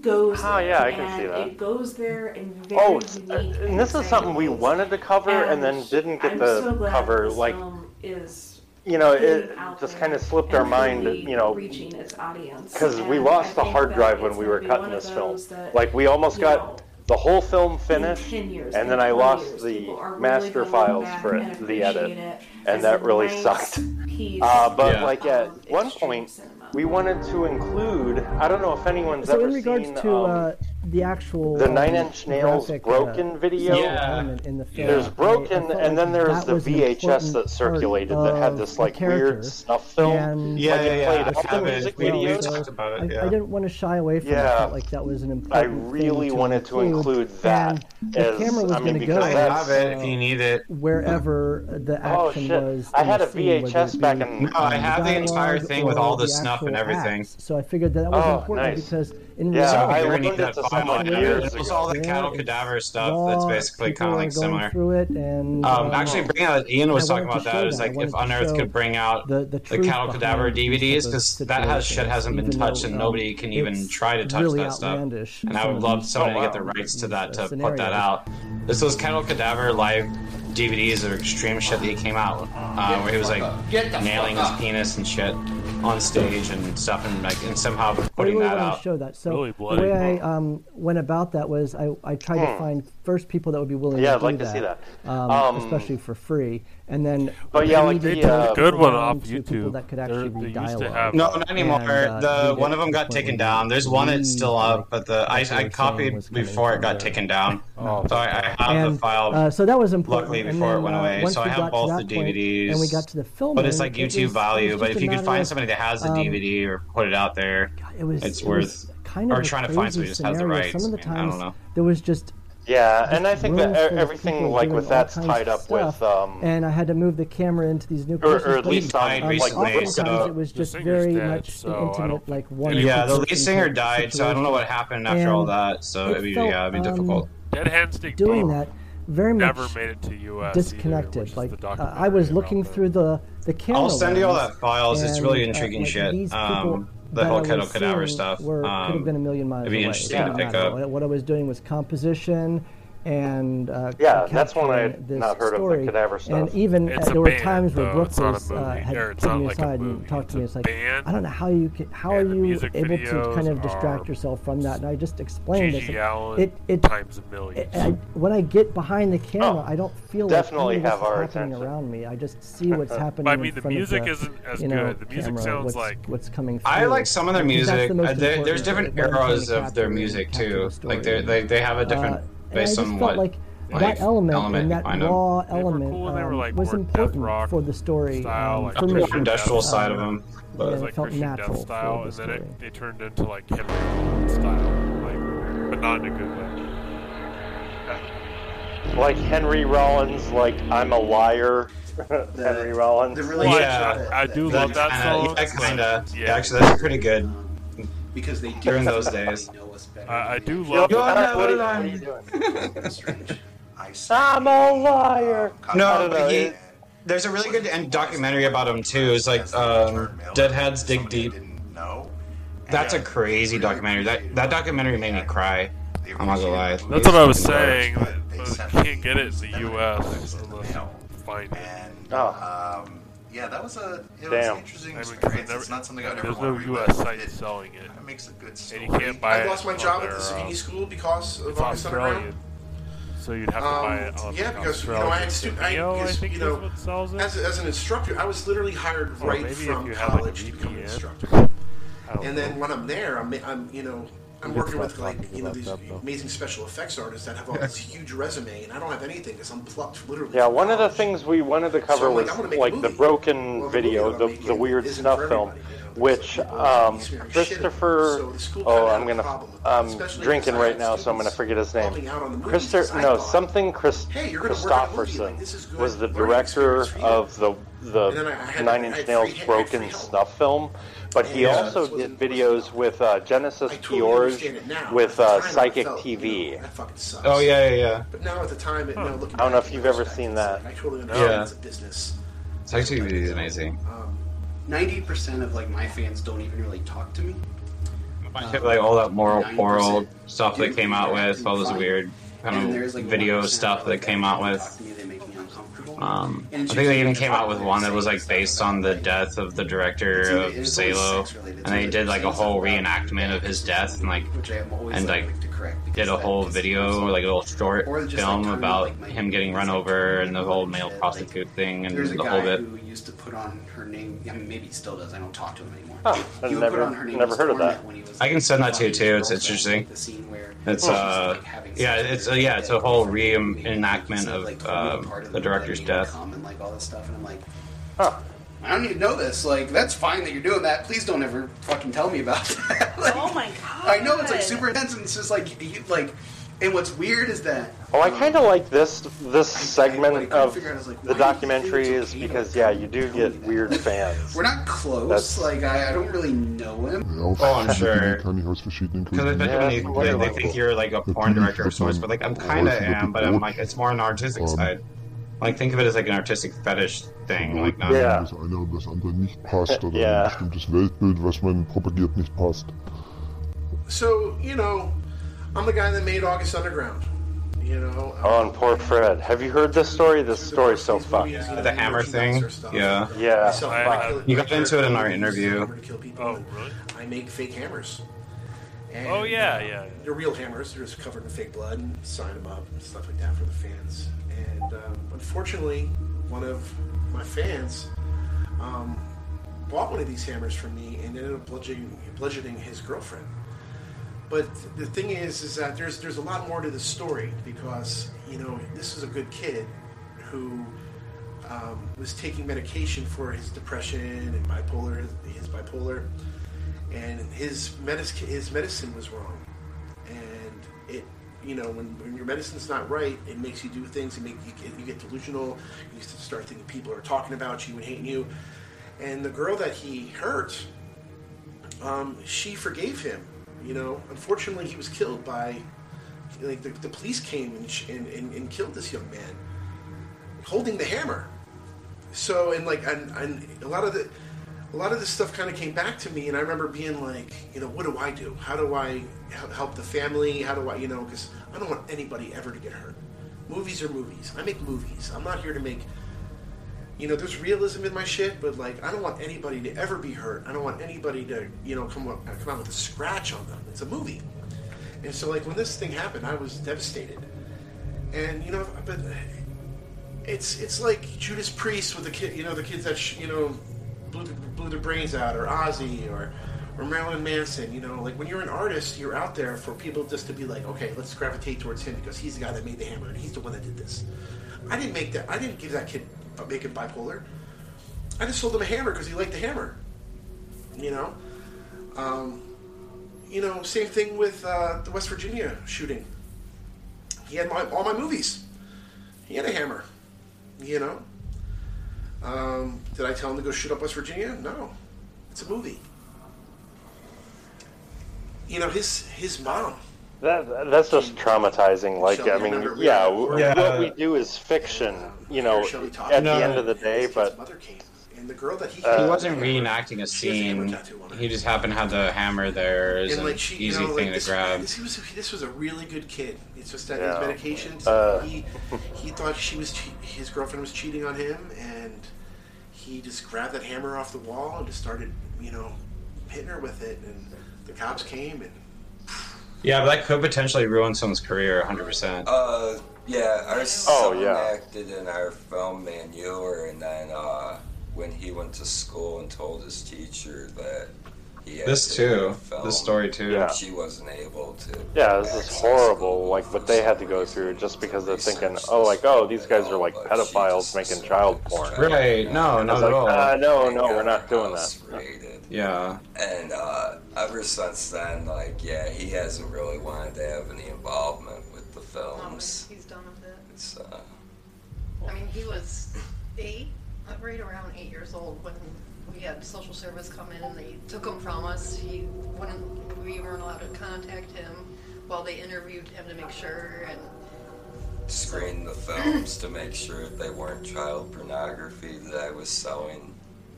goes. Oh there, yeah, I can see that. It goes there and oh, very Oh, and this is something we wanted to cover and, and then didn't get I'm the so cover like is you know, it just kind of slipped our mind, you know, because we lost the hard drive when we were cutting this film. Like we almost got the whole film finished, and then I lost the master files for it, the edit, and that really sucked. Uh, but like at one point, we wanted to include. I don't know if anyone's so ever in regards seen, to uh, um, uh, the actual the Nine Inch um, Nails graphic, uh, Broken uh, video. Yeah. In the film. There's Broken, I, and then there's the VHS that circulated that had this like weird snuff film. And, yeah, like, yeah, yeah. Played all the music it. videos. So about it, yeah. I, I, didn't want to shy away from yeah. that. Like that was an important. I really to wanted to include that. And as, the camera was I mean, going to go. I have it if you need it. Wherever the oh, action oh, shit. was. I had a VHS back in. No, I have the entire thing with all the snuff and everything. So I figured that, that was oh, important nice. because in yeah, reality, I learned that years all the Kettle Cadaver stuff raw, that's basically kind of like similar. Through it and, um, um, actually, bringing out Ian was talking about that. that. Is like if Unearth could bring out the, the, the Kettle Cadaver DVDs because that has, shit hasn't been touched and nobody can even try to touch that stuff. And I would love someone to get the rights to that to put that out. This was Kettle Cadaver live DVDs or extreme shit that he came out uh, where he was like nailing his penis and shit on stage and stuff, and like and somehow putting really that out. To show that. So really the way I um, went about that was I, I tried to hmm. find first people that would be willing. Yeah, to I'd like that, to see that, um, um, especially for free and then but yeah, like the uh, good one off YouTube. That could actually be dialogue. no, not anymore. And, uh, the one of them got taken down. There's one that's still up, but the I, I copied before it got there. taken down. *laughs* oh, so I, I have and, the file. Uh, so that was important. Luckily, before then, it went uh, away, so we I have both the DVDs. Point, and we got to the film, but it's like YouTube was, value. But if you could find somebody that has the um, DVD or put it out there, it was it's worth. Kind of or trying to find somebody who has the rights. Some of the times there was just yeah, and I think that everything like with that's tied up stuff, with. Um, and I had to move the camera into these new. Or, or at least died recently, like, so it was just very dead, much so intimate, like one. Yeah, the lead singer died, situation. so I don't know what happened after and all that. So it'd be felt, yeah, it'd be um, difficult. Dead hands dig doing that very much never made it to US disconnected. Either, like uh, I was looking through the the camera. I'll send you all that files. It's really uh, intriguing uh, like, shit. Um, the whole Kettle Cadaver stuff. Were, um, could have um, been a million miles. It'd be away. interesting yeah. to pick up. What I was doing was composition uh, Yeah, that's one I capturing had not heard of, the story. cadaver And even uh, there were band, times where though. Brooke It's not a was, uh, had or it's pulled me like aside movie. and talked to me. It's like band, I don't know how you can, how are you able to kind of distract yourself from that? And I just explained Gigi this. Allen It it times a million. it- I, when I get behind the camera, Oh, I don't feel definitely like any of have this our happening attention. around me. I just see *laughs* what's happening. I mean, in the front music the, isn't as you know, good. The music camera, sounds what's, like- what's coming through. I like some of their music. the most Uh, there, important, there's different what I'm trying to eras of their music too. Like they they they have a different Uh, and based I just on felt what like like, that element, element and that behind 'em. raw element cool, um, like, was important rock for the story. style, um, like for me. Industrial death. side of 'em, but- yeah, It was like felt Christian natural death style, for and then story. it, turned into like Henry Rollins style, like, but not in a good way. Like Henry Rollins, like I'm a liar. *laughs* Henry Rollins. Well, I- I, I do That love that kinda- song. Yeah, kinda. Yeah. Actually, that's pretty good. Because they during those days. *laughs* I, I do love. You're that- never what are you- lying. *laughs* Strange. I'm a liar. No, but he, there's a really good and documentary about him too. It's like um, Dead Hands Dig Deep. No. That's a crazy documentary. That that documentary made me cry. I'm not gonna lie. That's what I was saying. but You can't get it in the U.S. unless you find it. Oh. Um, yeah, that was a it was Damn. an interesting I mean, 'cause experience. never- it's not something I'd ever There's want no to U.S. relive. site selling it. It makes a good story. And you can't buy I it. lost my on job their, at the uh, Savini School because of It's August Underground. Australian. So you'd have to Um, buy it on yeah, because you know I had stu- I, Vimeo, I because, think you is know what sells it. as, as an instructor, I was literally hired Or right maybe if from you had, like, a college to become an VPN. instructor. I don't And know. then when I'm there, I'm, I'm you know I'm working with like you know these about though. amazing special effects artists that have all this huge resume, and I don't have anything because I'm plucked literally. Yeah, one of the things we wanted to cover So, like, was I wanna make a like the broken Well, the video, movie that I'm the, the weird isn't snuff for film, which um, Christopher. Oh, I'm gonna. I'm drinking right now, so I'm gonna forget his name. Christopher. No, something Chris, Hey, you're gonna work on a movie, Christopherson like, this is good was the director experience for you. of the the And then I- I had- Nine Inch Nails free- I had broken free help. snuff film, but he Yeah. also did videos with uh, Genesis totally George understand it now. with uh, Psychic felt, TV. That fucking sucks. Oh yeah, yeah, yeah. But now at the time, it, now looking I don't know if you've ever seen that. I totally understand Yeah. it's a business. Psych TV is amazing. Ninety percent of like my fans don't even really talk to me. like all that moral 90% moral stuff that came out with, all this weird kind of like, video stuff that came out with. to me, they make me uncomfortable. Um, I think they even came out with one that was like based on the death of the director of either- Salo, and they did like a whole reenactment of his death and like Which I am always and like, like quick to correct did a whole video, like a little short Or just, like, film about him getting run over and the whole male prostitute thing and There's a the guy whole bit. who used to put on her name. I mean, maybe he still does. I don't talk to him anymore. Huh, he I've would never- put on her name never heard of that. when he was, I can send that to you too. It's girlfriend, interesting. Like, the scene where It's she's, uh, like, yeah, it's with uh, yeah, it's a whole he's, reenactment of totally um, part of the director's death. come and like all this stuff, and I'm like, I don't even know this. Like, that's fine that you're doing that. Please don't ever fucking tell me about *laughs* that. oh my god! I know it's like super intense, and it's just like, you, like, and what's weird is that Oh, I kind of um, like this this segment couldn't of out, like, the documentary is because yeah, you do get weird *laughs* fans. we're not close. That's- like, I, I don't really know him. Oh, I'm sure. Dinge kann ich aus verschiedenen Because Gründen especially nicht. when they, they, they think you're like a porn director of sorts, but like I'm kind of am, but I'm like it's more on the artistic um, side. Like think of it as like an artistic fetish thing, like not. Das eine und das andere nicht passt oder Ja. ein bestimmtes Weltbild, was man propagiert, nicht passt. So you know, I'm the guy that made August Underground. You know. Oh, and poor Fred. Have you heard this story? This story's so fucked. The hammer thing, yeah. Yeah. fucked. You got into it in our interview. Oh, really? I make fake hammers. And, Oh, yeah, uh, yeah, yeah. They're real hammers. They're just covered in fake blood and sign them up and stuff like that for the fans. And um, unfortunately, one of my fans um, bought one of these hammers from me and ended up bludgeoning, bludgeoning his girlfriend. But the thing is, is that there's there's a lot more to the story because you know this is a good kid who um, was taking medication for his depression and bipolar, his bipolar, and his medicine his medicine was wrong, and it you know when, when your medicine's not right, it makes you do things. It make you get, you get delusional. You start thinking people are talking about you and hating you, and the girl that he hurt, um, she forgave him. You know, unfortunately, he was killed by like the, the police came and, sh- and, and, and killed this young man holding the hammer. So and like and, and a lot of the a lot of this stuff kind of came back to me, and I remember being like, you know, what do I do? How do I help the family? How do I, you know, because I don't want anybody ever to get hurt. Movies are movies. I make movies. I'm not here to make. You know, there's realism in my shit, but like, I don't want anybody to ever be hurt. I don't want anybody to, you know, come up, uh, come out with a scratch on them. It's a movie, and so like when this thing happened, I was devastated. And you know, but uh, it's it's like Judas Priest with the kid, you know, the kids that sh- you know blew, blew their brains out, or Ozzy, or or Marilyn Manson. You know, like when you're an artist, you're out there for people just to be like, okay, let's gravitate towards him because he's the guy that made the hammer and he's the one that did this. I didn't make that. I didn't give that kid make him bipolar. I just sold him a hammer because he liked the hammer. You know, um, you know, same thing with uh, the West Virginia shooting. He had my, all my movies. He had a hammer. You know. Um, did I tell him to go shoot up West Virginia? No, it's a movie. You know, his his mom. That that's just traumatizing. Like I mean, remember, yeah, we- w- Yeah. what we do is fiction. You know, Shelby talked at the end of the day, but And the girl that he he wasn't reenacting a scene. He just happened to have the hammer there as an like she, you easy know, thing like to grab. This, he was, this was a really good kid. It's just that Yeah. his medications. Uh. he he thought she was che- his girlfriend was cheating on him, and he just grabbed that hammer off the wall and just started, you know, hitting her with it. And the cops came and Yeah, but that could potentially ruin someone's career 100%. Uh, yeah, our Oh, son yeah. acted in our film Manure, and then uh, when he went to school and told his teacher that he had This too. film, This story too. Yeah. she wasn't able to. yeah, this is horrible. Like what they had to go through just because they're thinking, oh, like oh, these guys are like pedophiles making child porn. Right, no, not it's at like, all. Uh, no, no, we're not doing that. Yeah. And uh, ever since then, like, yeah, he hasn't really wanted to have any involvement with the films. He's done with it. It's, uh, I mean, he was eight, uh, right around eight years old when we had social service come in and they took him from us. He wouldn't, we weren't allowed to contact him while they interviewed him to make sure. And screened the films to make sure that they weren't child pornography that I was selling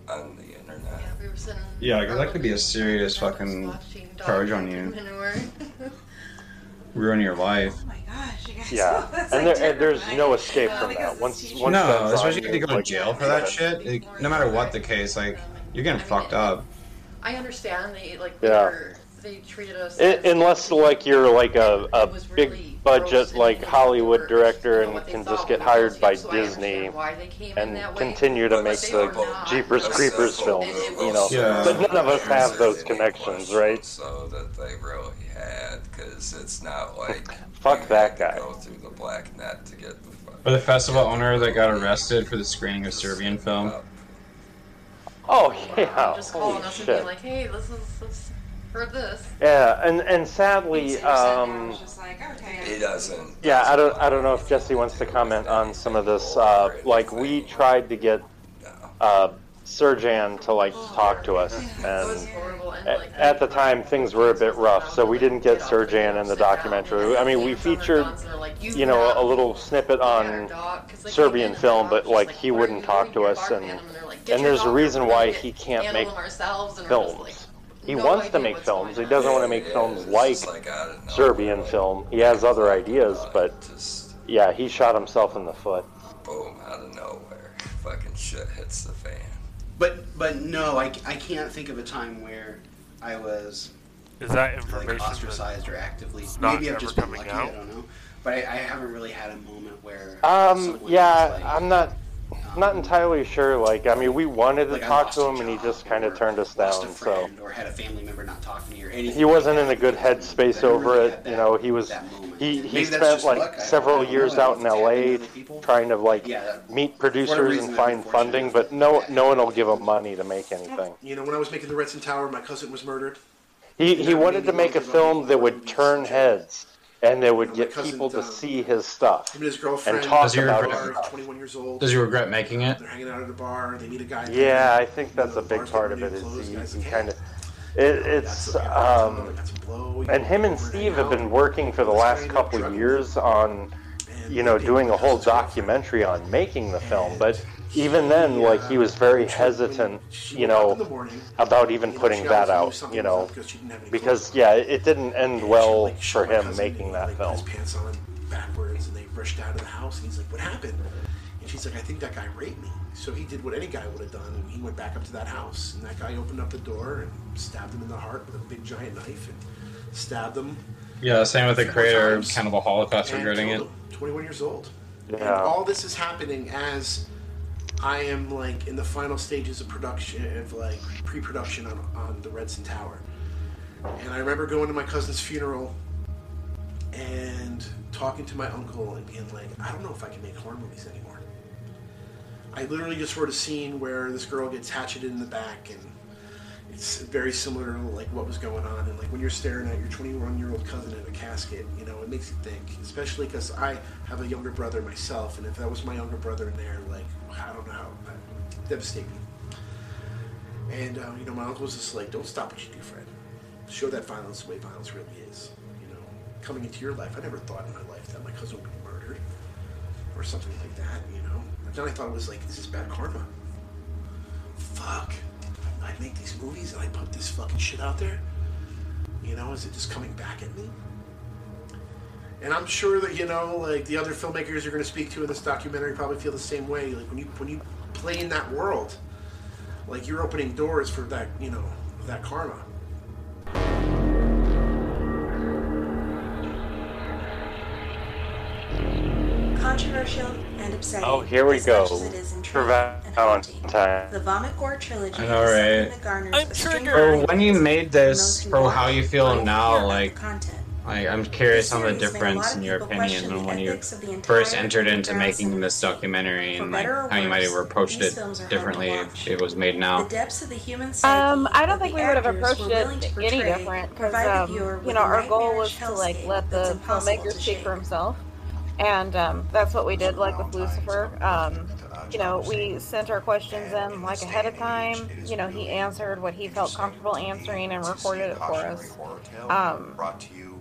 on the internet. yeah, we were sitting. Yeah, because that could be a serious fucking charge on you. Manure. *laughs* Ruin your life. Yeah, *laughs* and, there, and there's no escape from that. Once, once No, that's on especially if you, you go to like, jail for that shit. like, no matter what the case, like, you're getting fucked up. I understand they like Yeah. they, were, they treated us. I- unless like you're like a, a big budget like Hollywood director and can just get hired by Disney and continue to make the Jeepers Creepers films, you know. Yeah. But none of us have those connections, right? So that they really had, because it's not like *laughs* Fuck that guy. go through the black net to get the Or the festival owner that got arrested for the screening of Serbian film. Oh yeah, just calling holy us and shit. being like, "Hey, this is this, heard this." Yeah, and and sadly, um, He doesn't. yeah, I don't I don't know if Jessie wants to comment on some of this. Uh, like we tried to get uh, Srdjan to like talk to us, and at, at the time things were a bit rough, so we didn't get Srdjan in the documentary. I mean, we featured, you know, a little snippet on Serbian film, but like he wouldn't talk to us, and and there's a reason why he can't make films. He wants to make films. He doesn't want to make films like Serbian film. He has other ideas, but yeah, he shot himself in the foot. Boom, out of nowhere. *laughs* Fucking shit hits the fan. But but no, I, I can't think of a time where I was Is that like information ostracized or actively. Maybe I've ever just been coming lucky. out? I don't know. But I, I haven't really had a moment where. Um, yeah, like, I'm not not entirely sure. Like, I mean, we wanted to Like, talk to him, and he just kind of turned us down. So or had a family member not talk to me or anything. he wasn't in a good headspace over it. You know, he was he he Maybe spent like luck. I- I several don't know. years out in L.A. it's happened to other trying to like Yeah. meet producers and find funding, but no no one will give him money to make anything. You know, when I was making the Redsin Tower, my cousin was murdered. He he wanted to make a film that would turn heads, and they would my get cousin, people to uh, see his stuff Him and his girlfriend. and talk Does he about regret- his 21 years old. Does he regret making it? They're hanging out at a bar. They meet a guy. Yeah, I think that's a big part of it. Is he, he kind of it, it's um, and him and Steve have been working for the last couple of years on you know doing a whole documentary on making the film, but even then, like he was very hesitant, you know, about even putting that out, you know, because yeah, it didn't end well for him making that film. pants on backwards and they rushed out of the house and he's like, What happened? And she's like, I think that guy raped me. So he did what any guy would have done and he went back up to that house and that guy opened up the door and stabbed him in the heart with a big giant knife and stabbed him. Yeah, same with the Four creator of times. Cannibal Holocaust and regretting it. him, 21 years old. And Yeah. all this is happening as I am like in the final stages of production of like pre-production on, on the Redsin Tower. And I remember going to my cousin's funeral and talking to my uncle and being like, I don't know if I can make horror movies anymore. I literally just wrote a scene where this girl gets hatcheted in the back and it's very similar to like what was going on and like when you're staring at your 21 year old cousin in a casket you know it makes you think especially because i have a younger brother myself and if that was my younger brother in there like i don't know how would and um, you know my uncle was just like don't stop what you do fred show that violence the way violence really is you know. Coming into your life i never thought in my life that my cousin would be murdered or something like that you know. And then i thought it was like this is bad karma. Fuck. I make these movies and I put this fucking shit out there? You know, is it just coming back at me? And I'm sure that you know, like the other filmmakers you're going to speak to in this documentary probably feel the same way. Like when you when you play in that world, like you're opening doors for that, you know, that karma. Controversial and upsetting. Oh, here we as go. much as For intriguing and haunting. Valentine. The Vomit Gore trilogy I know, is something right? I'm a string of triggered. Bro, when you made this, who bro, want how you feel now, like, the content. Like I'm curious The on the series made a difference lot in your opinion question on when you ethics of the first entered into making this documentary and like better how you might have approached it films are hard to differently if it was made now. The depths of the human psyche Um, I don't think we would have approached were willing it any different because, um, you know, our goal was to like let the impossible filmmaker speak for himself, and um, that's what we did. Like with Lucifer, um, you know, we sent our questions in like ahead of time. You know, he answered what he felt comfortable answering and recorded it for us. Um,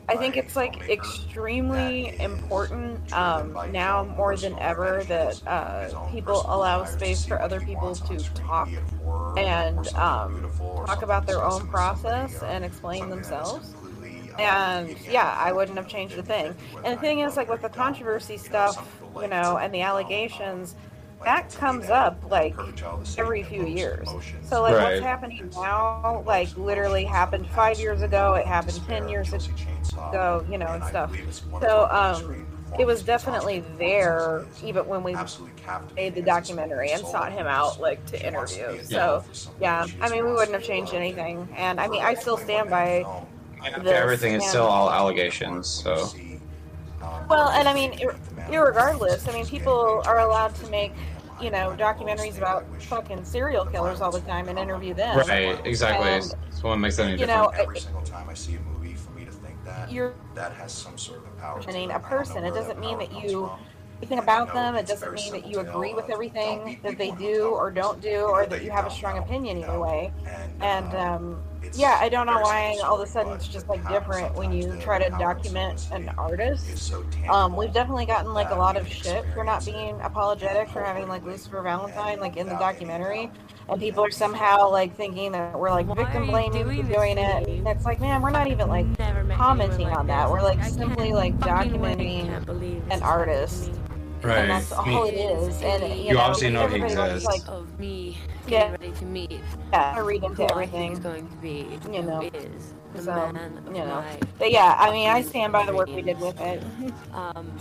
I think it's like extremely important um, now more than ever that uh, people allow space for other people to talk and um, talk about their own process and explain themselves. And yeah, I wouldn't have changed a thing. And the thing is, like with the controversy stuff, you know, and the allegations, that comes up like every few years. So like Right. what's happening now, like literally happened five years ago. It happened ten years ago, you know, and stuff. So um, it was definitely there even when we made the documentary and sought him out like to interview. So yeah, I mean we wouldn't have changed anything. And I mean I still stand by. This, everything is still all allegations, so well, and I mean, ir- irregardless, I mean, people are allowed to make, you know, documentaries about fucking serial killers all the time and interview them. right, exactly. And, so what makes that any you know, different? every single time I see a movie, for me to think that You're that has some sort of a power. to mentioning it. a I don't know person. It doesn't mean that you from. anything about them. It doesn't mean that you agree with everything that they do or don't do, or that you have a strong opinion either way. And um, yeah, I don't know why all of a sudden it's just like different when you try to document an artist. Um, we've definitely gotten like a lot of shit for not being apologetic for having like Lucifer Valentine like in the documentary, and people are somehow like thinking that we're like victim blaming for doing it. And it's like, man, we're not even like commenting on that. We're like simply like documenting an artist. Right. And that's all it is. And you, You know, obviously know he everybody wants, exists. Like, of me yeah, getting ready to meet yeah, I read into who everything. is going to be, you know. is the So, man you know. my But yeah, I mean, I stand by the work we did with it. *laughs* Um,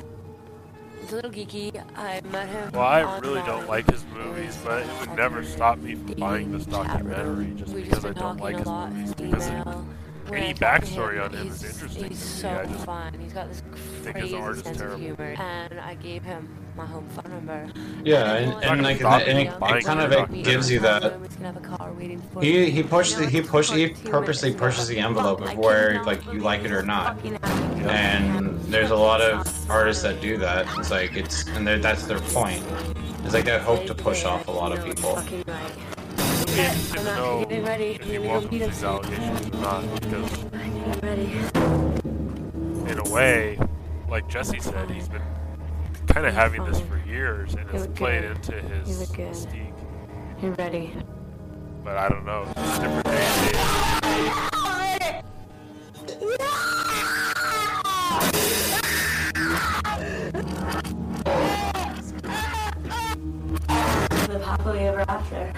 it's a little geeky. I met him. Well, I really Valley. don't like his movies, but it would never stop me from buying this documentary just because I don't like his movies. Because email. When any I talk to backstory him, on him is interesting He's so I just fun. He's got this think his crazy art is sense of humor, and I gave him my home phone number. Yeah, I and, and like to that, and it, it kind of it gives you that. He's gonna have a car waiting for He he pushed I know he it's push he purposely pushes the envelope of where like you like it or not, and there's a lot of artists that do that. It's like it's and that's their point. It's like they hope to push off a lot of people. Fucking right. He didn't I'm not know ready. if he We're was gonna with these allegations or not, because in a way, like Jesse said, he's been kind of having this for years, and it's played good. into his look good. mystique. You ready? But I don't know. It's a different day live happily ever after.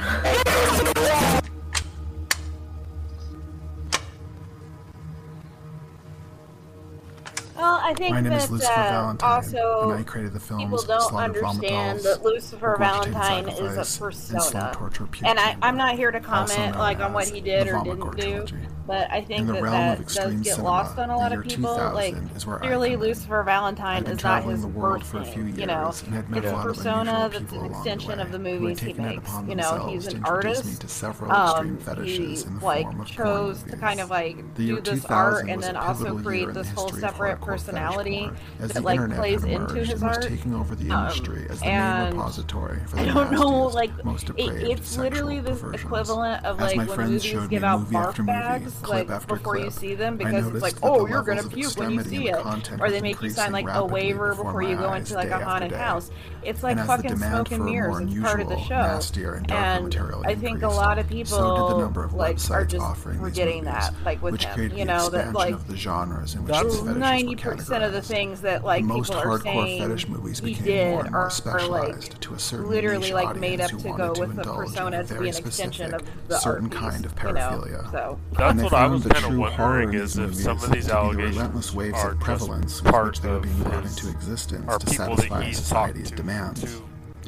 I think My name that, is Lucifer uh, Valentine, also and I created the films people don't understand that Lucifer Valentine is a persona, and, and I, am not here to comment like on what he did or didn't do. Trilogy. But I think that that does get cinema, lost on a lot of people. Like clearly, Lucifer Valentine is not his the world birth for a few years, you know, it's a persona that's an extension the of the movies he makes. You know, he's an artist. um, he like chose to kind of like do this art and then also create this whole separate personality that like plays into his art. Taking over the um, industry as the main repository for the I don't know, like it's literally this equivalent of like when movies give out barf bags like before clip. you see them because it's like, oh, you're gonna puke when you see it, or they make you sign like a waiver before you go into like a haunted house. It's like fucking smoke and mirrors. It's part of the show, and, and I think a lot of people so of like are just forgetting that, like with him, you know, that like the genres in which that's ninety percent of the things that like most hardcore fetish movies became more specialized to a certain literally like made up to go with the persona to be an extension of the certain kind of paraphilia. So that's what I, I was kind of wondering is if some of these allegations the waves are of prevalence just part are being brought into existence to satisfy society's to, demands. To,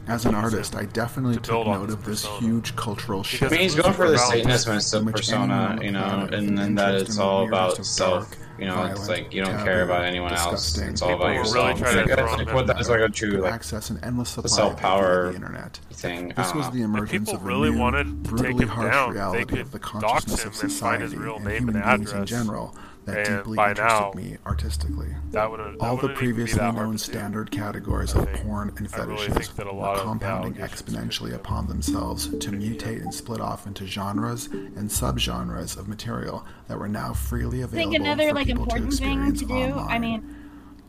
as an artist, I definitely took note of this persona. huge cultural shift. I mean, he's going for the Satanism persona, you know, and, then that it's all about self. You know, violent, it's like you don't taboo, care about anyone disgusting. else. It's all People about yourself. Really like, that's like what that's like a true like access and endless supply self power internet thing. This was the emergence of a really new, wanted brutally harsh down, reality of the consciousness of society and human beings in general that and deeply interested now, me artistically. That would all the previously known standard categories of porn and fetishes really were compounding exponentially upon themselves to mutate and split off into genres and subgenres of material that were now freely available. I think another for like important to thing to do. Online. I mean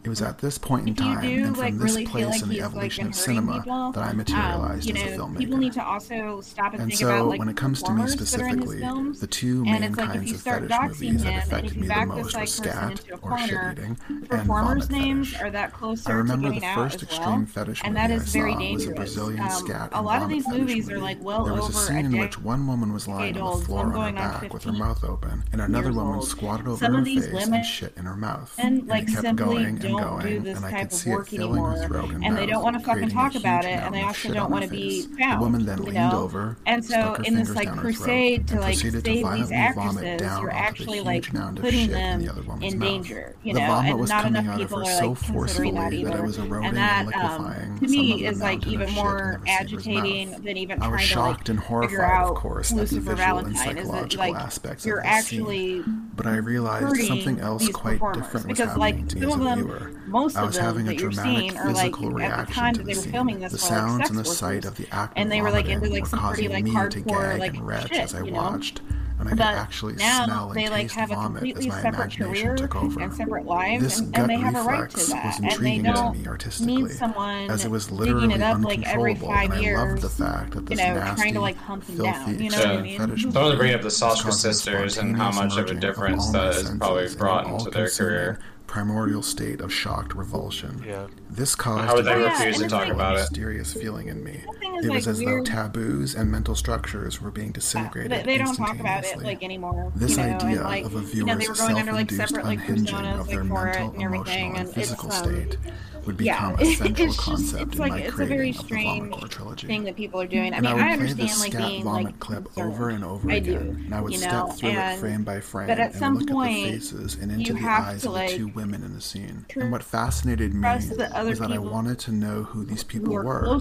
it was at this point in time do, and from like, this really place like in the evolution like, of cinema people, that I materialized um, you know, as a filmmaker. People need to also stop and, and think so, about, like, when it comes to me specifically, films, the two main kinds of fetish movies that affected me the most were scat or shit eating and vomit names. Are that closer I remember the first extreme well, fetish movie I saw was a Brazilian scat and a lot of these movies are like well There was a scene in which one woman was lying on the floor on her back with her mouth open, and another woman squatted over her face and shit in her mouth, and it kept going. Rogan going, and I could see it filling anymore, with Rogan. And they don't want to fucking talk about it, and they also don't want to be found. The woman then leaned know? over, and so in this like crusade to like save these actresses, you're actually like putting them in danger. You know, and not enough people are like considering that either. And that um, to me is like even more agitating than even trying to like figure out the Valentine. psychological aspects of you're actually but I realized something else quite different was because, like, to of them her. Most I was of them having that a dramatic you're physical like, at the time that they the were filming this, the sounds and the sight of the act and they were like into like some pretty like hardcore like shit, as I you know? watched. And I but actually now smell they like have a completely separate career and separate lives, and, and they have a right to that. and they don't to need someone as it was literally digging it up like every five years. the fact that you know, nasty, trying to like hump them down. You know yeah. what I mean? Totally bring up the Sausage Sisters and how much of a difference that has probably brought into their career primordial state of shocked revulsion. Yeah. This caused How would they a refuse to mysterious talk about it? Mysterious feeling in me. thing is, It was like, as weird- though taboos and mental structures were being disintegrated. They, they don't talk about it instantaneously. like anymore. This you know, idea like, of a you know, they viewer's were going under like self-induced separate like unhinging personas of their for mental, and emotional, and and physical um, state would yeah, become a *laughs* central it's just concept it's in like my it's a very creating of the strange Vomit trilogy. thing that people are doing. I And mean, I would I, play understand this like scat being vomit like clip concerned. over and over I again, do, and I would step know, through it frame by frame but at and some look point, at the faces and into the eyes to, of the two women in the scene. And what fascinated me trust that other was that I wanted to know who these people are were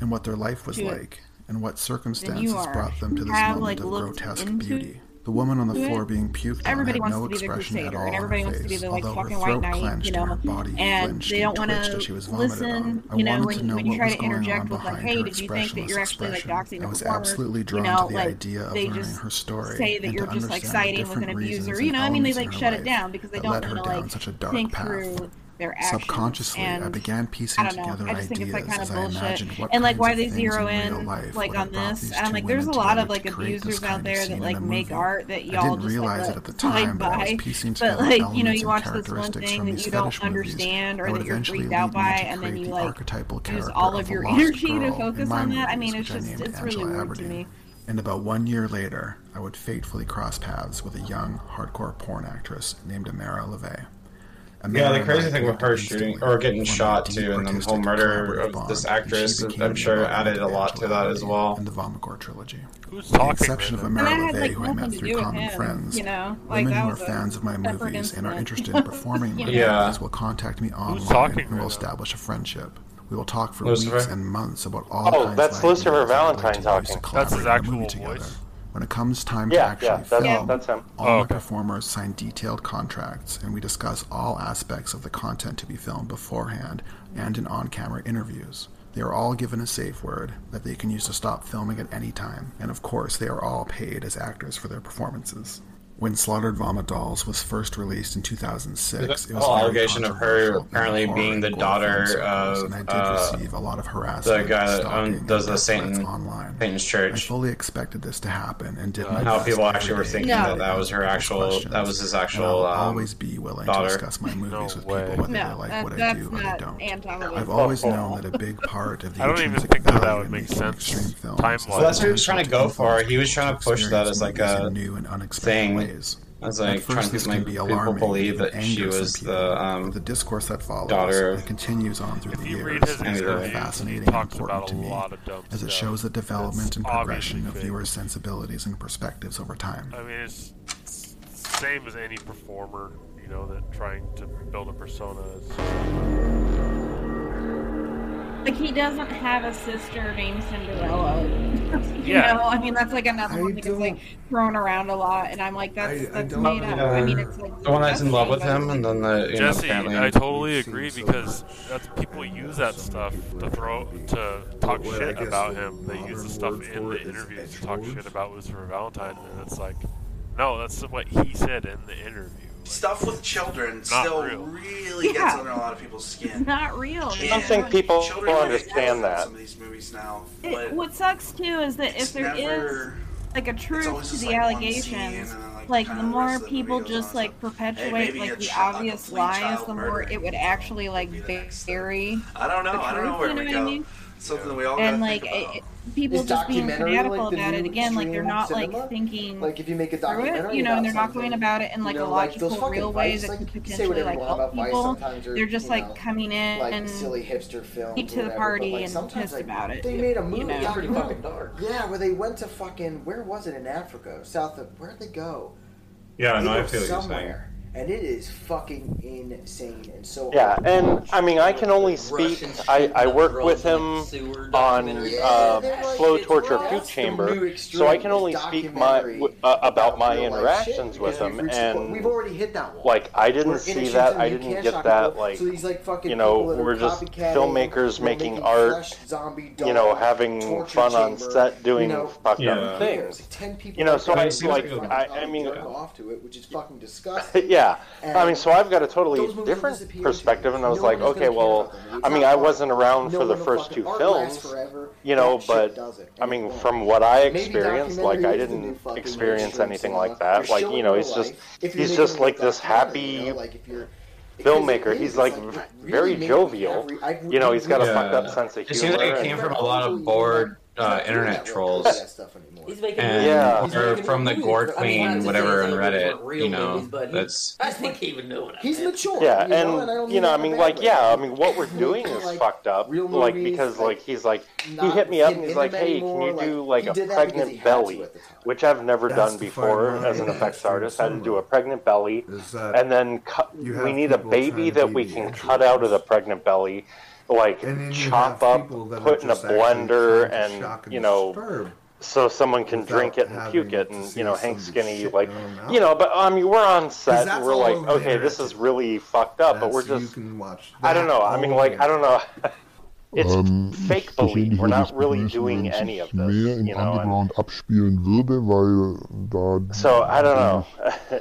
and what their life was like and what circumstances brought them to this have, moment like, of grotesque beauty. The woman on the floor being puked Everybody on had no to be the expression at all and on everybody her wants to be face, the like although her fucking white throat knight, clenched you and her body And they and don't want twitched as to she was vomited listen. on. I You know, wanted when, to know when you what try was to going on interject with like, behind hey, her did you think that you're actually like doxing I was absolutely drawn you know, to the like, idea of learning just her story say that and you're to just like siding with an abuser. and You know, I mean, they like shut it down because they don't want to like such a dark think through their actions. Subconsciously, I began piecing I don't know. together I just think it's like ideas kind as of I bullshit. imagined what And like why they zero in like on this, and I'm like, there's a lot of like to create this abusers out there that like make art that y'all didn't just realize like it at the *laughs* time, but I was piecing But like you know, you watch this one thing that you don't understand or that you're freaked out by, and then you like use all of your *laughs* energy to focus on that. I mean, it's just it's really weird to me. And about one year later, I would fatefully cross paths with a young, hardcore porn actress named Ameara LaVey yeah, the crazy thing with her shooting or getting shot too, and the whole murder of this actress, I'm sure, added a lot to that as well. In the Vomit Gore trilogy, Who's with the exception of Ameara LaVey, like, who I met through common him. friends, you know, like, women who are fans of my movies incident. and are interested in performing *laughs* my yeah. movies will contact me online and we'll establish a friendship. We will talk for Lucifer? weeks and months about all. Oh, that's Lucifer Valentine talking. That's his actual voice. When it comes time yeah, to actually yeah, film, that's all oh, okay. the performers sign detailed contracts, and we discuss all aspects of the content to be filmed beforehand and in on-camera interviews. They are all given a safe word that they can use to stop filming at any time, and of course, they are all paid as actors for their performances when Slaughtered Vomit Dolls was first released in 2006. The whole allegation of her apparently being the daughter of and I did uh, receive a lot of harassment. The guy that owns does the Satan online. Satan's Church. I fully expected this to happen and did uh, How people actually were thinking that that was her actual, that was his actual. I'll always be willing daughter. to discuss my *laughs* movies no with people whether no, they like that, what I do or they don't. I've always known that a big part of *laughs* the I don't even think that that would make sense. Time. That's what he was trying to go for. He was trying to push that as like a new and unexpected thing ways. As I At first, this can be alarming, believe that she was people, the um, the discourse that follows daughter of, continues on through the years It's very fascinating and important to me, as it shows the development and progression of viewers' sensibilities and perspectives over time. I mean, it's, it's same as any performer, you know, that trying to build a persona. Like he doesn't have a sister named Cinderella. *laughs* you know, I mean that's like another I one that's like thrown around a lot, and I'm like, that's I, that's I made up. I mean, it's like the one that's in love with him, and then the Jesse. Know, I totally agree so because that's people use that stuff to throw to talk well, shit about him. They use the stuff in the interviews to talk shit about Lucifer Valentine, and it's like, no, that's what he said in the interview stuff with children still real. really yeah. gets under a lot of people's *laughs* skin. It's not real. I don't think people will understand that. Some of these movies now. It, what sucks too is that if there never, is like a truth to the like allegations, like, like the more the people just like perpetuate hey, like the obvious lies, the more it would actually like vary. I don't know. I don't know where we go something yeah. that we all and like people is just being fanatical like about it. again like they're not cinema? like thinking like if you make a documentary it, you know and they're not going about it in like you know, a logical real way that like, could potentially like help people. they're just know, like coming in like and silly hipster film to whatever, the party but, and pissed about it they made a movie pretty fucking dark. Yeah where they went to fucking where was it in Africa? South of where'd they go? Yeah I feel somewhere and it is fucking insane and so yeah, and I mean, I can only speak. I, I work with him on uh, Slow Torture Food Chamber, so I can only speak my uh, about my interactions with him. And we've already hit that one. Like I didn't see that. I didn't get that. Like you know, we're just filmmakers making art. You know, having fun on set, doing fucking up things. You know, so I like. I, I mean, off to it, which is fucking *laughs* disgusting. Yeah, I mean, so I've got a totally different perspective, and I was no like, okay, well, I mean, I wasn't around no for the first two films, you know, but I mean, from what I experienced, like I didn't experience anything like that. Like you know, he's just he's just like this happy filmmaker. He's like very jovial. You know, he's got a fucked up sense of humor. It seems like it came from a lot of bored uh, internet trolls. He's making and, yeah. He's or from the Gore Queen, I mean, whatever on Reddit, you know, movies, but that's. *laughs* I think he would know what I He's meant. mature. Yeah, you and, know, and you know, I mean, like, yeah, I mean, what we're *laughs* doing is like, fucked up. Movies, like because like he's like he hit me up and he's like, hey, can you do like, a pregnant belly, which I've never done before as an effects artist. I had to do a pregnant belly, and then we need a baby that we can cut out of the pregnant belly like chop up, put in a blender, and you know, so someone can drink it and puke it, and you know Hank Skinny, like you know. But I mean, we're on set, and we're like, okay, this is really fucked up, but we're just. I don't know. I mean, like, I don't know. It's Ähm, fake ich belief. persönlich We're not really doing any of this, mehr im you know. Underground abspielen würde, weil da so I don't know. *laughs*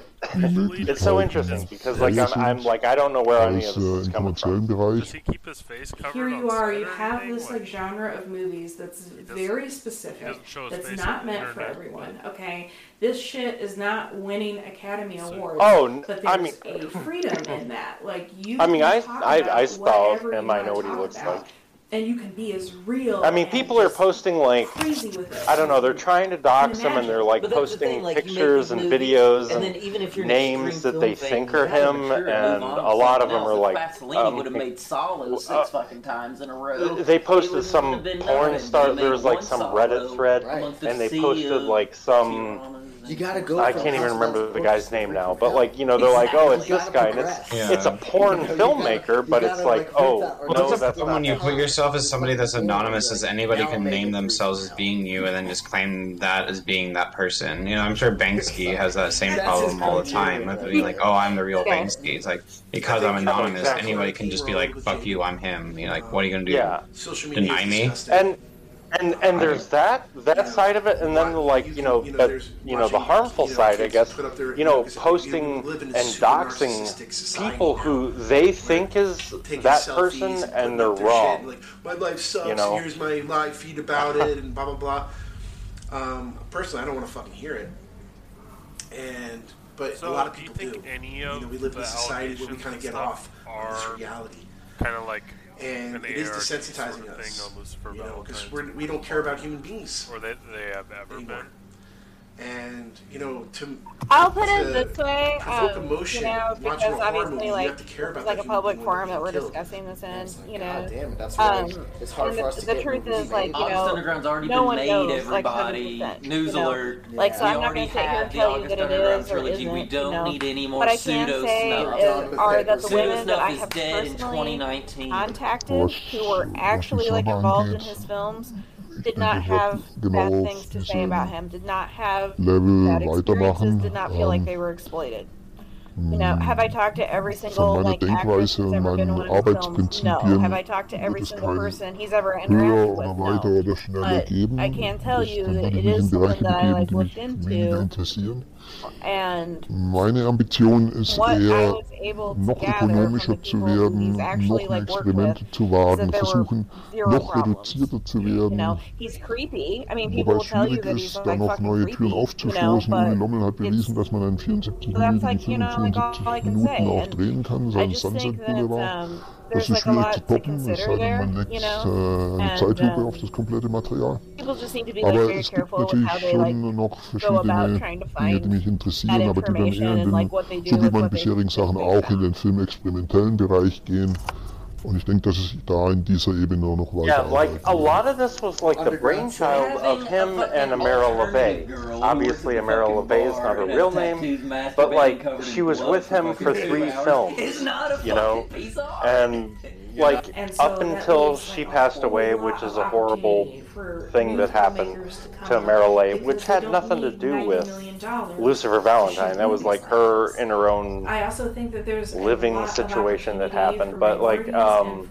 it's so interesting because like I'm, I'm like I don't know where any als of äh, this is im coming kommerziellen from. Bereich. Here you are, you have this like genre of movies that's very specific, doesn't show his that's not meant for everyone. Okay, this shit is not winning Academy Awards. Oh, n- but I mean- a freedom in that. Like you. I mean, I I talk I, know what he looks about and you can be as real. I mean, people are posting like crazy with it. I don't know. They're trying to dox him, and they're like posting the thing, like, pictures and movie, videos and, and, even if you're names that they think are him, and a lot of them are like. Vaseline um, would have made solos six uh, fucking times in a row. They posted some porn star. There was like some Reddit thread, right. and they posted like some you gotta go. I can't even remember the guy's name now, but like you know, they're exactly. like, oh, it's this guy, and it's yeah. it's a porn you know, filmmaker, gotta, but it's like, oh, well, no, that's, that's when you put yourself as somebody that's anonymous, as anybody can name themselves as being you, and then just claim that as being that person. You know, I'm sure Banksy has that same problem all the time being like, oh, I'm the real Banksy. It's like because I'm anonymous, anybody can just be like, fuck you, I'm him. You're like, what are you gonna do? Yeah. Deny me? And and and there's that that you know, side of it, and then like you know, you know but you know the harmful you know, side, I guess. Their, you know, posting and doxing people who they think is that person, and, they're wrong. Like my life sucks. You know? here's my live feed about it, and blah blah blah. Um, personally, I don't want to fucking hear it. And but so a lot of people do. do. you know, we live in a society where we kind of get off this reality. Kind of like and, and it is desensitizing sort of us. Thing you know, because we don't care about human beings. Or they have ever anymore. been and you know to I'll put to it this way, um, emotion, you know, because obviously, like, movie, like a public forum that we're killed. discussing this in, like, you know. God damn, that's um, it's hard for us the, to The truth is, like, you know, Underground's already no been made, knows, everybody. Like, News you know? alert. Yeah. Like, so we I'm not going to sit here and tell you that it is or isn't. We don't you know? need any more pseudo snuff. Are that the women that I have personally contacted who were actually like involved in his films did not have bad things to say about him, did not have Level bad experiences, did not feel um, like they were exploited. You know, have I talked to every single meine like, Denkweise, meine Arbeitsprinzipien no. have I talked to every single person he's ever interacted with? No. But I can tell you that it is something that I like looked into. Meine Ambition ist eher, noch ökonomischer zu werden, noch mehr Experimente zu wagen, versuchen, noch reduzierter zu werden. Wobei es schwierig ist, da noch neue Türen aufzustoßen. Uli Lommel hat bewiesen, dass man einen 74-minütigen 75 Minuten auch drehen kann, sein Sunset Boulevard. Das ist schwierig zu toppen, es sei denn, man legt äh, eine Zeitlupe auf das komplette Material. Aber es gibt natürlich schon noch verschiedene Dinge, die mich interessieren, aber die dann eher in den, so wie meine bisherigen Sachen auch, in den filmexperimentellen Bereich gehen. Und ich denke, dass es da in dieser Ebene auch noch weiter Yeah, like a lot of this was like the brainchild of him and Ameara LaVey. Obviously, Ameara LaVey is not her real name, but like she was with him for three films, you know, and *laughs* like up until she passed away, which is a horrible thing that happened to Marilee, which had nothing to do with Lucifer Valentine. That was like her in her own I also think that there's living situation that happened. But like, um,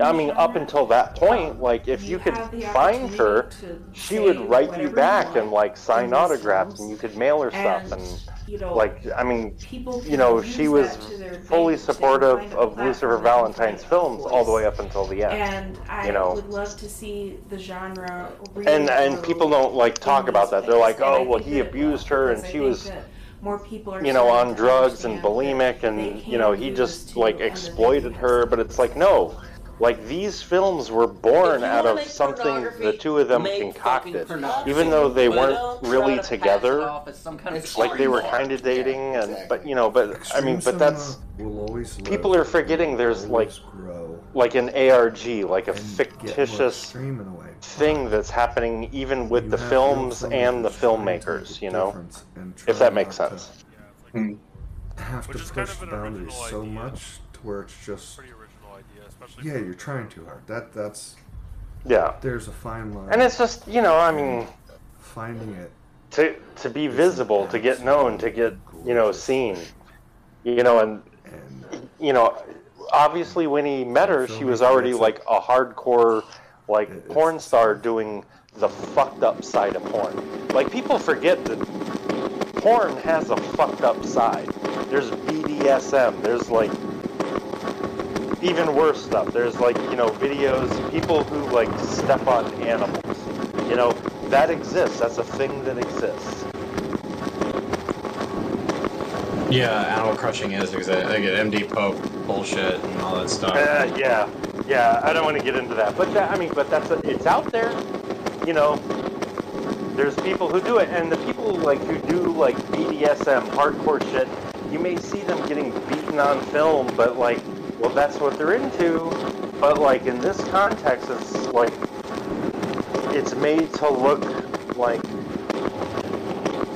I mean, up until that point, like if you, you could find her, she would write you back you and like sign autographs, and you could mail her stuff and. You know, like I mean, you know, she was fully supportive of Lucifer Valentine's films all the way up until the end. And I you know, would love to see the genre. Really and and people don't like talk about that. They're like, oh, well, he abused her, and she was more people are you know on drugs and bulimic and you know he just like exploited her but it's like no. Like these films were born out of something the two of them concocted. even though they weren't really together kind of like they were kind of dating and but you know but i mean but that's people are forgetting there's like like an ARG, like a fictitious thing that's happening even with the films and the filmmakers, you know? If that makes sense. To, yeah, like, have to push kind boundaries so much to where it's just. Idea, yeah, you're trying too hard. That That's. Yeah. There's a fine line. And it's just, you know, I mean. Finding it. To, to be visible, to get known, to get, you know, seen. You know, and. and you know, obviously when he met her, she was already like a hardcore, like porn star doing the fucked up side of porn. Like people forget that porn has a fucked up side. There's BDSM. There's like even worse stuff. There's like you know videos, people who like step on animals. You know that exists. That's a thing that exists. Yeah, animal crushing is because I, I get MD Pope bullshit and all that stuff. Uh, yeah, Yeah, I don't want to get into that, but that, I mean, but that's it's out there. You know, there's people who do it, and the people like who do like BDSM hardcore shit. You may see them getting beaten on film, but like, well, that's what they're into. But like in this context, it's like it's made to look like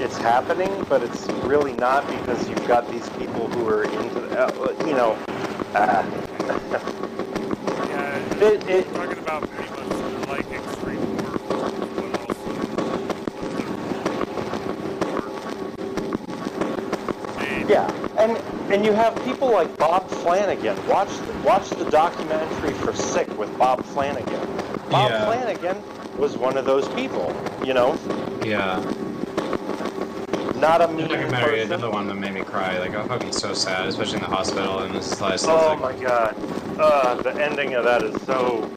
it's happening, but it's really not because you've got these people who are into, uh, you know. Uh, Yeah, It- it- we're talking about pretty much like extreme horror films, but also Yeah, and and you have people like Bob Flanagan. Watch watch the documentary for Sick with Bob Flanagan. Bob Yeah. Flanagan was one of those people. You know, Yeah. Not a The mean documentary, person. another one that made me cry. Like, I'm fucking so sad, especially in the hospital. And this is like, Oh my god, uh, the ending of that is so.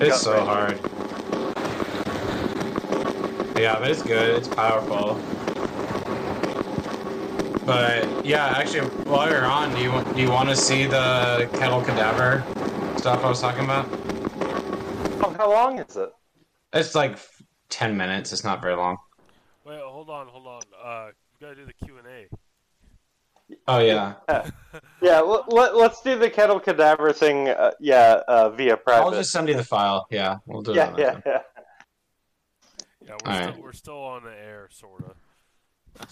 it's so hard. Yeah, but it's good. It's powerful. But yeah, actually, while you're on, do you want- do you want to see the kettle cadaver stuff I was talking about? Oh, how long is it? It's like ten minutes. It's not very long. Wait, hold on, hold on. Uh, you gotta do the Q and A. Oh yeah. Yeah, *laughs* yeah let, let, us do the kettle cadaver thing. Uh, yeah, uh, via private. I'll just send you the file. Yeah, we'll do yeah, it. yeah, yeah. Yeah, we're All still right. we're still on the air, sorta. *laughs*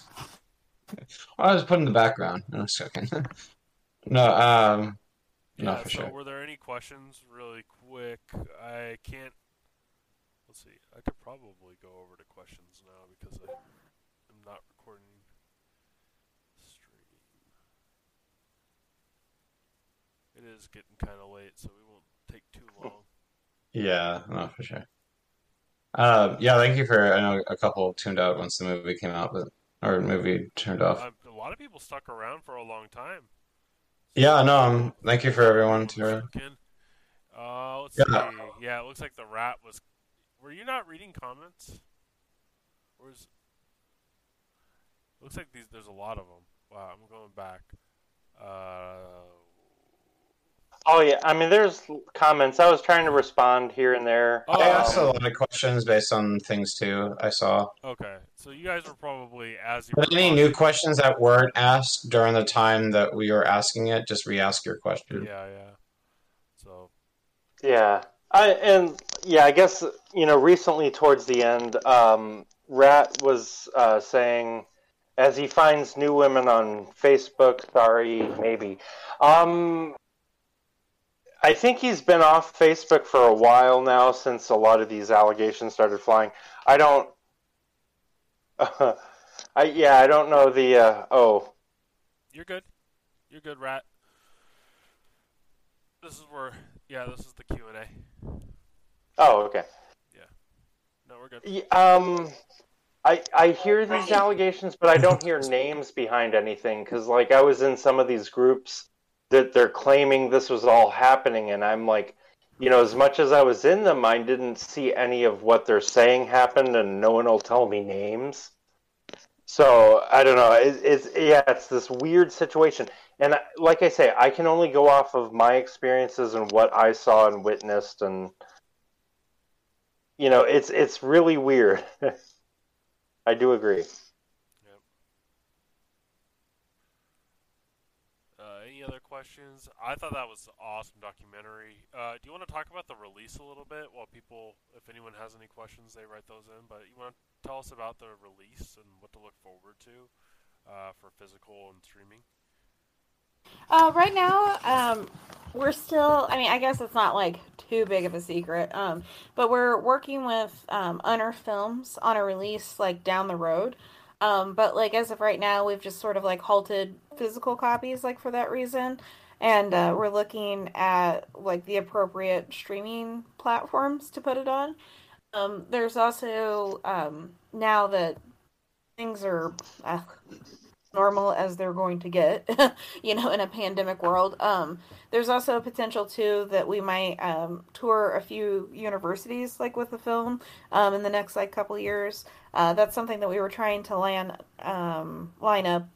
I was put in the background. No, just joking. *laughs* no, um, no, Yeah, for so sure. were there any questions really quick? I can't. Let's see. I could probably go over to questions now because I am not recording stream. It is getting kind of late, so we won't take too long. Yeah, no, for sure. Uh, yeah, thank you for. I know a couple tuned out once the movie came out, but or movie turned off. Uh, a lot of people stuck around for a long time. Yeah, no, um, thank you for everyone to. Uh, let's Yeah. see. Yeah, it looks like the rat was. Were you not reading comments? Or is... Looks like these. There's a lot of them. Wow, I'm going back. Uh, Oh yeah, I mean, there's comments. I was trying to respond here and there. I asked a Um, lot of questions based on things too. I saw. okay, so you guys were probably as you. Were any new questions that weren't asked during the time that we were asking it, just re-ask your question. Yeah, yeah. So Yeah, I and yeah, I guess you know recently towards the end, um, Rat was uh, saying as he finds new women on Facebook. Sorry, maybe. Um, I think he's been off Facebook for a while now since a lot of these allegations started flying. I don't. *laughs* I yeah, I don't know the. Uh, oh, you're good. You're good, rat. This is where. Yeah, this is the Q and A. oh, okay. Yeah. No, we're good. Um, I I hear these allegations, but I don't hear *laughs* names behind anything because, like, I was in some of these groups that they're claiming this was all happening, and I'm like, you know, as much as I was in them, I didn't see any of what they're saying happened, and no one will tell me names. So I don't know. It, it's yeah, it's this weird situation, and like I say, I can only go off of my experiences and what I saw and witnessed, and you know, it's it's really weird. *laughs* I do agree. Uh, any other questions? I thought that was an awesome documentary. Uh, do you want to talk about the release a little bit while people, if anyone has any questions, they write those in. But you want to tell us about the release and what to look forward to uh, for physical and streaming? Uh, right now, um, we're still. I mean, I guess it's not like too big of a secret. Um, but we're working with um, Unearthed Films on a release like down the road. Um, but like as of right now, we've just sort of like halted physical copies like for that reason, and uh, we're looking at like the appropriate streaming platforms to put it on. Um, there's also um, now that things are uh, normal as they're going to get, *laughs* you know, in a pandemic world. Um, there's also a potential too that we might um, tour a few universities like with the film um, in the next like couple years. Uh, that's something that we were trying to land um, line up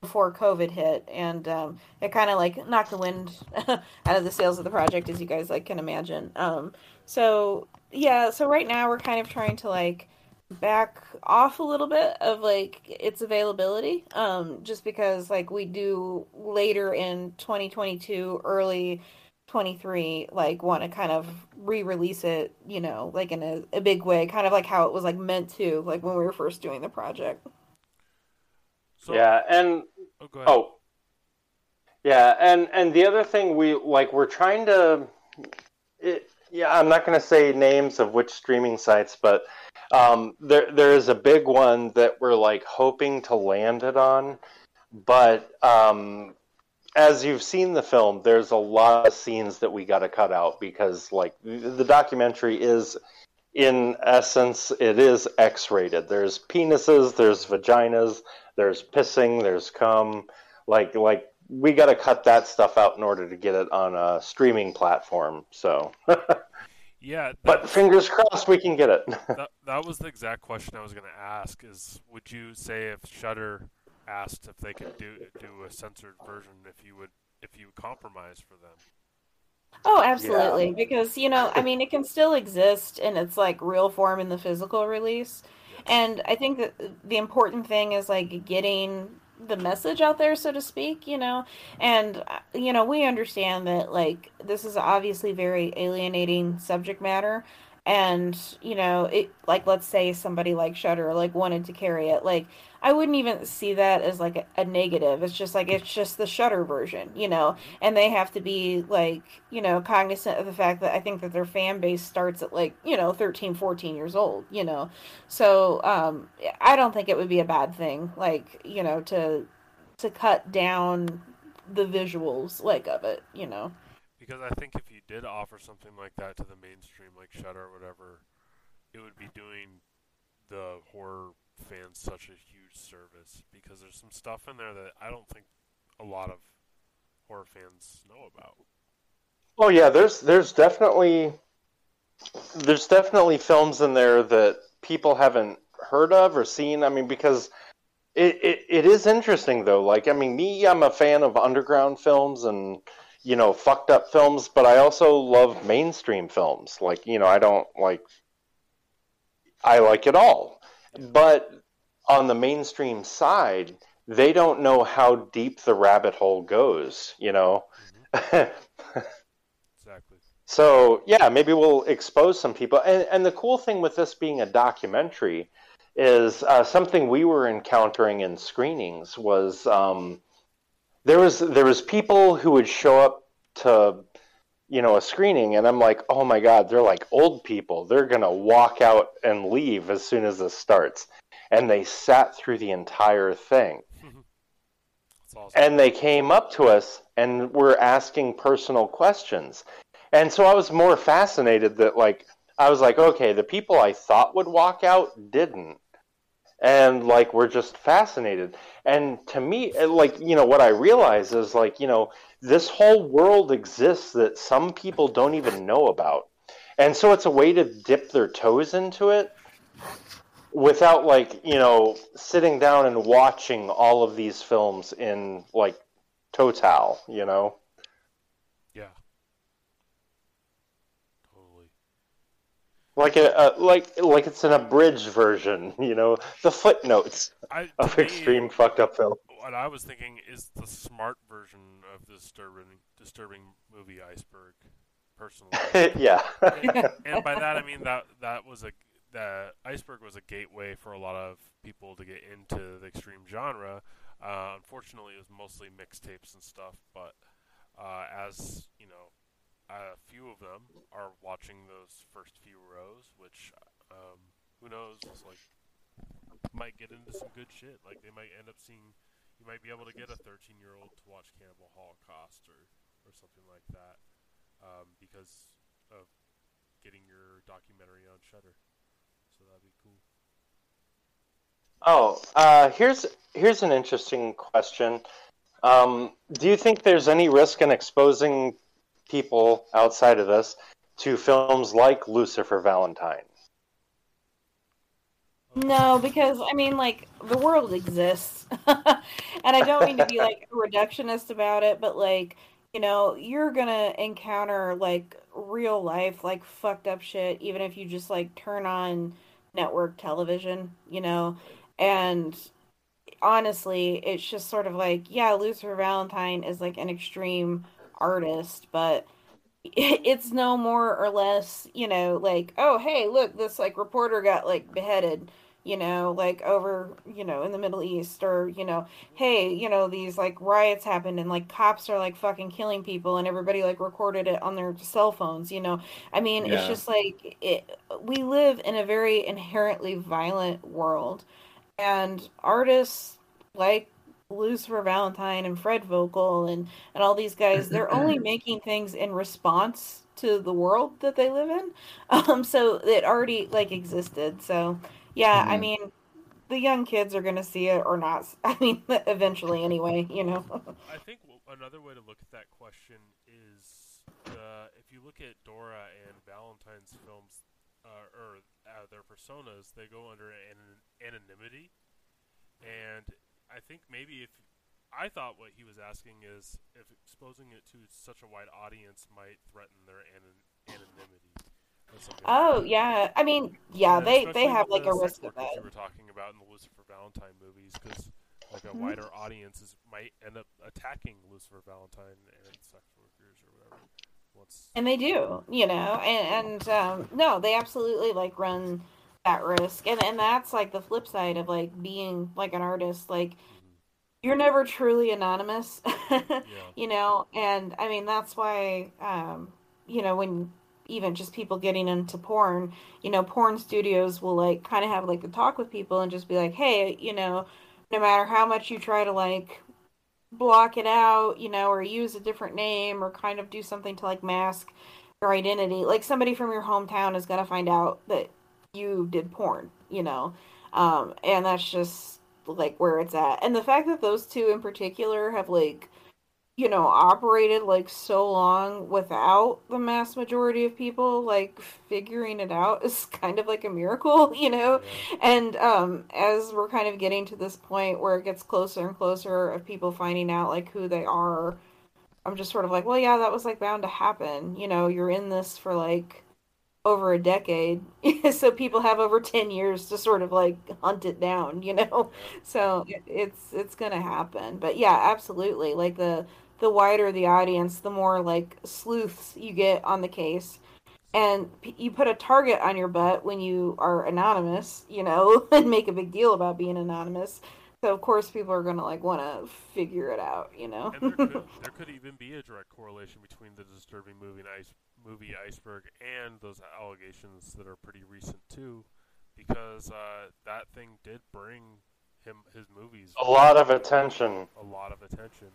before COVID hit, and um, it kind of like knocked the wind *laughs* out of the sails of the project, as you guys like can imagine. Um, so yeah, so right now we're kind of trying to like back off a little bit of like its availability, um, just because like we do later in 2022, early 23 like want to kind of re-release it you know like in a, a big way kind of like how it was like meant to like when we were first doing the project. So, yeah, and oh, yeah, and and the other thing we like we're trying to, it, yeah, I'm not going to say names of which streaming sites, but um, there there is a big one that we're like hoping to land it on, but um, as you've seen the film, there's a lot of scenes that we got to cut out because like the documentary is in essence it is x-rated. There's penises there's vaginas there's pissing there's cum. Like like we got to cut that stuff out in order to get it on a streaming platform so *laughs* Yeah, but that's- fingers crossed we can get it *laughs* that, that was the exact question I was going to ask. Is would you say if Shutter asked if they could do do a censored version, if you would if you would compromise for them? oh absolutely because you know i mean it can still exist in its like real form in the physical release and i think that the important thing is like getting the message out there so to speak you know? And uh, you know we understand that like this is obviously very alienating subject matter. And you know it like let's say somebody like shutter like wanted to carry it like i wouldn't even see that as like a, a negative. It's just like it's just the shutter version you know? And they have to be like you know cognizant of the fact that i think that their fan base starts at like you know 13 14 years old you know? So um i don't think it would be a bad thing like you know to to cut down the visuals like of it you know? Because I think if you did offer something like that to the mainstream, like Shutter or whatever, it would be doing the horror fans such a huge service because there's some stuff in there that I don't think a lot of horror fans know about. Oh yeah, there's there's definitely there's definitely films in there that people haven't heard of or seen. I mean, because it, it, it is interesting though. Like, I mean, me, I'm a fan of underground films and you know fucked up films, but I also love mainstream films. Like, you know, I don't like I like it all, but on the mainstream side, they don't know how deep the rabbit hole goes. You know. *laughs* Exactly. So yeah, maybe we'll expose some people. And and the cool thing with this being a documentary is uh, something we were encountering in screenings was um, there was there was people who would show up to you know a screening and I'm like, oh my god, they're like old people. They're gonna walk out and leave as soon as this starts. And they sat through the entire thing. *laughs* And they came up to us and were asking personal questions. And so I was more fascinated that like I was like, okay, the people I thought would walk out didn't. And like we're just fascinated. And to me, like, you know, what I realize is like, you know, this whole world exists that some people don't even know about. And so it's a way to dip their toes into it without like, you know, sitting down and watching all of these films in like total, you know. Yeah. Totally. Like a, a like like it's an abridged version, you know, the footnotes I- of extreme fucked up film. What I was thinking is the smart version of the disturbing disturbing movie Iceberg, personally. *laughs* Yeah. *laughs* and by that I mean that that was a the Iceberg was a gateway for a lot of people to get into the extreme genre. Uh, unfortunately, it was mostly mixtapes and stuff, but uh, as you know, a few of them are watching those first few rows, which um, who knows, like might get into some good shit. Like they might end up seeing, you might be able to get a 13 year old to watch Cannibal Holocaust or or something like that um, because of getting your documentary on Shutter. So that'd be cool. Oh, uh, here's here's an interesting question. Um, do you think there's any risk in exposing people outside of this to films like Lucifer Valentine? No, because I mean, like the world exists, *laughs* and I don't mean to be like a reductionist about it, but like you know, you're gonna encounter like real life, like fucked up shit, even if you just like turn on network television, you know, and honestly, it's just sort of like, yeah, Lucifer Valentine is like an extreme artist, but *laughs* it's no more or less, you know, like, oh, hey, look, this like reporter got like beheaded, you know, like over, you know, in the Middle East, or, you know, hey, you know, these like riots happened and like cops are like fucking killing people and everybody like recorded it on their cell phones, you know. I mean, it's just like it, we live in a very inherently violent world, and artists like Lucifer Valentine and Fred Vogel and and all these guys, they're only *clears throat* making things in response to the world that they live in. *laughs* Um, so it already like existed. So yeah, I Mhm. mean, the young kids are gonna see it or not. *laughs* I mean, *laughs* eventually anyway. You know. I think another way to look at that question is uh, if you look at Dora and Valentine's films, uh, or uh, their personas, they go under an- anonymity, and I think maybe if I thought what he was asking is if exposing it to such a wide audience might threaten their anon- anonymity. like Oh yeah, I mean, yeah, And they they have like a the risk of that. you were talking about in the Lucifer Valentine movies, because like a Mhm. wider audiences might end up attacking Lucifer Valentine and sex workers or whatever. Once And they do, you know, and, and um, no, they absolutely like run that risk, and and that's like the flip side of like being like an artist. Like you're never truly anonymous, *laughs* you know, and I mean that's why, um, you know, when even just people getting into porn, you know, porn studios will like kind of have like a talk with people and just be like, hey, you know, no matter how much you try to like block it out, you know, or use a different name or kind of do something to like mask your identity. Like somebody from your hometown is going to find out that you did porn, you know. Um and that's just like where it's at. And the fact that those two in particular have like you know, operated like so long without the mass majority of people like figuring it out *laughs* is kind of like a miracle, *laughs* you know? And um as we're kind of getting to this point where it gets closer and closer of people finding out like who they are, I'm just sort of like, well, yeah, that was like bound to happen. You know, you're in this for like over a decade. *laughs* so people have over 10 years to sort of like hunt it down, you know? So it's it's going to happen. But yeah, absolutely. Like the the wider the audience, the more like sleuths you get on the case. And p- you put a target on your butt when you are anonymous, you know, *laughs* and make a big deal about being anonymous. So of course people are going to like want to figure it out, you know. And there could, *laughs* there could even be a direct correlation between the disturbing movie, and ice, movie Iceberg and those allegations that are pretty recent too, because uh, that thing did bring him his movies A lot of attention. a lot of attention.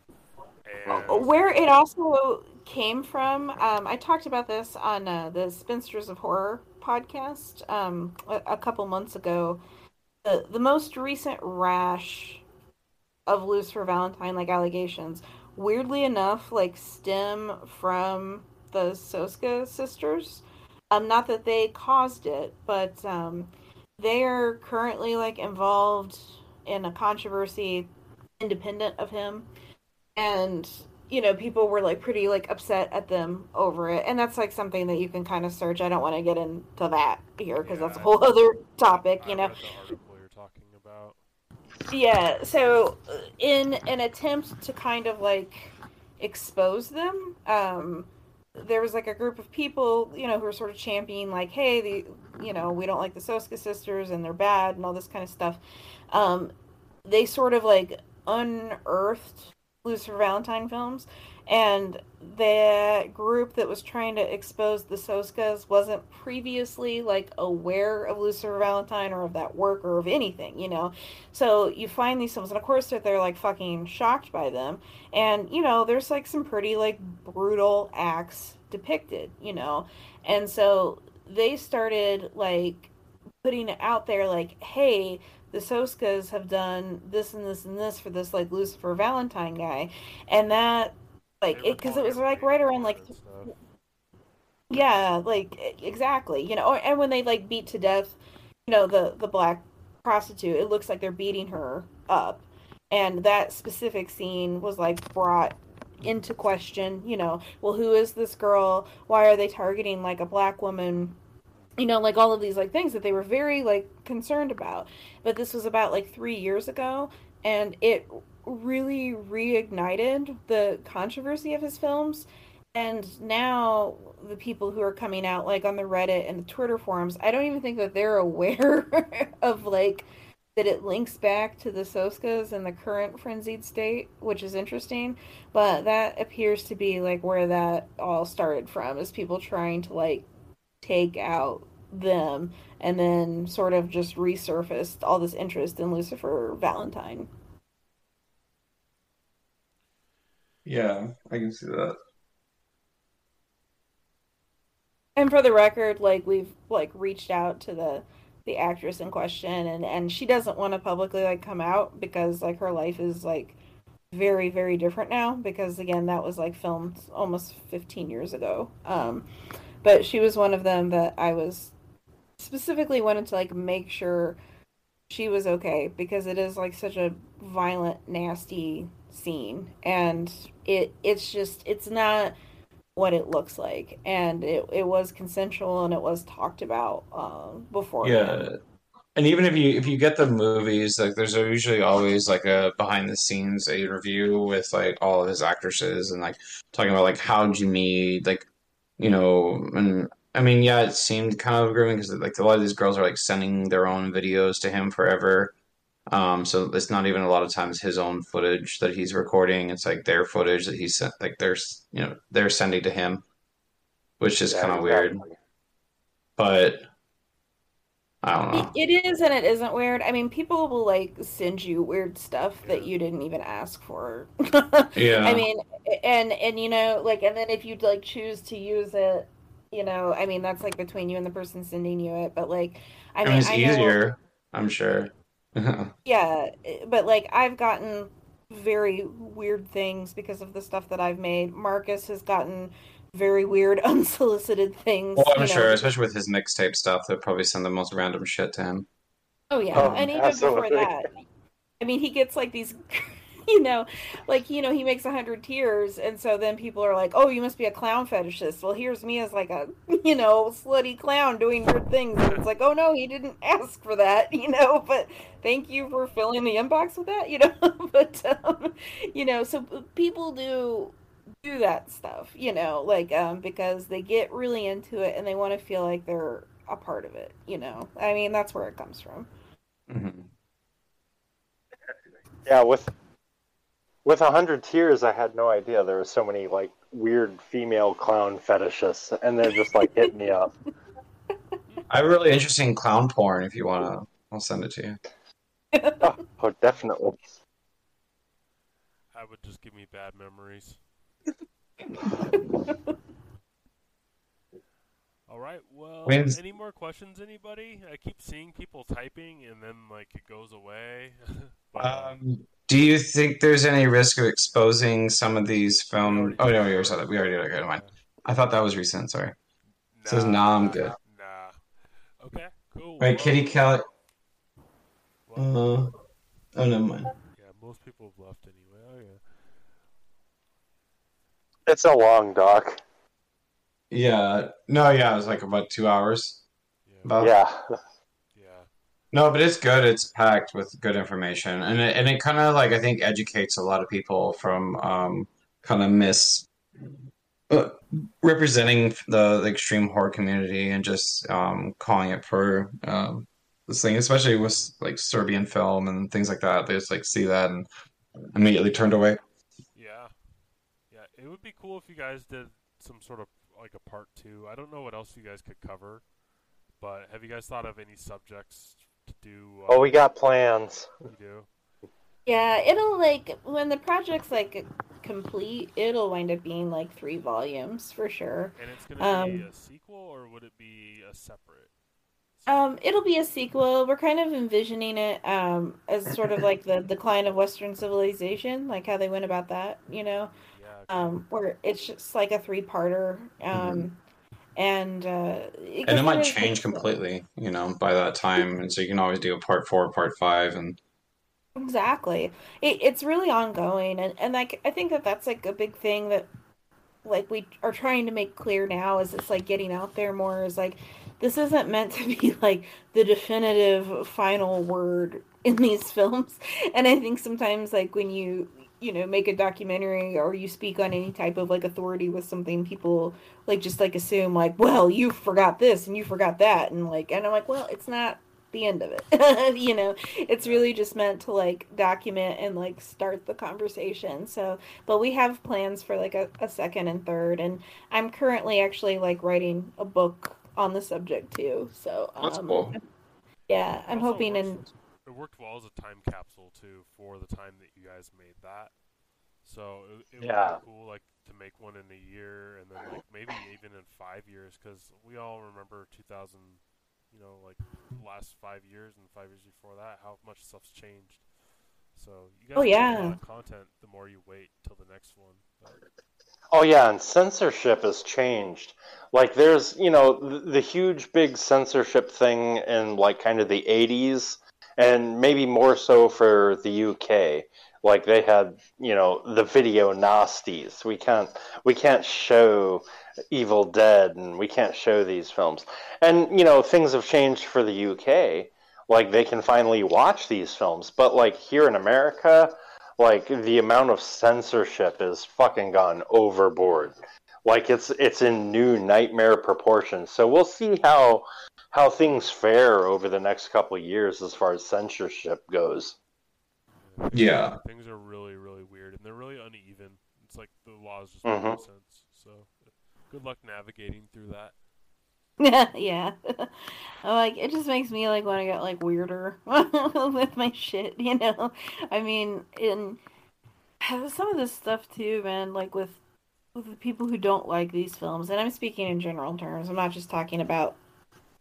And Where it also came from, um, I talked about this on uh, the Spinsters of Horror podcast um, a, a couple months ago. The, the most recent rash of Lucifer Valentine like allegations, weirdly enough, like stem from the Soska sisters. Um, not that they caused it, but um, they are currently like involved in a controversy independent of him. And you know people were like pretty like upset at them over it. And that's like something that you can kind of search. I don't want to get into that here because that's a whole other topic you know? article you're talking about. yeah so uh, in an attempt to kind of like expose them um there was like a group of people you know who were sort of championing like hey the you know we don't like the soska sisters and they're bad and all this kind of stuff. Um they sort of like unearthed Lucifer Valentine films, and the group that was trying to expose the Soskas wasn't previously like aware of Lucifer Valentine or of that work or of anything, you know. So you find these films, and of course they're, they're like fucking shocked by them, and you know there's like some pretty like brutal acts depicted, you know, and so they started like putting it out there like, hey, the Soskas have done this and this and this for this like Lucifer Valentine guy, and that like it because it was like right around like yeah like exactly you know or, and when they like beat to death you know the the black prostitute. It looks like they're beating her up, and that specific scene was like brought into question. You know, well, who is this girl? Why are they targeting like a black woman? You know, like all of these like things that they were very like concerned about. But this was about like three years ago, and it really reignited the controversy of his films. And now the people who are coming out like on the reddit and the twitter forums i don't even think that they're *laughs* aware of like that it links back to the soskas and the current frenzied state which is interesting. But that appears to be like where that all started from is people trying to like take out them and then sort of just resurfaced all this interest in lucifer valentine Yeah, I can see that. And for the record, like we've like reached out to the the actress in question and and she doesn't want to publicly like come out because like her life is like very very different now because again that was like filmed almost 15 years ago. Um but she was one of them that I was specifically wanted to like make sure she was okay because it is like such a violent nasty scene and it it's just it's not what it looks like and it, it was consensual and it was talked about uh, before Yeah. And even if you if you get the movies, like there's usually always like a behind the scenes interview with like all of his actresses and like talking about like how'd you meet, like you know, and I mean, yeah, it seemed kind of grooming because like a lot of these girls are like sending their own videos to him forever. Um, so it's not even a lot of times his own footage that he's recording. It's like their footage that he's sent, like they're you know they're sending to him, which is Yeah, kind of weird. But I don't know. It it is and it isn't weird. I mean, people will like send you weird stuff that you didn't even ask for. *laughs* Yeah. I mean, and and you know, like, and then if you like choose to use it, you know, I mean, that's like between you and the person sending you it. But like, I I mean, mean, it's I know, easier, I'm sure. *laughs* yeah, eh, but like, I've gotten very weird things because of the stuff that I've made. Marcus has gotten very weird, *laughs* unsolicited things. Well, I'm you know, sure, especially with his mixtape stuff, they'll probably send the most random shit to him. Oh yeah, Oh, and even before that, I mean, he gets like these, *laughs* *laughs* you know, like you know, he makes a hundred tears, and so then people are like, "Oh, you must be a clown fetishist." Well, here's me as like a, *laughs* you know, slutty clown doing weird things, and it's like, "Oh no, he didn't ask for that," *laughs* you know. But thank you for filling the inbox with that, you know. but um, you know, so people do do that stuff, you know, like um, because they get really into it and they want to feel like they're a part of it, you know. I mean, that's where it comes from. Yeah, with with a hundred tears, I had no idea there were so many like weird female clown fetishists, and they're just like hitting me up. *laughs* I have really interesting clown porn if you want to. I'll send it to you. *laughs* Oh, definitely. That would just give me bad memories. *laughs* All right. Well, When's- any more questions, anybody? I keep seeing people typing, and then like it goes away. But, uh, Um, do you think there's any risk of exposing some of these film? Oh no, we already saw that. We already did. Okay, never mind. I thought that was recent. Sorry. It says nah, I'm good. Nah. Okay. Cool. Right, Kitty Kelly. Uh, oh, never mind. Yeah, most people have left anyway. Oh yeah. It's a long doc. Yeah. No, yeah, it was like about two hours. About. Yeah. No, but it's good. It's packed with good information, and it, and it kind of like I think educates a lot of people from um, kind of miss uh, representing the, the extreme horror community and just um, calling it for um, this thing, especially with like Serbian film and things like that. They just like see that and immediately turned away. Yeah. Yeah. It would be cool if you guys did some sort of like a part two. I don't know what else you guys could cover, but have you guys thought of any subjects to do? uh, Oh, we got plans. You do. Yeah, it'll like when the project's like complete, it'll wind up being like three volumes for sure. And it's gonna be Um, a sequel, or would it be a separate? um, it'll be a sequel. We're kind of envisioning it um as sort of like the decline of Western civilization, like how they went about that, you know. Yeah. Um, where it's just like a three-parter. Um, and uh, it and it might change completely, you know, by that time. And so you can always do a part four, part five, and Exactly. It, it's really ongoing, and and like I think that that's like a big thing that like we are trying to make clear now is it's like getting out there more is like this isn't meant to be *laughs* like the definitive final word in these *laughs* films. And I think sometimes like when you you know make a documentary or you speak on any type of like authority with something people like just like assume like well you forgot this and you forgot that and like and I'm like well it's not the end of it. *laughs* You know it's really just meant to like document and like start the conversation. So but we have plans for like a, a second and third and i'm currently actually like writing a book on the subject too so That's um, cool. yeah i'm Also hoping works- and It worked well as a time capsule too for the time that you guys made that. So it, it Yeah. would be cool, like to make one in a year, and then like maybe even in five years, because we all remember 2000, you know, like last five years and five years before that, how much stuff's changed. So you guys Oh, make a yeah. lot of content the more you wait till the next one. But Oh yeah, and censorship has changed. Like there's, you know, the, the huge big censorship thing in like kind of the 80s and maybe more so for the UK. Like they had, you know, the video nasties. We can't we can't show Evil Dead and we can't show these films. And you know, things have changed for the UK. Like they can finally watch these films, but like here in America, like the amount of censorship is fucking gone overboard. Like it's it's in new nightmare proportions. So we'll see how how things fare over the next couple of years as far as censorship goes. Yeah. things are really really weird, and they're really uneven. It's like the laws just make no Mhm. sense. So good luck navigating through that. *laughs* yeah *laughs* I'm like it just makes me like want to get like weirder *laughs* with my shit you know i mean in *sighs* some of this stuff too man like with with the people who don't like these films and i'm speaking in general terms i'm not just talking about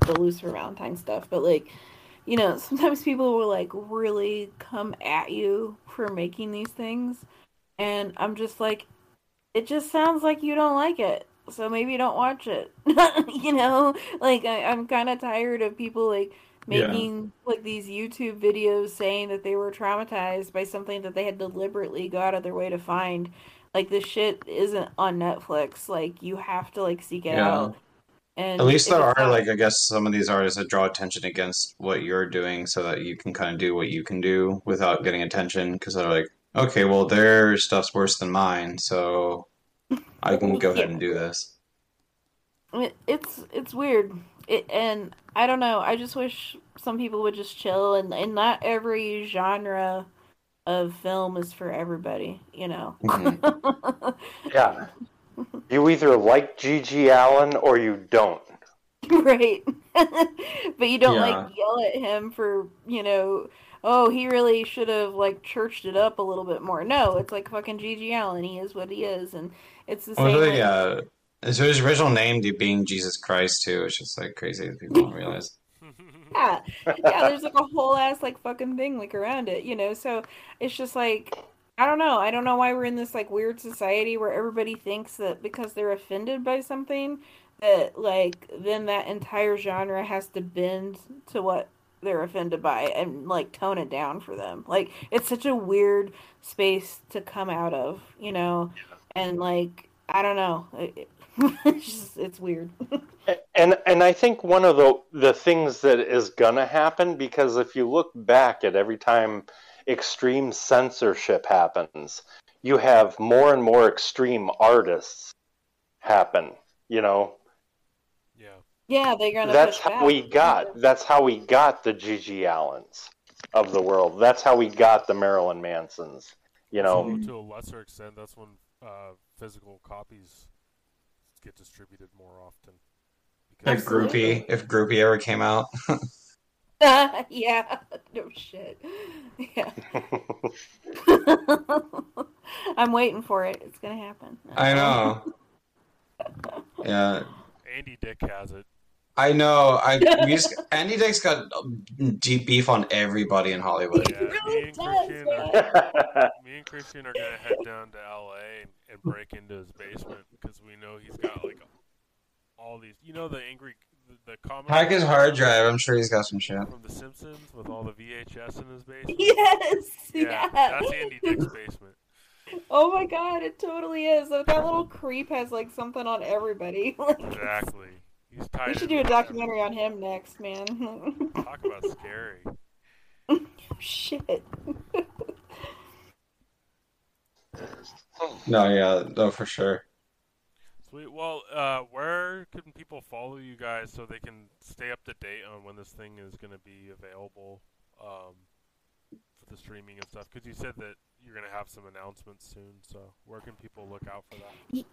the lucifer valentine stuff but like you know sometimes people will like really come at you for making these things and i'm just like it just sounds like you don't like it so maybe don't watch it *laughs* you know like I, i'm kind of tired of people like Yeah. making like these youtube videos saying that they were traumatized by something that they had deliberately go out of their way to find like this shit isn't on netflix like you have to like seek it Yeah. out and At least there are not- like I guess some of these artists that draw attention against what you're doing, so that you can kind of do what you can do without getting attention. Because they're like, okay, well their stuff's worse than mine, so I can go ahead and do this. It's it's weird. It, and I don't know. I just wish some people would just chill and and not every genre of film is for everybody, you know. Mm-hmm. *laughs* Yeah. *laughs* You either like G.G. Allen or you don't. *laughs* right. *laughs* but you don't Yeah. like yell at him for, you know, oh, he really should have like churched it up a little bit more. No, it's like fucking G.G. Allen. He is what he is and it's the Well, same the, with- uh, yeah, so his original name being Jesus Christ too. It's just like crazy that people don't realize. yeah yeah there's like a whole ass like fucking thing like around it you know so it's just like i don't know. I don't know why we're in this like weird society where everybody thinks that because they're offended by something that like then that entire genre has to bend to what they're offended by and like tone it down for them. Like it's such a weird space to come out of you know? And like i don't know. It, *laughs* it's just it's weird. *laughs* And and I think one of the the things that is gonna happen because if you look back at every time extreme censorship happens, you have more and more extreme artists happen. You know, yeah Yeah, they're gonna that's how back. we got that's how we got the G.G. Allens of the world. That's how we got the Marilyn Mansons. You know, Also, to a lesser extent, that's when uh, physical copies get distributed more often. Like Groupie, if Groupie ever came out. *laughs* *laughs* yeah, no shit. Yeah. *laughs* I'm waiting for it. It's gonna happen. I know. *laughs* Yeah, Andy Dick has it. I know. I we just, Andy Dick's got deep beef on everybody in Hollywood. Yeah, me and Christian are, me and Christian are gonna head down to LA and, and break into his basement because we know he's got like all these. You know the angry the, the comic. Hack his hard drive. I'm sure he's got some shit. from The Simpsons with all the VHS in his *laughs* basement. Yes, Yeah, yeah. that's Andy Dick's *laughs* basement. Oh my god, it totally is. Like, that little creep has like something on everybody. *laughs* Like, Exactly. He's we should do a with documentary on him next, man. Talk about scary. Oh, shit. No, yeah, no, for sure. Sweet. Well, uh, where can people follow you guys so they can stay up to date on when this thing is going to be available um, for the streaming and stuff? Because you said that you're going to have some announcements soon. So where can people look out for that?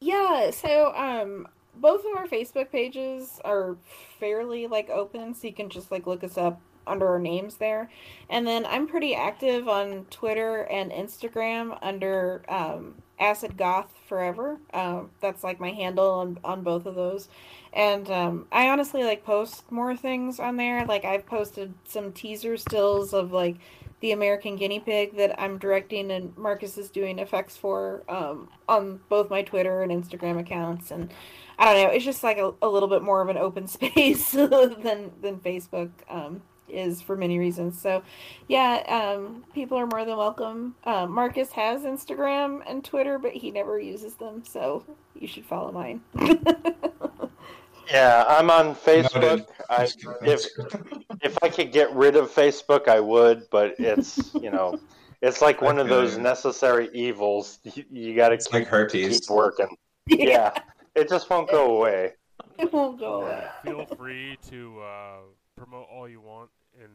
Yeah, so um both of our Facebook pages are fairly like open, so you can just like look us up under our names there. And then I'm pretty active on Twitter and Instagram under um Acid Goth Forever. Um that's like my handle on on both of those. And um I honestly like post more things on there. Like I've posted some teaser stills of like the American guinea pig that I'm directing and Marcus is doing effects for um, on both my Twitter and Instagram accounts. And I don't know, it's just like a, a little bit more of an open *laughs* space than than Facebook um, is for many reasons. So yeah, um, people are more than welcome. Um, Marcus has Instagram and Twitter, but he never uses them, so you should follow mine. *laughs* Yeah, I'm on Facebook. I, if if I could get rid of Facebook, I would, but it's you know, it's like one of those necessary evils. You, you got to keep, like herpes. keep working. Yeah, it just won't go away. It won't go away. Feel free to uh, promote all you want in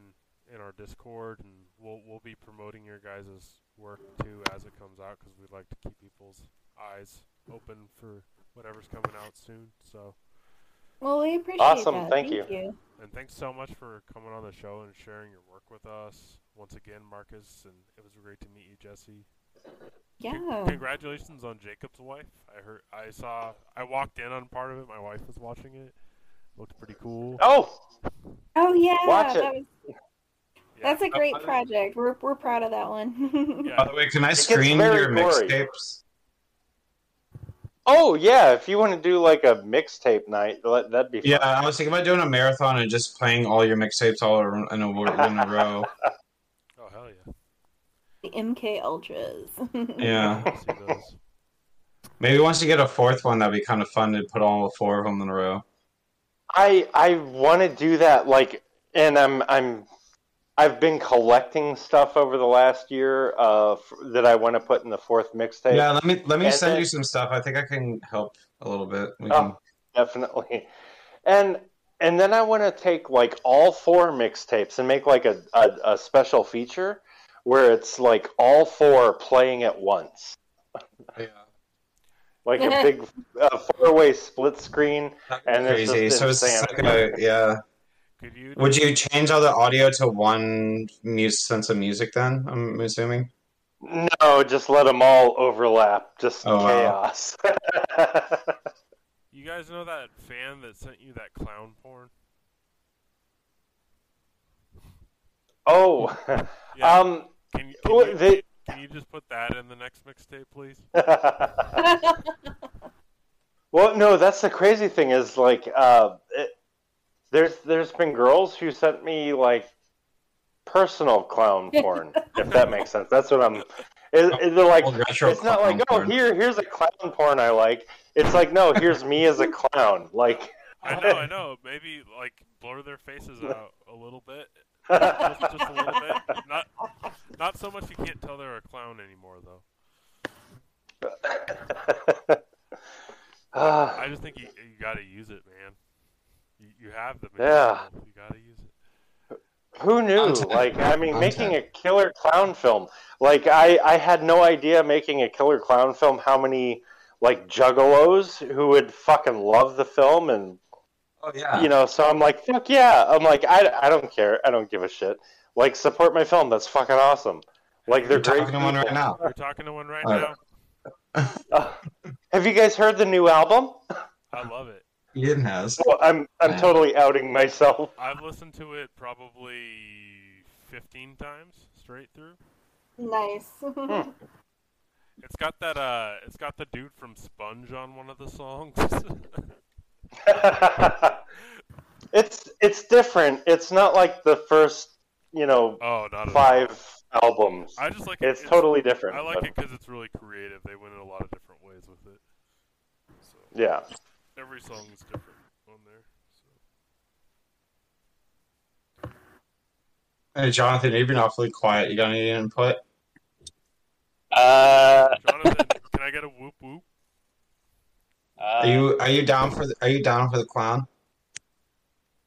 in our Discord, and we'll we'll be promoting your guys' work too as it comes out because we'd like to keep people's eyes open for whatever's coming out soon. So. Well, we appreciate Awesome, that. thank Thank you. you. And thanks so much for coming on the show and sharing your work with us once again, Marcus. And it was great to meet you, Jessie. Yeah. Con- Congratulations on Jacob's wife. I heard, I saw, I walked in on part of it. My wife was watching it. Looked pretty cool. Oh, Oh yeah, Watch it. that was that's a great project. We're we're proud of that one. *laughs* By the way, can I gets screen your gory. mixtapes? oh yeah. If you want to do like a mixtape night, let- that'd be fun. Yeah, I was thinking about doing a marathon and just playing all your mixtapes all in a, in a row. *laughs* Oh hell yeah! the MK Ultras. *laughs* Yeah. Maybe once you get a fourth one, that'd be kind of fun to put all four of them in a row. I I want to do that. Like, and I'm I'm I've been collecting stuff over the last year uh, f- that I want to put in the fourth mixtape. Yeah, let me let me And send then- you some stuff. I think I can help a little bit. We Oh, can, definitely. And and then I want to take like all four mixtapes and make like a, a, a special feature where it's like all four playing at once. Yeah. Like a *laughs* big uh, four-way split screen, and there's crazy. just So it's insanity. like a, yeah. Could you? Would you change all the audio to one mus sense of music then? I'm assuming. No, just let them all overlap. Just Oh, wow. chaos. You guys know that fan that sent you that clown porn? oh, Yeah. um, Can, you- can, you, they- can you just put that in the next mixtape, please? *laughs* *laughs* well, no, that's the crazy thing is like, uh, it, there's there's been girls who sent me like personal clown *laughs* porn, if that makes sense. That's what I'm. It, it- they're like, it's not like, oh, porn. here, here's a clown porn I like. It's like, no, here's me as a clown. Like, I know, I know. Maybe like blur their faces out a little bit, just, just a little bit. Not, not so much you can't tell they're a clown anymore, though. *laughs* Ah. I just think you you gotta use it, man. You, you have the Yeah. You gotta use it. Who knew? Like, I mean, making a killer clown film. Like, I, I had no idea making a killer clown film how many, like, juggalos who would fucking love the film. And, Oh yeah. you know, so I'm like, fuck yeah. I'm like, I, I don't care. I don't give a shit. Like, support my film. That's fucking awesome. Like, they're You're great. talking to one right now. We're talking to one right Uh, now. *laughs* Uh, have you guys heard the new album? I love it. Ian has. Well, I'm, I'm Yeah. totally outing myself. I've listened to it probably 15 times straight through. nice. *laughs* It's got that uh it's got the dude from Sponge on one of the songs. *laughs* It's it's different. It's not like the first, you know, Oh, not five albums. I just like it's, it. totally different. I like but- it because it's really creative. They went in a lot of different ways with it. So Yeah. every song is different on there. Hey, Jonathan, you've been awfully quiet. You got any input? Uh, Jonathan, can I get a whoop whoop? *laughs* Are you are you down for the, are you down for the clown?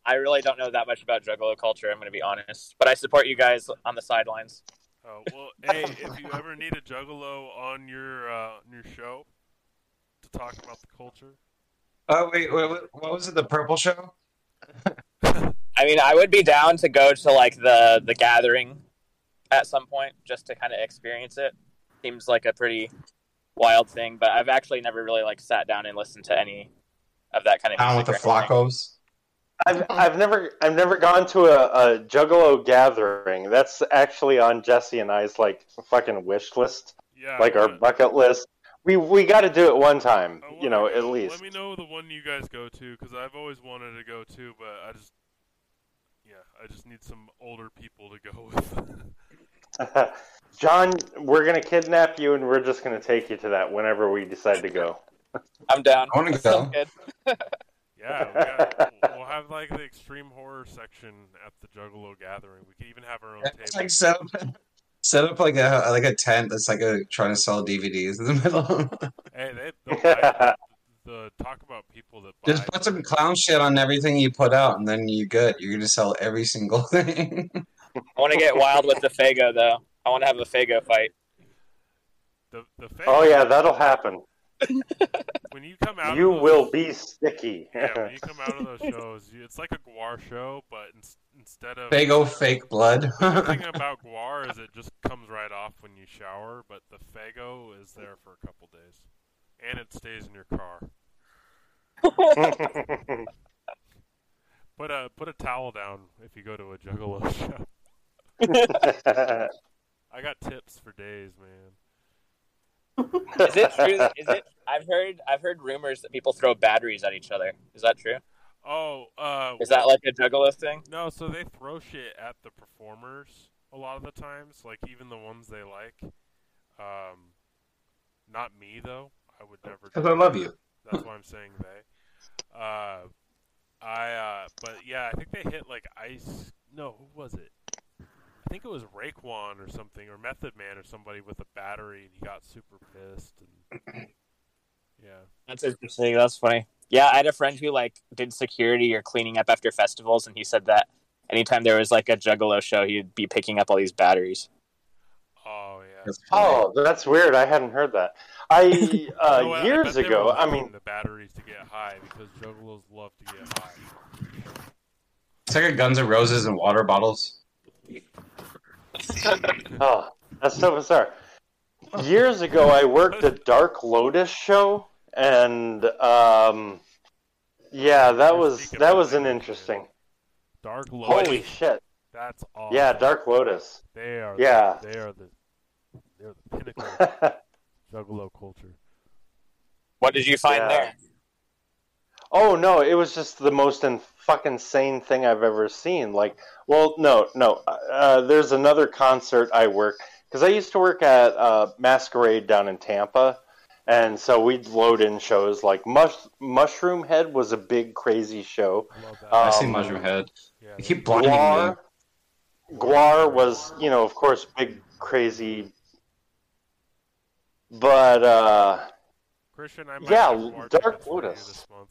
I really don't know that much about Juggalo culture. I'm going to be honest, but I support you guys on the sidelines. Oh well, *laughs* hey, if you ever need a juggalo on your uh, on your show to talk about the culture, Oh wait, wait, wait, what was it? The purple show? *laughs* I mean, I would be down to go to like the the gathering at some point just to kind of experience it. Seems like a pretty wild thing, but I've actually never really like sat down and listened to any of that kind of Down with the or anything. Flacos. I've oh. I've never I've never gone to a, a Juggalo gathering. That's actually on Jessie and I's like fucking wish list, Yeah, like our bucket list. We we got to do it one time, I you know, wanna at least. Let me know the one you guys go to because I've always wanted to go too, but I just yeah, I just need some older people to go *laughs* with. *laughs* John, we're gonna kidnap you, and we're just gonna take you to that whenever we decide to go. I'm down. I wanna That go. *laughs* sounds good. yeah, we got, we'll- *laughs* we'll have like the extreme horror section at the Juggalo gathering. We could even have our own It's table. like set up, *laughs* set up like a like a tent that's like a trying to sell DVDs in the *laughs* middle. Hey, they they'll buy, the talk about people that buy. Just put some clown shit on everything you put out, and then you're good. You're gonna sell every single thing. I want to get wild with the Faygo though. I want to have a Faygo fight. The the Oh yeah, that'll happen. When you come out, You of those, will be sticky. yeah, when you come out of those *laughs* shows, it's like a GWAR show, but in, instead of Big ol' fake blood. *laughs* the thing *laughs* about GWAR is it just comes right off when you shower, but the Faygo is there for a couple days, and it stays in your car. Put a put a towel down if you go to a Juggalo show. I got tips for days, man. Is it *laughs* true? that- Is it? I've heard. I've heard rumors that people throw batteries at each other. Is that true? Oh, uh, Is that like a Juggalo thing? No, so they throw shit at the performers a lot of the times, like even the ones they like. Um, not me though. I would never. 'Cause do I love that. you. *laughs* That's why I'm saying they. Uh, I. Uh, but yeah, I think they hit like ice. No, who was it? I think it was Raekwon or something, or Method Man or somebody with a battery, and he got super pissed. And *clears throat* yeah, That's interesting. That's funny. Yeah, I had a friend who like did security or cleaning up after festivals, and he said that anytime there was like a Juggalo show, he'd be picking up all these batteries. Oh yeah. Oh, that's weird. I hadn't heard that. I *laughs* uh, know what? I years bet they were ago. I mean, the batteries to get high because juggalos love to get high. It's like a Guns N' Roses and water bottles. Oh, that's so bizarre. Years ago, I worked a Dark Lotus show, and um, yeah, that was that was an interesting. Dark Lotus. Holy shit! That's awesome. Yeah, Dark Lotus. They are. Yeah. The, they are the. They're the pinnacle of *laughs* juggalo culture. What did you find Yeah. there? Oh no, it was just the most in fucking sane thing I've ever seen. Like, well, no, no. Uh, there's another concert I work because I used to work at uh, Masquerade down in Tampa, and so we'd load in shows like Mush- Mushroomhead was a big crazy show. I see Um, Mushroomhead. You keep blinding me. GWAR, GWAR was, you know, of course, big crazy. But uh, Christian, I might yeah, have more Dark tickets for you Lotus. this month.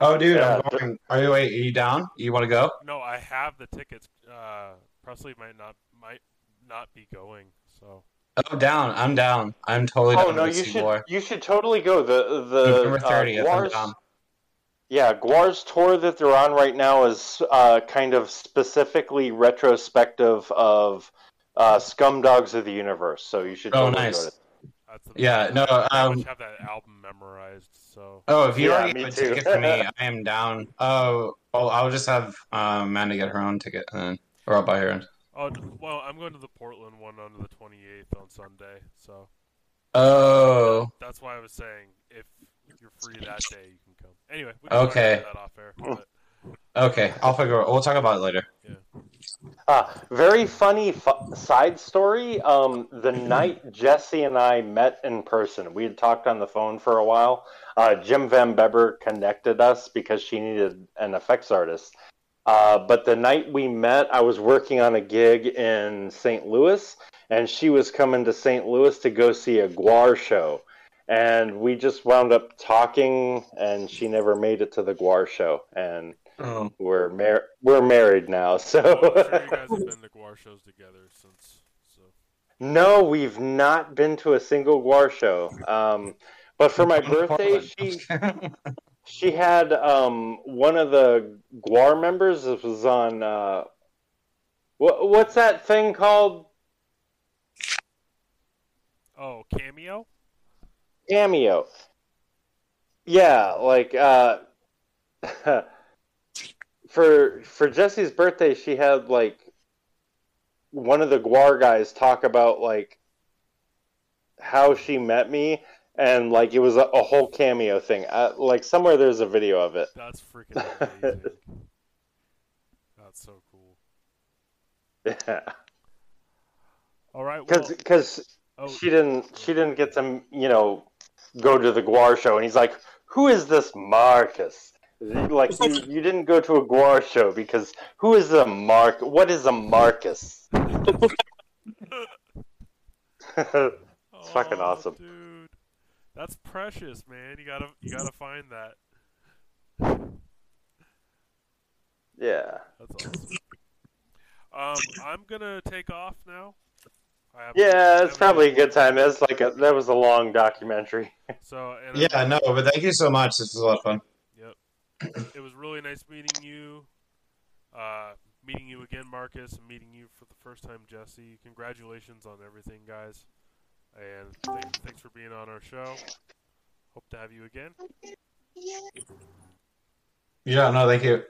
Oh, dude, Yeah, I'm going. Are you wait? Are you down? You want to go? No, I have the tickets. Uh, Presley might not might not be going. So Oh, down. I'm down. I'm totally down. oh down no, with you should GWAR. you should totally go. The the November uh, 30th. I'm GWAR's- down. Yeah, GWAR's tour that they're on right now is uh, kind of specifically retrospective of uh, Scum Dogs of the Universe. So you should Oh, totally nice. Go to. that's the Yeah, no, I um, have that album memorized. So Oh, if you Yeah, already me have a too. ticket for me, *laughs* I am down. Oh, oh, I'll just have um, Amanda get her own ticket, and then, or I'll buy her own. Oh well, I'm going to the Portland one on the 28th on Sunday. So Oh, that's why I was saying if you're free that day, you can come. Anyway, we can talk Okay. about that off air. But Okay, I'll figure. We'll talk about it later. Uh, very funny fu- side story. Um, the night Jessie and I met in person, we had talked on the phone for a while. Uh, Jim VanBebber connected us because she needed an effects artist. Uh, but the night we met, I was working on a gig in St. Louis, and she was coming to St. Louis to go see a GWAR show. And we just wound up talking, and she never made it to the GWAR show. And Oh. we're mar- we're married now, so. I'm sure you guys have been to GWAR shows together since. So No, we've not been to a single GWAR show. Um, but for my birthday, she she had um, one of the GWAR members. This was on uh, what, what's that thing called? Oh, cameo. Cameo. Yeah, like uh, *laughs* for for Jessie's birthday, she had like one of the GWAR guys talk about like how she met me, and like it was a, a whole cameo thing. Uh, like somewhere there's a video of it. That's freaking amazing. *laughs* That's so cool. Yeah. All right. because Well, because Oh. she didn't she didn't get to you know go to the GWAR show, and he's like, "Who is this Marcus?" Like you, you didn't go to a GWAR show because who is a Mark? What is a Marcus? *laughs* it's fucking Oh, awesome. dude, that's precious, man. You gotta you gotta find that. Yeah. That's awesome. Um, I'm gonna take off now. I have Yeah, it's probably a good time. That's like a that was a long documentary. So and Yeah, no, but thank you so much. This was a lot of fun. Yep. it was really nice meeting you. Uh, meeting you again, Marcus, and meeting you for the first time, Jessie. Congratulations on everything, guys. And th- thanks for being on our show. Hope to have you again. Yeah, no, thank you.